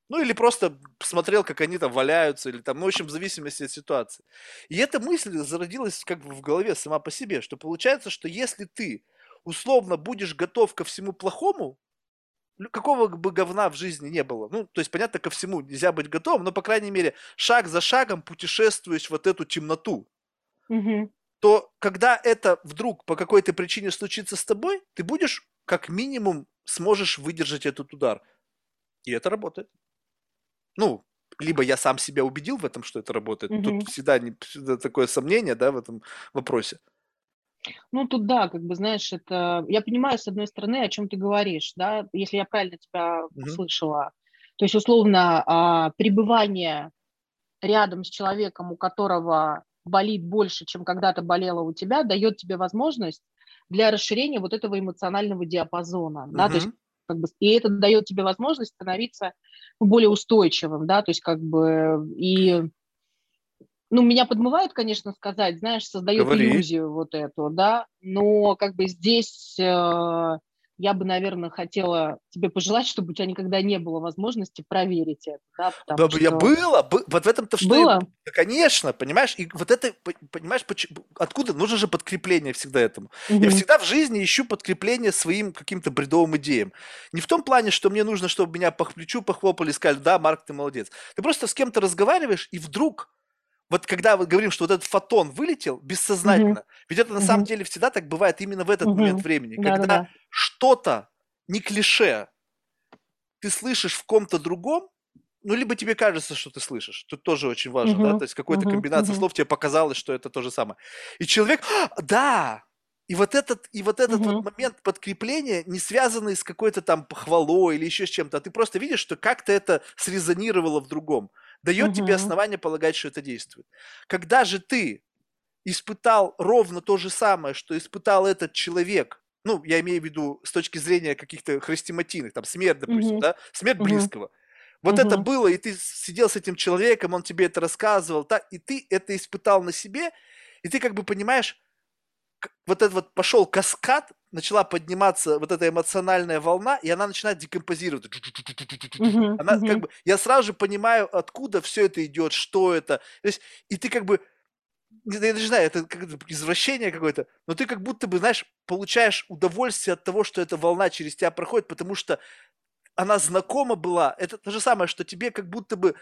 Ну, или просто смотрел, как они там валяются, или там, ну, в общем, в зависимости от ситуации. И эта мысль зародилась как бы в голове сама по себе, что получается, что если ты условно будешь готов ко всему плохому, какого бы говна в жизни не было. Ну, то есть, понятно, ко всему нельзя быть готовым, но, по крайней мере, шаг за шагом путешествуешь вот эту темноту.
Угу.
То, когда это вдруг по какой-то причине случится с тобой, ты будешь как минимум сможешь выдержать этот удар. И это работает. Ну, либо я сам себя убедил в этом, что это работает. Угу. Тут всегда, всегда такое сомнение, да, в этом вопросе.
Ну, тут да, как бы, знаешь, это... Я понимаю, с одной стороны, о чем ты говоришь, да, если я правильно тебя угу. услышала. То есть, условно, а, пребывание рядом с человеком, у которого болит больше, чем когда-то болело у тебя, дает тебе возможность для расширения вот этого эмоционального диапазона, uh-huh. да, то есть как бы, и это дает тебе возможность становиться более устойчивым, да, то есть как бы и ну, меня подмывает, конечно, сказать, знаешь, создает Говори. иллюзию вот эту, да, но как бы здесь э, я бы, наверное, хотела тебе пожелать, чтобы у тебя никогда не было возможности проверить это. Да,
да что... я было, бы, вот в этом-то что... Было? И, конечно, понимаешь, и вот это, понимаешь, почему, откуда, нужно же подкрепление всегда этому. Угу. Я всегда в жизни ищу подкрепление своим каким-то бредовым идеям. Не в том плане, что мне нужно, чтобы меня по плечу похлопали и сказали, да, Марк, ты молодец. Ты просто с кем-то разговариваешь, и вдруг вот когда мы говорим, что вот этот фотон вылетел бессознательно, угу. ведь это на угу. самом деле всегда так бывает именно в этот угу. момент времени, да, когда да, что-то не клише ты слышишь в ком-то другом, ну, либо тебе кажется, что ты слышишь. Тут тоже очень важно, uh-huh, да, то есть какая-то uh-huh, комбинация uh-huh. слов тебе показалось, что это то же самое. И человек, «А, да, и вот этот, и вот этот uh-huh. вот момент подкрепления не связанный с какой-то там похвалой или еще с чем-то, а ты просто видишь, что как-то это срезонировало в другом дает угу. тебе основание полагать, что это действует. Когда же ты испытал ровно то же самое, что испытал этот человек, ну, я имею в виду с точки зрения каких-то хрестиматийных, там, смерть, допустим, угу. да, смерть угу. близкого. Вот угу. это было, и ты сидел с этим человеком, он тебе это рассказывал, так, и ты это испытал на себе, и ты как бы понимаешь, вот этот вот пошел каскад, начала подниматься вот эта эмоциональная волна, и она начинает декомпозировать. Она как бы, я сразу же понимаю, откуда все это идет, что это. То есть, и ты как бы, я даже не знаю, это как извращение какое-то, но ты как будто бы, знаешь, получаешь удовольствие от того, что эта волна через тебя проходит, потому что она знакома была. Это то же самое, что тебе как будто бы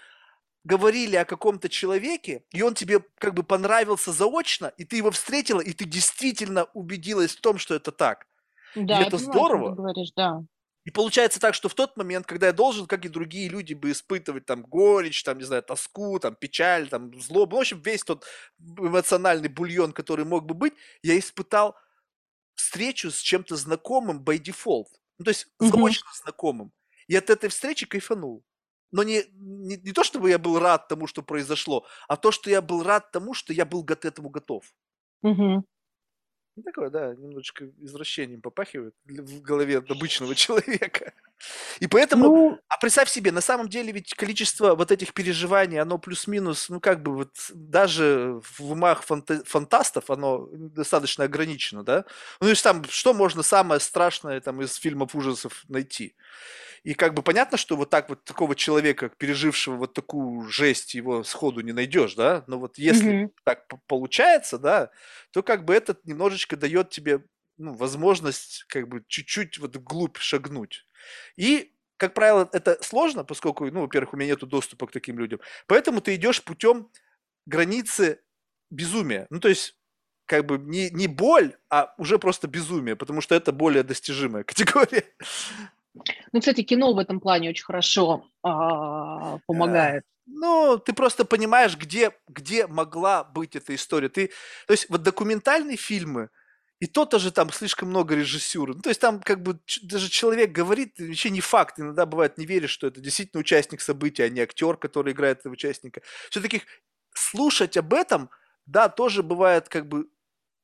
говорили о каком-то человеке, и он тебе как бы понравился заочно, и ты его встретила, и ты действительно убедилась в том, что это так. Да, и это понимаю, здорово. Ты говоришь, да. И получается так, что в тот момент, когда я должен, как и другие люди, бы испытывать там горечь, там, не знаю, тоску, там, печаль, там, злобу, в общем, весь тот эмоциональный бульон, который мог бы быть, я испытал встречу с чем-то знакомым by default. Ну, то есть заочно угу. знакомым. И от этой встречи кайфанул но не, не, не то, чтобы я был рад тому, что произошло, а то, что я был рад тому, что я был к этому готов. Угу. Ну, такое, да, немножечко извращением попахивает в голове обычного человека. И поэтому, ну, а представь себе, на самом деле ведь количество вот этих переживаний, оно плюс-минус, ну как бы вот даже в умах фанта- фантастов оно достаточно ограничено, да? Ну то есть там, что можно самое страшное там из фильмов ужасов найти? И как бы понятно, что вот так вот такого человека, пережившего вот такую жесть, его сходу не найдешь, да? Но вот если угу. так получается, да, то как бы этот немножечко дает тебе ну, возможность как бы чуть-чуть вот вглубь шагнуть. И как правило, это сложно, поскольку, ну, во-первых, у меня нет доступа к таким людям. Поэтому ты идешь путем границы безумия. Ну, то есть, как бы не, не боль, а уже просто безумие, потому что это более достижимая категория.
Ну, кстати, кино в этом плане очень хорошо а, помогает.
Ну, ты просто понимаешь, где, где могла быть эта история. Ты, то есть вот документальные фильмы, и то тоже там слишком много режиссуры. Ну, то есть там как бы даже человек говорит, вообще не факт. Иногда бывает не веришь, что это действительно участник события, а не актер, который играет этого участника. Все-таки слушать об этом, да, тоже бывает как бы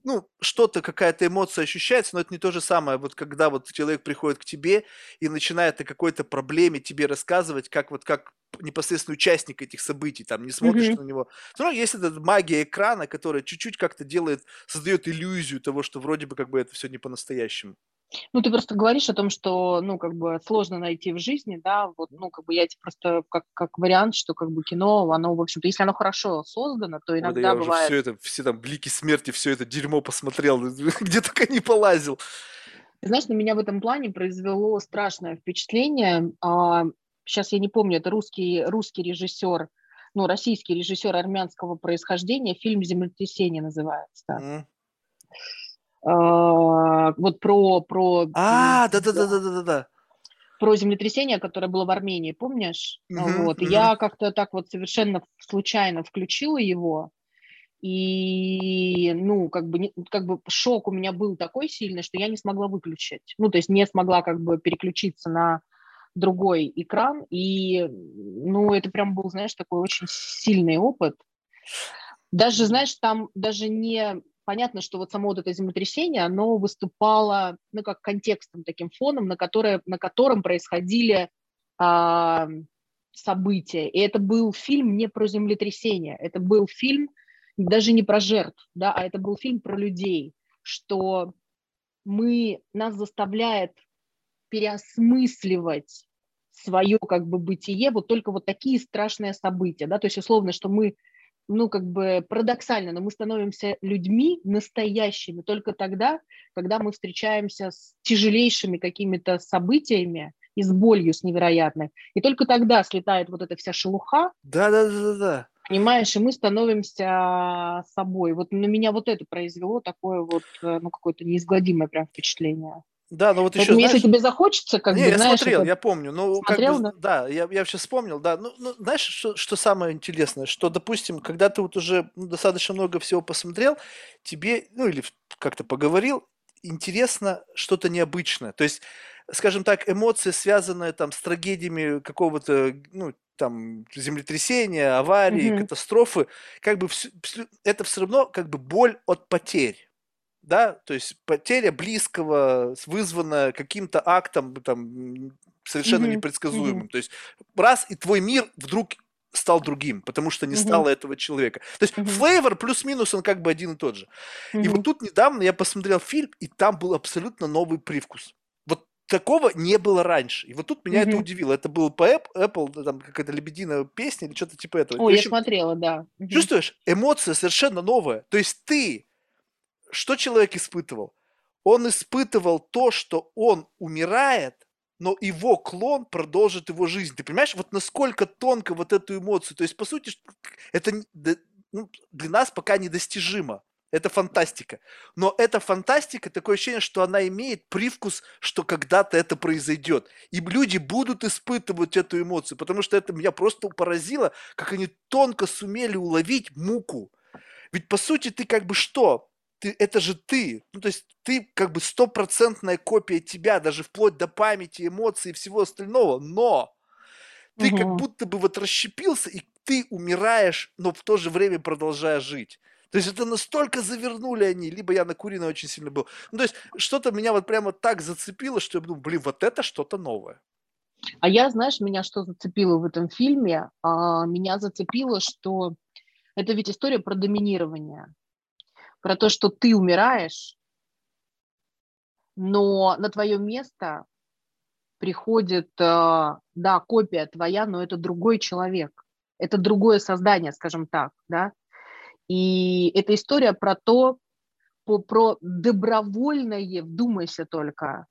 ну, что-то, какая-то эмоция ощущается, но это не то же самое, вот когда вот человек приходит к тебе и начинает о какой-то проблеме тебе рассказывать, как вот как непосредственно участник этих событий, там не смотришь mm-hmm. на него. Все равно есть эта магия экрана, которая чуть-чуть как-то делает, создает иллюзию того, что вроде бы как бы это все не по-настоящему.
Ну, ты просто говоришь о том, что, ну, как бы сложно найти в жизни, да, вот, ну, как бы я тебе просто как, как вариант, что как бы кино, оно, в общем-то, если оно хорошо создано, то иногда вот, я бывает...
уже все это, все там блики смерти, все это дерьмо посмотрел, где только не полазил.
Знаешь, на меня в этом плане произвело страшное впечатление. А, сейчас я не помню, это русский, русский режиссер, ну, российский режиссер армянского происхождения, фильм «Землетрясение» называется. Mm. А, вот про... про
а, да-да-да-да-да-да.
Про землетрясение, которое было в Армении, помнишь? Uh-huh, вот. Uh-huh. Я как-то так вот совершенно случайно включила его, и, ну, как бы, как бы шок у меня был такой сильный, что я не смогла выключить. Ну, то есть не смогла как бы переключиться на другой экран, и, ну, это прям был, знаешь, такой очень сильный опыт. Даже, знаешь, там даже не понятно, что вот само вот это землетрясение, оно выступало, ну, как контекстом, таким фоном, на, которое, на котором происходили а, события. И это был фильм не про землетрясение, это был фильм даже не про жертв, да, а это был фильм про людей, что мы, нас заставляет переосмысливать свое как бы бытие, вот только вот такие страшные события, да, то есть условно, что мы, ну как бы парадоксально, но мы становимся людьми настоящими только тогда, когда мы встречаемся с тяжелейшими какими-то событиями и с болью, с невероятной, и только тогда слетает вот эта вся шелуха.
Да, да, да, да, да.
Понимаешь, и мы становимся собой. Вот на меня вот это произвело такое вот, э, ну, какое-то неизгладимое прям впечатление.
Да, но вот еще, Поэтому,
знаешь... если тебе захочется, как
не,
бы,
я
знаешь...
смотрел,
это...
я помню. Ну, смотрел, как бы, да? да, я, я вообще вспомнил, да. Ну, ну знаешь, что, что самое интересное? Что, допустим, когда ты вот уже ну, достаточно много всего посмотрел, тебе, ну, или как-то поговорил, интересно что-то необычное. То есть, скажем так, эмоции, связанные там с трагедиями какого-то, ну, там, землетрясения, аварии, mm-hmm. катастрофы, как бы все, это все равно как бы боль от потерь да, то есть потеря близкого, вызвана каким-то актом там совершенно mm-hmm. непредсказуемым. Mm-hmm. То есть раз и твой мир вдруг стал другим, потому что не mm-hmm. стало этого человека. То есть mm-hmm. флейвор плюс-минус он как бы один и тот же. Mm-hmm. И вот тут недавно я посмотрел фильм, и там был абсолютно новый привкус. Вот такого не было раньше. И вот тут меня mm-hmm. это удивило. Это был по Apple, там какая-то лебединая песня или что-то типа этого.
Ой, я смотрела, да.
Mm-hmm. Чувствуешь? Эмоция совершенно новая. То есть ты что человек испытывал? Он испытывал то, что он умирает, но его клон продолжит его жизнь. Ты понимаешь, вот насколько тонко вот эту эмоцию. То есть, по сути, это ну, для нас пока недостижимо. Это фантастика. Но эта фантастика, такое ощущение, что она имеет привкус, что когда-то это произойдет. И люди будут испытывать эту эмоцию, потому что это меня просто поразило, как они тонко сумели уловить муку. Ведь по сути ты как бы что? Ты, это же ты. Ну, то есть ты как бы стопроцентная копия тебя, даже вплоть до памяти, эмоций и всего остального. Но ты угу. как будто бы вот расщепился, и ты умираешь, но в то же время продолжая жить. То есть это настолько завернули они, либо я на Куриной очень сильно был. Ну, то есть что-то меня вот прямо так зацепило, что я думаю, блин, вот это что-то новое.
А я, знаешь, меня что зацепило в этом фильме? А, меня зацепило, что это ведь история про доминирование про то, что ты умираешь, но на твое место приходит, э, да, копия твоя, но это другой человек, это другое создание, скажем так, да. И эта история про то, по, про добровольное, вдумайся только,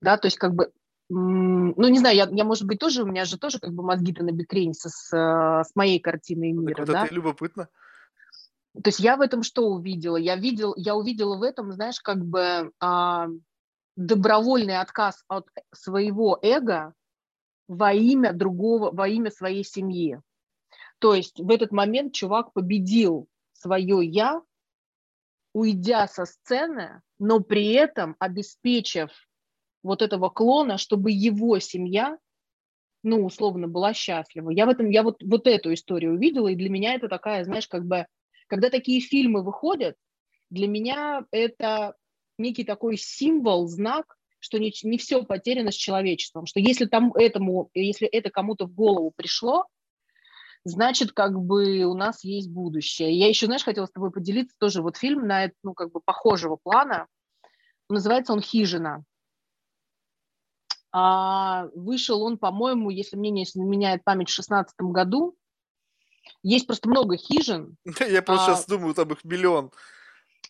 да, то есть как бы, ну, не знаю, я, я, может быть, тоже, у меня же тоже как бы мозги-то на бекрень с, с, с моей картиной мира, так
вот
да.
это любопытно.
То есть я в этом что увидела? Я, видел, я увидела в этом, знаешь, как бы а, добровольный отказ от своего эго во имя другого, во имя своей семьи. То есть в этот момент чувак победил свое «я», уйдя со сцены, но при этом обеспечив вот этого клона, чтобы его семья, ну, условно, была счастлива. Я в этом, я вот, вот эту историю увидела, и для меня это такая, знаешь, как бы когда такие фильмы выходят, для меня это некий такой символ, знак, что не, не все потеряно с человечеством, что если там этому, если это кому-то в голову пришло, значит, как бы у нас есть будущее. Я еще, знаешь, хотела с тобой поделиться тоже вот фильм на, ну, как бы похожего плана. Называется он «Хижина». А вышел он, по-моему, если мне не изменяет память, в 2016 году. Есть просто много хижин.
Я просто а, сейчас думаю, там их миллион.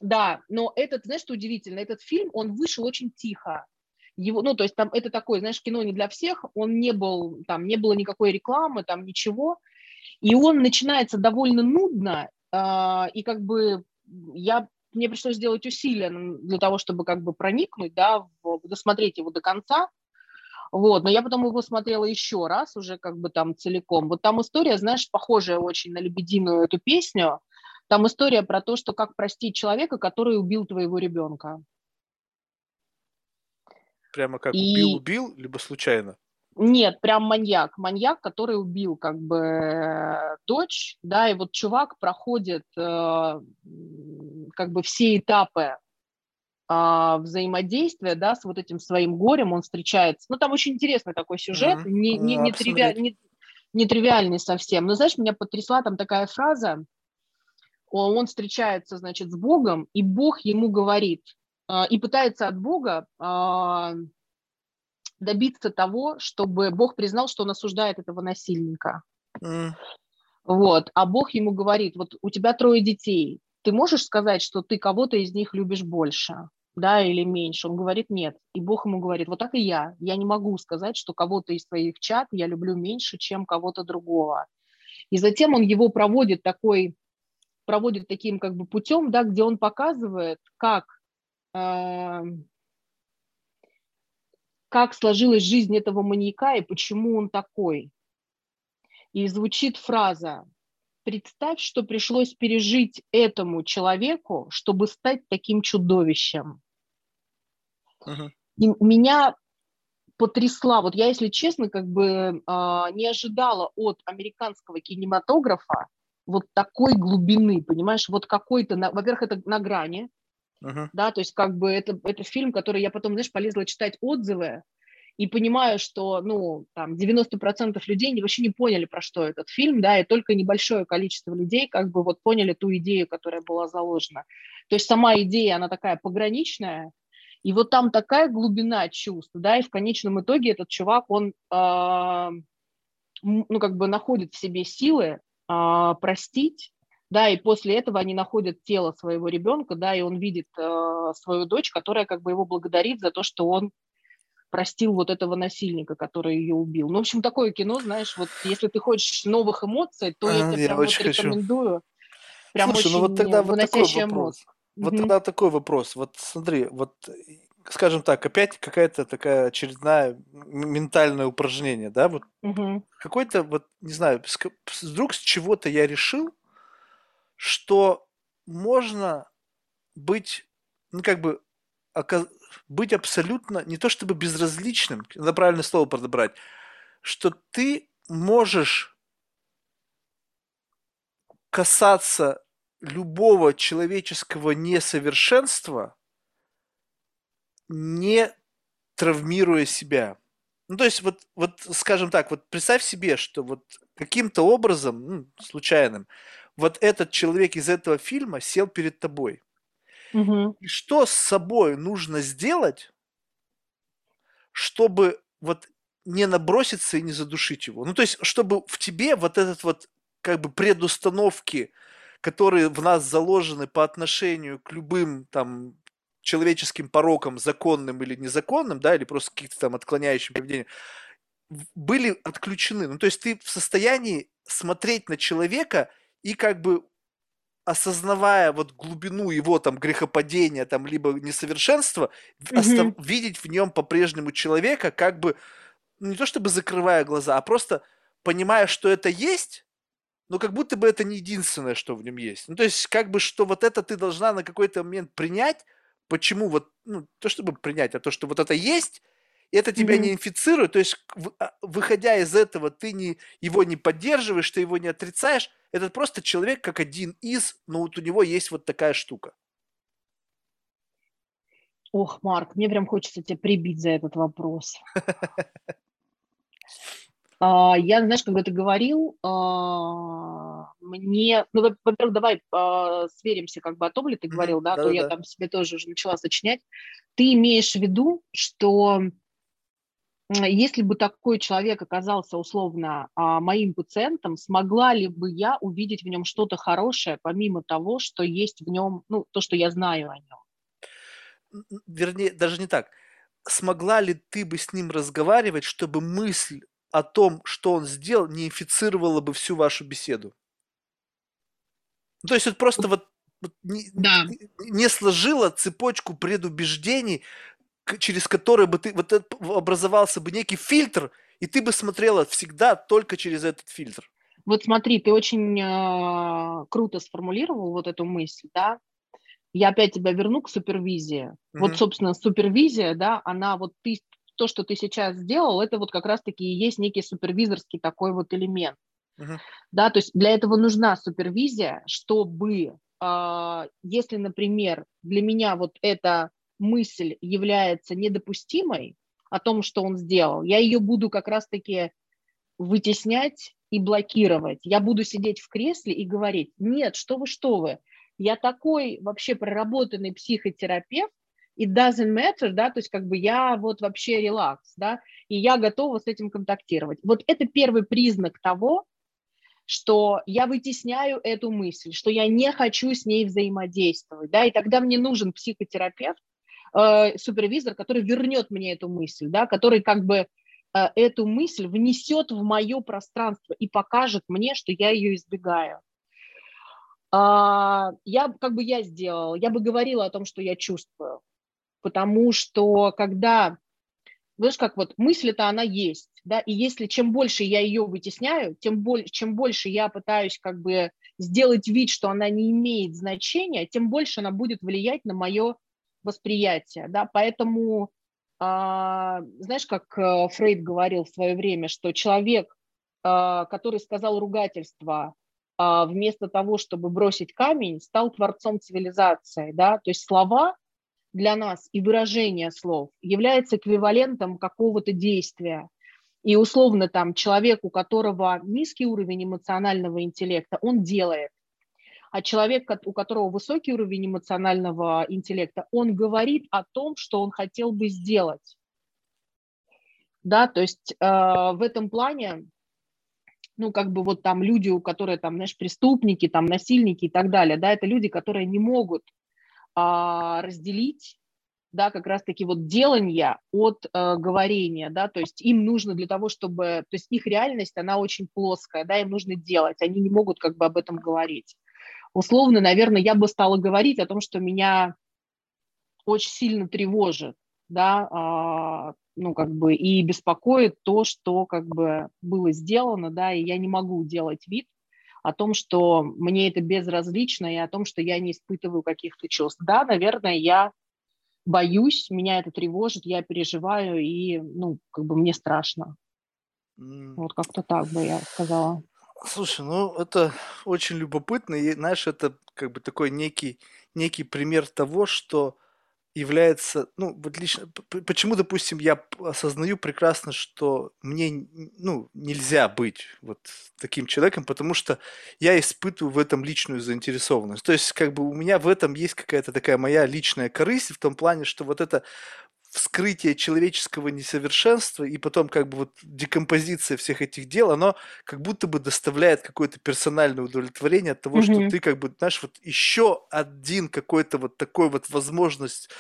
Да, но этот, знаешь, что удивительно, этот фильм, он вышел очень тихо. Его, ну, то есть там это такое, знаешь, кино не для всех, он не был, там не было никакой рекламы, там ничего, и он начинается довольно нудно, э, и как бы я, мне пришлось сделать усилия для того, чтобы как бы проникнуть, да, в, досмотреть его до конца, вот, но я потом его смотрела еще раз, уже как бы там целиком. Вот там история, знаешь, похожая очень на «Лебединую» эту песню. Там история про то, что как простить человека, который убил твоего ребенка.
Прямо как И... убил-убил, либо случайно?
Нет, прям маньяк. Маньяк, который убил как бы дочь, да, и вот чувак проходит э, как бы все этапы э, взаимодействия, да, с вот этим своим горем, он встречается. Ну, там очень интересный такой сюжет, mm-hmm. не, не, не, тривиаль, не, не тривиальный совсем. Но, знаешь, меня потрясла там такая фраза, он встречается, значит, с Богом, и Бог ему говорит, э, и пытается от Бога э, добиться того, чтобы Бог признал, что он осуждает этого насильника. Mm. Вот. А Бог ему говорит, вот у тебя трое детей, ты можешь сказать, что ты кого-то из них любишь больше, да, или меньше? Он говорит, нет. И Бог ему говорит, вот так и я. Я не могу сказать, что кого-то из твоих чат я люблю меньше, чем кого-то другого. И затем он его проводит такой, проводит таким как бы путем, да, где он показывает, как э, как сложилась жизнь этого маньяка и почему он такой. И звучит фраза «Представь, что пришлось пережить этому человеку, чтобы стать таким чудовищем». Uh-huh. И меня потрясла. Вот я, если честно, как бы э, не ожидала от американского кинематографа вот такой глубины, понимаешь, вот какой-то, во-первых, это на грани, Uh-huh. Да, то есть как бы это, это фильм, который я потом, знаешь, полезла читать отзывы и понимаю, что, ну, там, 90% людей вообще не поняли, про что этот фильм, да, и только небольшое количество людей как бы вот поняли ту идею, которая была заложена. То есть сама идея, она такая пограничная, и вот там такая глубина чувств, да, и в конечном итоге этот чувак, он, э, ну, как бы находит в себе силы э, простить, да, и после этого они находят тело своего ребенка, да, и он видит э, свою дочь, которая как бы его благодарит за то, что он простил вот этого насильника, который ее убил. Ну, в общем, такое кино, знаешь, вот если ты хочешь новых эмоций, то а, я тебе я прям вот рекомендую. Прям
Слушай,
очень
ну вот тогда вот такой вопрос. Мозг. Вот угу. тогда такой вопрос. Вот смотри, вот скажем так, опять какая-то такая очередная ментальное упражнение, да, вот угу. какой-то вот, не знаю, вдруг с чего-то я решил, что можно быть, ну, как бы, быть абсолютно, не то чтобы безразличным, надо правильное слово подобрать, что ты можешь касаться любого человеческого несовершенства, не травмируя себя. Ну, то есть, вот, вот, скажем так, вот представь себе, что вот каким-то образом, ну, случайным, вот этот человек из этого фильма сел перед тобой. Угу. И что с собой нужно сделать, чтобы вот не наброситься и не задушить его? Ну, то есть, чтобы в тебе вот этот вот как бы предустановки, которые в нас заложены по отношению к любым там человеческим порокам, законным или незаконным, да, или просто каких-то там отклоняющим поведением, были отключены. Ну, то есть ты в состоянии смотреть на человека и как бы осознавая вот глубину его там грехопадения, там, либо несовершенства, mm-hmm. остав- видеть в нем по-прежнему человека, как бы, ну, не то чтобы закрывая глаза, а просто понимая, что это есть, но как будто бы это не единственное, что в нем есть. Ну, то есть, как бы, что вот это ты должна на какой-то момент принять, почему вот, ну, то чтобы принять, а то, что вот это есть, это тебя mm-hmm. не инфицирует, то есть, а, выходя из этого, ты не, его не поддерживаешь, ты его не отрицаешь, это просто человек как один из, но вот у него есть вот такая штука.
Ох, Марк, мне прям хочется тебя прибить за этот вопрос. А, я, знаешь, когда ты говорил, а, мне, ну, во-первых, давай сверимся, как бы о том ли ты говорил, да, то я там себе тоже уже начала сочинять. Ты имеешь в виду, что если бы такой человек оказался условно а, моим пациентом, смогла ли бы я увидеть в нем что-то хорошее, помимо того, что есть в нем, ну, то, что я знаю о нем?
Вернее, даже не так. Смогла ли ты бы с ним разговаривать, чтобы мысль о том, что он сделал, не инфицировала бы всю вашу беседу? Ну, то есть это просто вот, вот не, да. не сложила цепочку предубеждений, через который бы ты, вот образовался бы некий фильтр, и ты бы смотрела всегда только через этот фильтр.
Вот смотри, ты очень э, круто сформулировал вот эту мысль, да. Я опять тебя верну к супервизии. Mm-hmm. Вот, собственно, супервизия, да, она вот ты то, что ты сейчас сделал, это вот как раз-таки и есть некий супервизорский такой вот элемент. Uh-huh. Да, то есть для этого нужна супервизия, чтобы, э, если, например, для меня вот эта мысль является недопустимой о том, что он сделал, я ее буду как раз-таки вытеснять и блокировать. Я буду сидеть в кресле и говорить, нет, что вы, что вы, я такой вообще проработанный психотерапевт, it doesn't matter, да, то есть как бы я вот вообще релакс, да, и я готова с этим контактировать. Вот это первый признак того, что я вытесняю эту мысль, что я не хочу с ней взаимодействовать, да, и тогда мне нужен психотерапевт, э, супервизор, который вернет мне эту мысль, да, который как бы э, эту мысль внесет в мое пространство и покажет мне, что я ее избегаю. А, я, как бы я сделала, я бы говорила о том, что я чувствую, потому что когда, знаешь, как вот мысль-то она есть, да, и если чем больше я ее вытесняю, тем более, чем больше я пытаюсь как бы сделать вид, что она не имеет значения, тем больше она будет влиять на мое восприятие, да, поэтому, а, знаешь, как э, Фрейд говорил в свое время, что человек, а, который сказал ругательство, а, вместо того, чтобы бросить камень, стал творцом цивилизации. Да? То есть слова для нас и выражение слов является эквивалентом какого-то действия. И условно там человек, у которого низкий уровень эмоционального интеллекта, он делает. А человек, у которого высокий уровень эмоционального интеллекта, он говорит о том, что он хотел бы сделать. Да, то есть э, в этом плане ну, как бы вот там люди, у которые там, знаешь, преступники, там, насильники и так далее, да, это люди, которые не могут а, разделить, да, как раз-таки вот делание от э, говорения, да, то есть им нужно для того, чтобы, то есть их реальность, она очень плоская, да, им нужно делать, они не могут как бы об этом говорить. Условно, наверное, я бы стала говорить о том, что меня очень сильно тревожит, да, а, ну, как бы, и беспокоит то, что, как бы, было сделано, да, и я не могу делать вид о том, что мне это безразлично, и о том, что я не испытываю каких-то чувств. Да, наверное, я боюсь, меня это тревожит, я переживаю, и, ну, как бы, мне страшно. Mm. Вот как-то так бы я сказала.
Слушай, ну это очень любопытно, и знаешь, это как бы такой некий, некий пример того, что является, ну, вот лично, почему, допустим, я осознаю прекрасно, что мне, ну, нельзя быть вот таким человеком, потому что я испытываю в этом личную заинтересованность. То есть, как бы у меня в этом есть какая-то такая моя личная корысть в том плане, что вот это вскрытие человеческого несовершенства и потом как бы вот декомпозиция всех этих дел, оно как будто бы доставляет какое-то персональное удовлетворение от того, mm-hmm. что ты как бы, знаешь, вот еще один какой-то вот такой вот возможность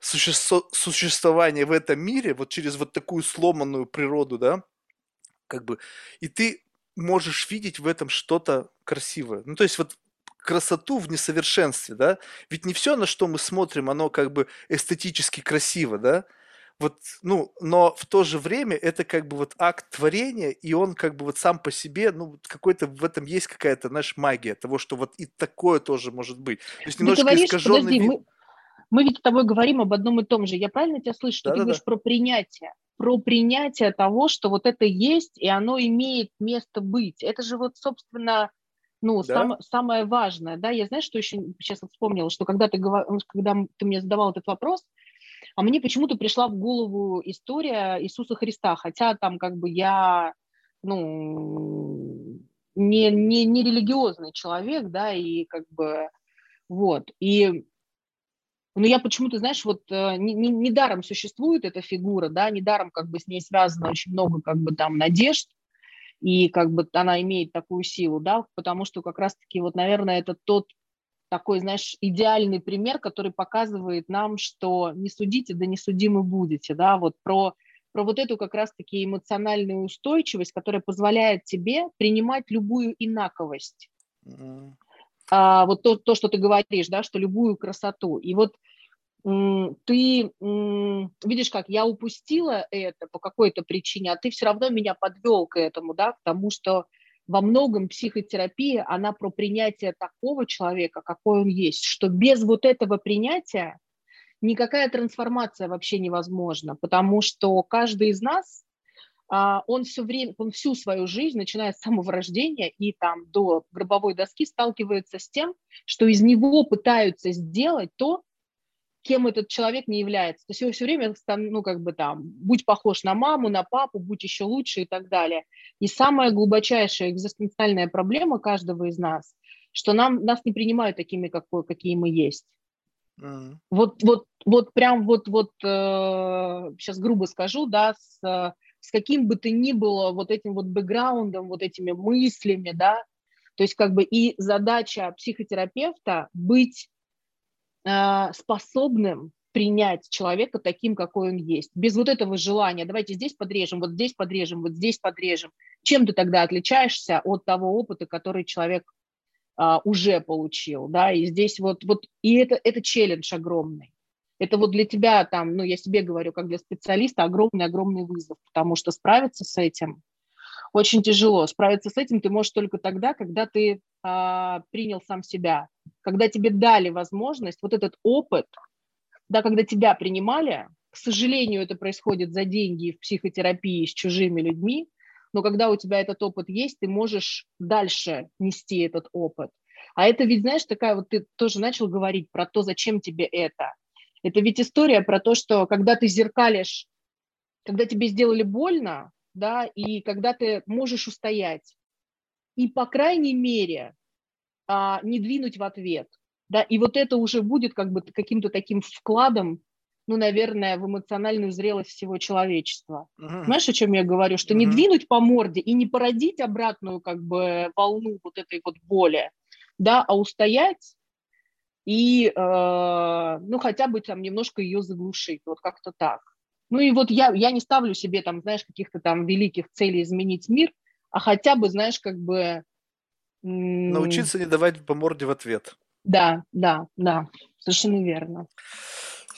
суще- существования в этом мире, вот через вот такую сломанную природу, да, как бы, и ты можешь видеть в этом что-то красивое. Ну, то есть вот красоту в несовершенстве, да? Ведь не все, на что мы смотрим, оно как бы эстетически красиво, да? Вот, ну, но в то же время это как бы вот акт творения, и он как бы вот сам по себе, ну, какой-то в этом есть какая-то, знаешь, магия того, что вот и такое тоже может быть. То есть немножечко
говоришь, искаженный подожди, вид. Мы, мы ведь с тобой говорим об одном и том же. Я правильно тебя слышу, что да, ты да, говоришь да. про принятие? Про принятие того, что вот это есть, и оно имеет место быть. Это же вот, собственно, ну, да? сам, самое важное, да, я знаю, что еще сейчас вспомнила, что когда ты, когда ты мне задавал этот вопрос, а мне почему-то пришла в голову история Иисуса Христа, хотя там как бы я, ну, не, не, не религиозный человек, да, и как бы, вот, и но я почему-то, знаешь, вот э, недаром не, не существует эта фигура, да, недаром как бы с ней связано очень много как бы там надежд, и как бы она имеет такую силу, да, потому что как раз-таки вот, наверное, это тот такой, знаешь, идеальный пример, который показывает нам, что не судите, да не судимы будете, да, вот про, про вот эту как раз-таки эмоциональную устойчивость, которая позволяет тебе принимать любую инаковость. Mm-hmm. А, вот то, то, что ты говоришь, да, что любую красоту. И вот ты видишь, как я упустила это по какой-то причине, а ты все равно меня подвел к этому, да, к тому, что во многом психотерапия, она про принятие такого человека, какой он есть, что без вот этого принятия никакая трансформация вообще невозможна, потому что каждый из нас, а, он все время, он всю свою жизнь, начиная с самого рождения и там до гробовой доски, сталкивается с тем, что из него пытаются сделать то, кем этот человек не является. То есть его все время, ну, как бы там, будь похож на маму, на папу, будь еще лучше и так далее. И самая глубочайшая экзистенциальная проблема каждого из нас, что нам, нас не принимают такими, какой, какие мы есть. Mm. Вот, вот, вот прям вот, вот э, сейчас грубо скажу, да, с, с каким бы ты ни было вот этим вот бэкграундом, вот этими мыслями, да, то есть как бы и задача психотерапевта быть способным принять человека таким, какой он есть. Без вот этого желания, давайте здесь подрежем, вот здесь подрежем, вот здесь подрежем. Чем ты тогда отличаешься от того опыта, который человек а, уже получил, да, и здесь вот, вот и это, это челлендж огромный. Это вот для тебя там, ну, я себе говорю, как для специалиста, огромный-огромный вызов, потому что справиться с этим очень тяжело. Справиться с этим ты можешь только тогда, когда ты а, принял сам себя, когда тебе дали возможность, вот этот опыт, да, когда тебя принимали, к сожалению, это происходит за деньги в психотерапии с чужими людьми, но когда у тебя этот опыт есть, ты можешь дальше нести этот опыт. А это ведь, знаешь, такая вот ты тоже начал говорить про то, зачем тебе это. Это ведь история про то, что когда ты зеркалишь, когда тебе сделали больно, да, и когда ты можешь устоять, и, по крайней мере, а, не двинуть в ответ. Да, и вот это уже будет как бы каким-то таким вкладом, ну, наверное, в эмоциональную зрелость всего человечества. Uh-huh. Знаешь, о чем я говорю? Что uh-huh. не двинуть по морде и не породить обратную как бы волну вот этой вот боли, да, а устоять и, э, ну, хотя бы там немножко ее заглушить, вот как-то так. Ну и вот я, я не ставлю себе там, знаешь, каких-то там великих целей изменить мир, а хотя бы, знаешь, как бы...
Научиться не давать по морде в ответ.
Да, да, да, совершенно верно.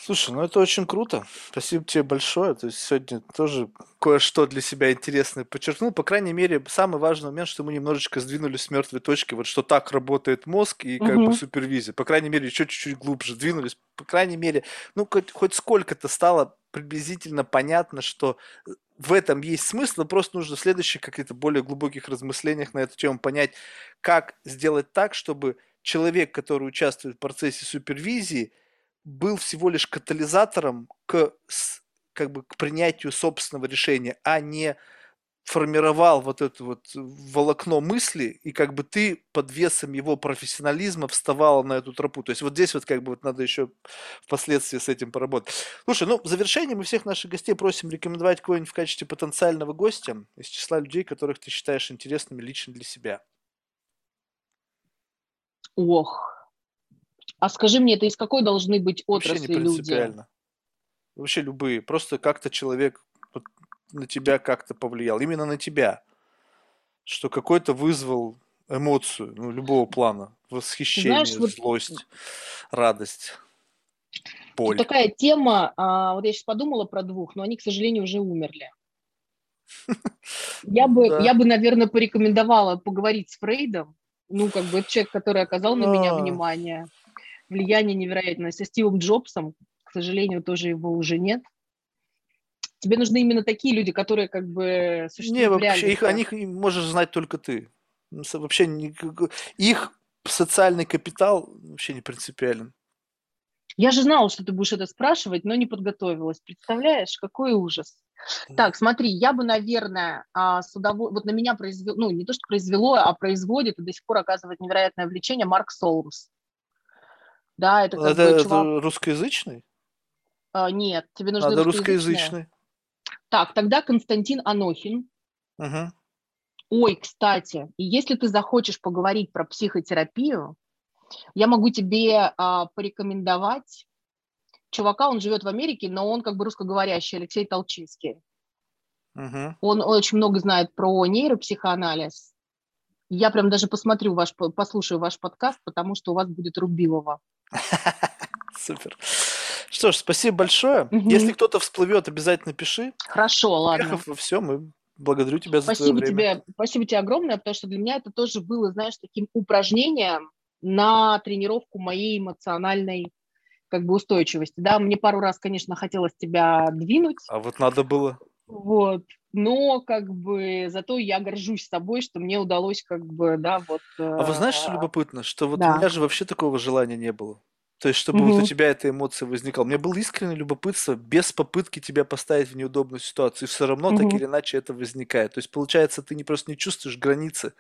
Слушай, ну это очень круто. Спасибо тебе большое. То есть сегодня тоже кое-что для себя интересное подчеркнул. По крайней мере, самый важный момент, что мы немножечко сдвинулись с мертвой точки, вот что так работает мозг и как угу. бы супервизия. По крайней мере, еще чуть-чуть глубже двинулись. По крайней мере, ну хоть, хоть сколько-то стало приблизительно понятно, что э, в этом есть смысл, но просто нужно в следующих каких-то более глубоких размышлениях на эту тему понять, как сделать так, чтобы человек, который участвует в процессе супервизии, был всего лишь катализатором к, как бы, к принятию собственного решения, а не формировал вот это вот волокно мысли, и как бы ты под весом его профессионализма вставала на эту тропу. То есть вот здесь вот как бы вот надо еще впоследствии с этим поработать. Слушай, ну в завершении мы всех наших гостей просим рекомендовать кого-нибудь в качестве потенциального гостя из числа людей, которых ты считаешь интересными лично для себя.
Ох. А скажи мне, это из какой должны быть отрасли Вообще не принципиально. люди?
Вообще любые. Просто как-то человек на тебя как-то повлиял, именно на тебя, что какой-то вызвал эмоцию, ну, любого плана, восхищение, Знаешь, вот... злость, радость,
боль. Тут такая тема, а, вот я сейчас подумала про двух, но они, к сожалению, уже умерли. Я бы, да. я бы, наверное, порекомендовала поговорить с Фрейдом, ну, как бы человек, который оказал на меня внимание, влияние невероятное, со Стивом Джобсом, к сожалению, тоже его уже нет. Тебе нужны именно такие люди, которые как бы
существуют Не, вообще, их, о них можешь знать только ты. Вообще, их социальный капитал вообще не принципиален.
Я же знала, что ты будешь это спрашивать, но не подготовилась. Представляешь, какой ужас. Так, смотри, я бы, наверное, а, с удовольствием, вот на меня произвело, ну, не то, что произвело, а производит и до сих пор оказывает невероятное влечение Марк Солмс.
Да, это как это, бы чувак... это русскоязычный?
А, нет, тебе нужно
Надо русскоязычный.
Так, тогда Константин Анохин. Угу. Ой, кстати, если ты захочешь поговорить про психотерапию, я могу тебе а, порекомендовать чувака, он живет в Америке, но он как бы русскоговорящий, Алексей Толчинский. Угу. Он очень много знает про нейропсихоанализ. Я прям даже посмотрю ваш, послушаю ваш подкаст, потому что у вас будет Рубилова.
Супер. Что ж, спасибо большое. Угу. Если кто-то всплывет, обязательно пиши.
Хорошо, ладно.
во всем и благодарю тебя
спасибо за твое время. Тебе, спасибо тебе огромное, потому что для меня это тоже было, знаешь, таким упражнением на тренировку моей эмоциональной как бы устойчивости, да, мне пару раз, конечно, хотелось тебя двинуть.
А вот надо было.
Вот, но как бы зато я горжусь собой, что мне удалось как бы, да, вот.
А вы знаешь, что э, любопытно, что вот да. у меня же вообще такого желания не было. То есть, чтобы угу. вот у тебя эта эмоция возникала. Мне было искреннее любопытство, без попытки тебя поставить в неудобную ситуацию. И все равно угу. так или иначе это возникает. То есть, получается, ты не просто не чувствуешь границы.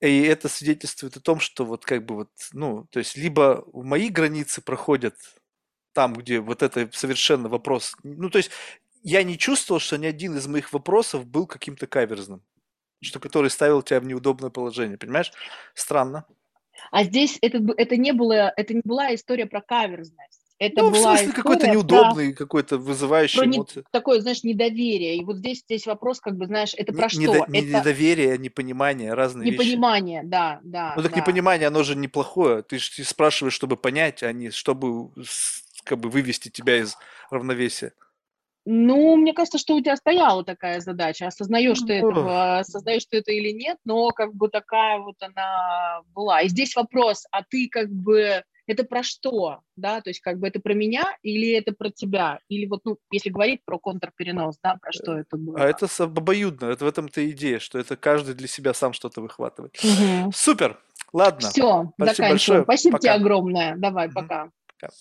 И это свидетельствует о том, что вот как бы вот, ну, то есть, либо мои границы проходят там, где вот это совершенно вопрос. Ну, то есть, я не чувствовал, что ни один из моих вопросов был каким-то каверзным, что который ставил тебя в неудобное положение, понимаешь? Странно.
А здесь это, это, не было, это не была история про каверзность. Это
ну,
была
в смысле, какой-то неудобный, про, какой-то вызывающий про эмоции. Не,
такое, знаешь, недоверие. И вот здесь, здесь вопрос, как бы, знаешь, это про не, что?
Не, это... Недоверие, непонимание, разные
непонимание, вещи. Непонимание, да, да.
Ну так
да.
непонимание, оно же неплохое. Ты же спрашиваешь, чтобы понять, а не чтобы как бы вывести тебя из равновесия.
Ну, мне кажется, что у тебя стояла такая задача. Осознаешь ты этого, осознаешь ты это или нет, но как бы такая вот она была. И здесь вопрос, а ты как бы это про что, да, то есть как бы это про меня или это про тебя, или вот, ну, если говорить про контрперенос, да, про что это а было.
А это обоюдно, это в этом-то идея, что это каждый для себя сам что-то выхватывает. Угу. Супер, ладно.
Все, заканчиваем. Спасибо пока. тебе огромное, давай, угу. пока. Пока.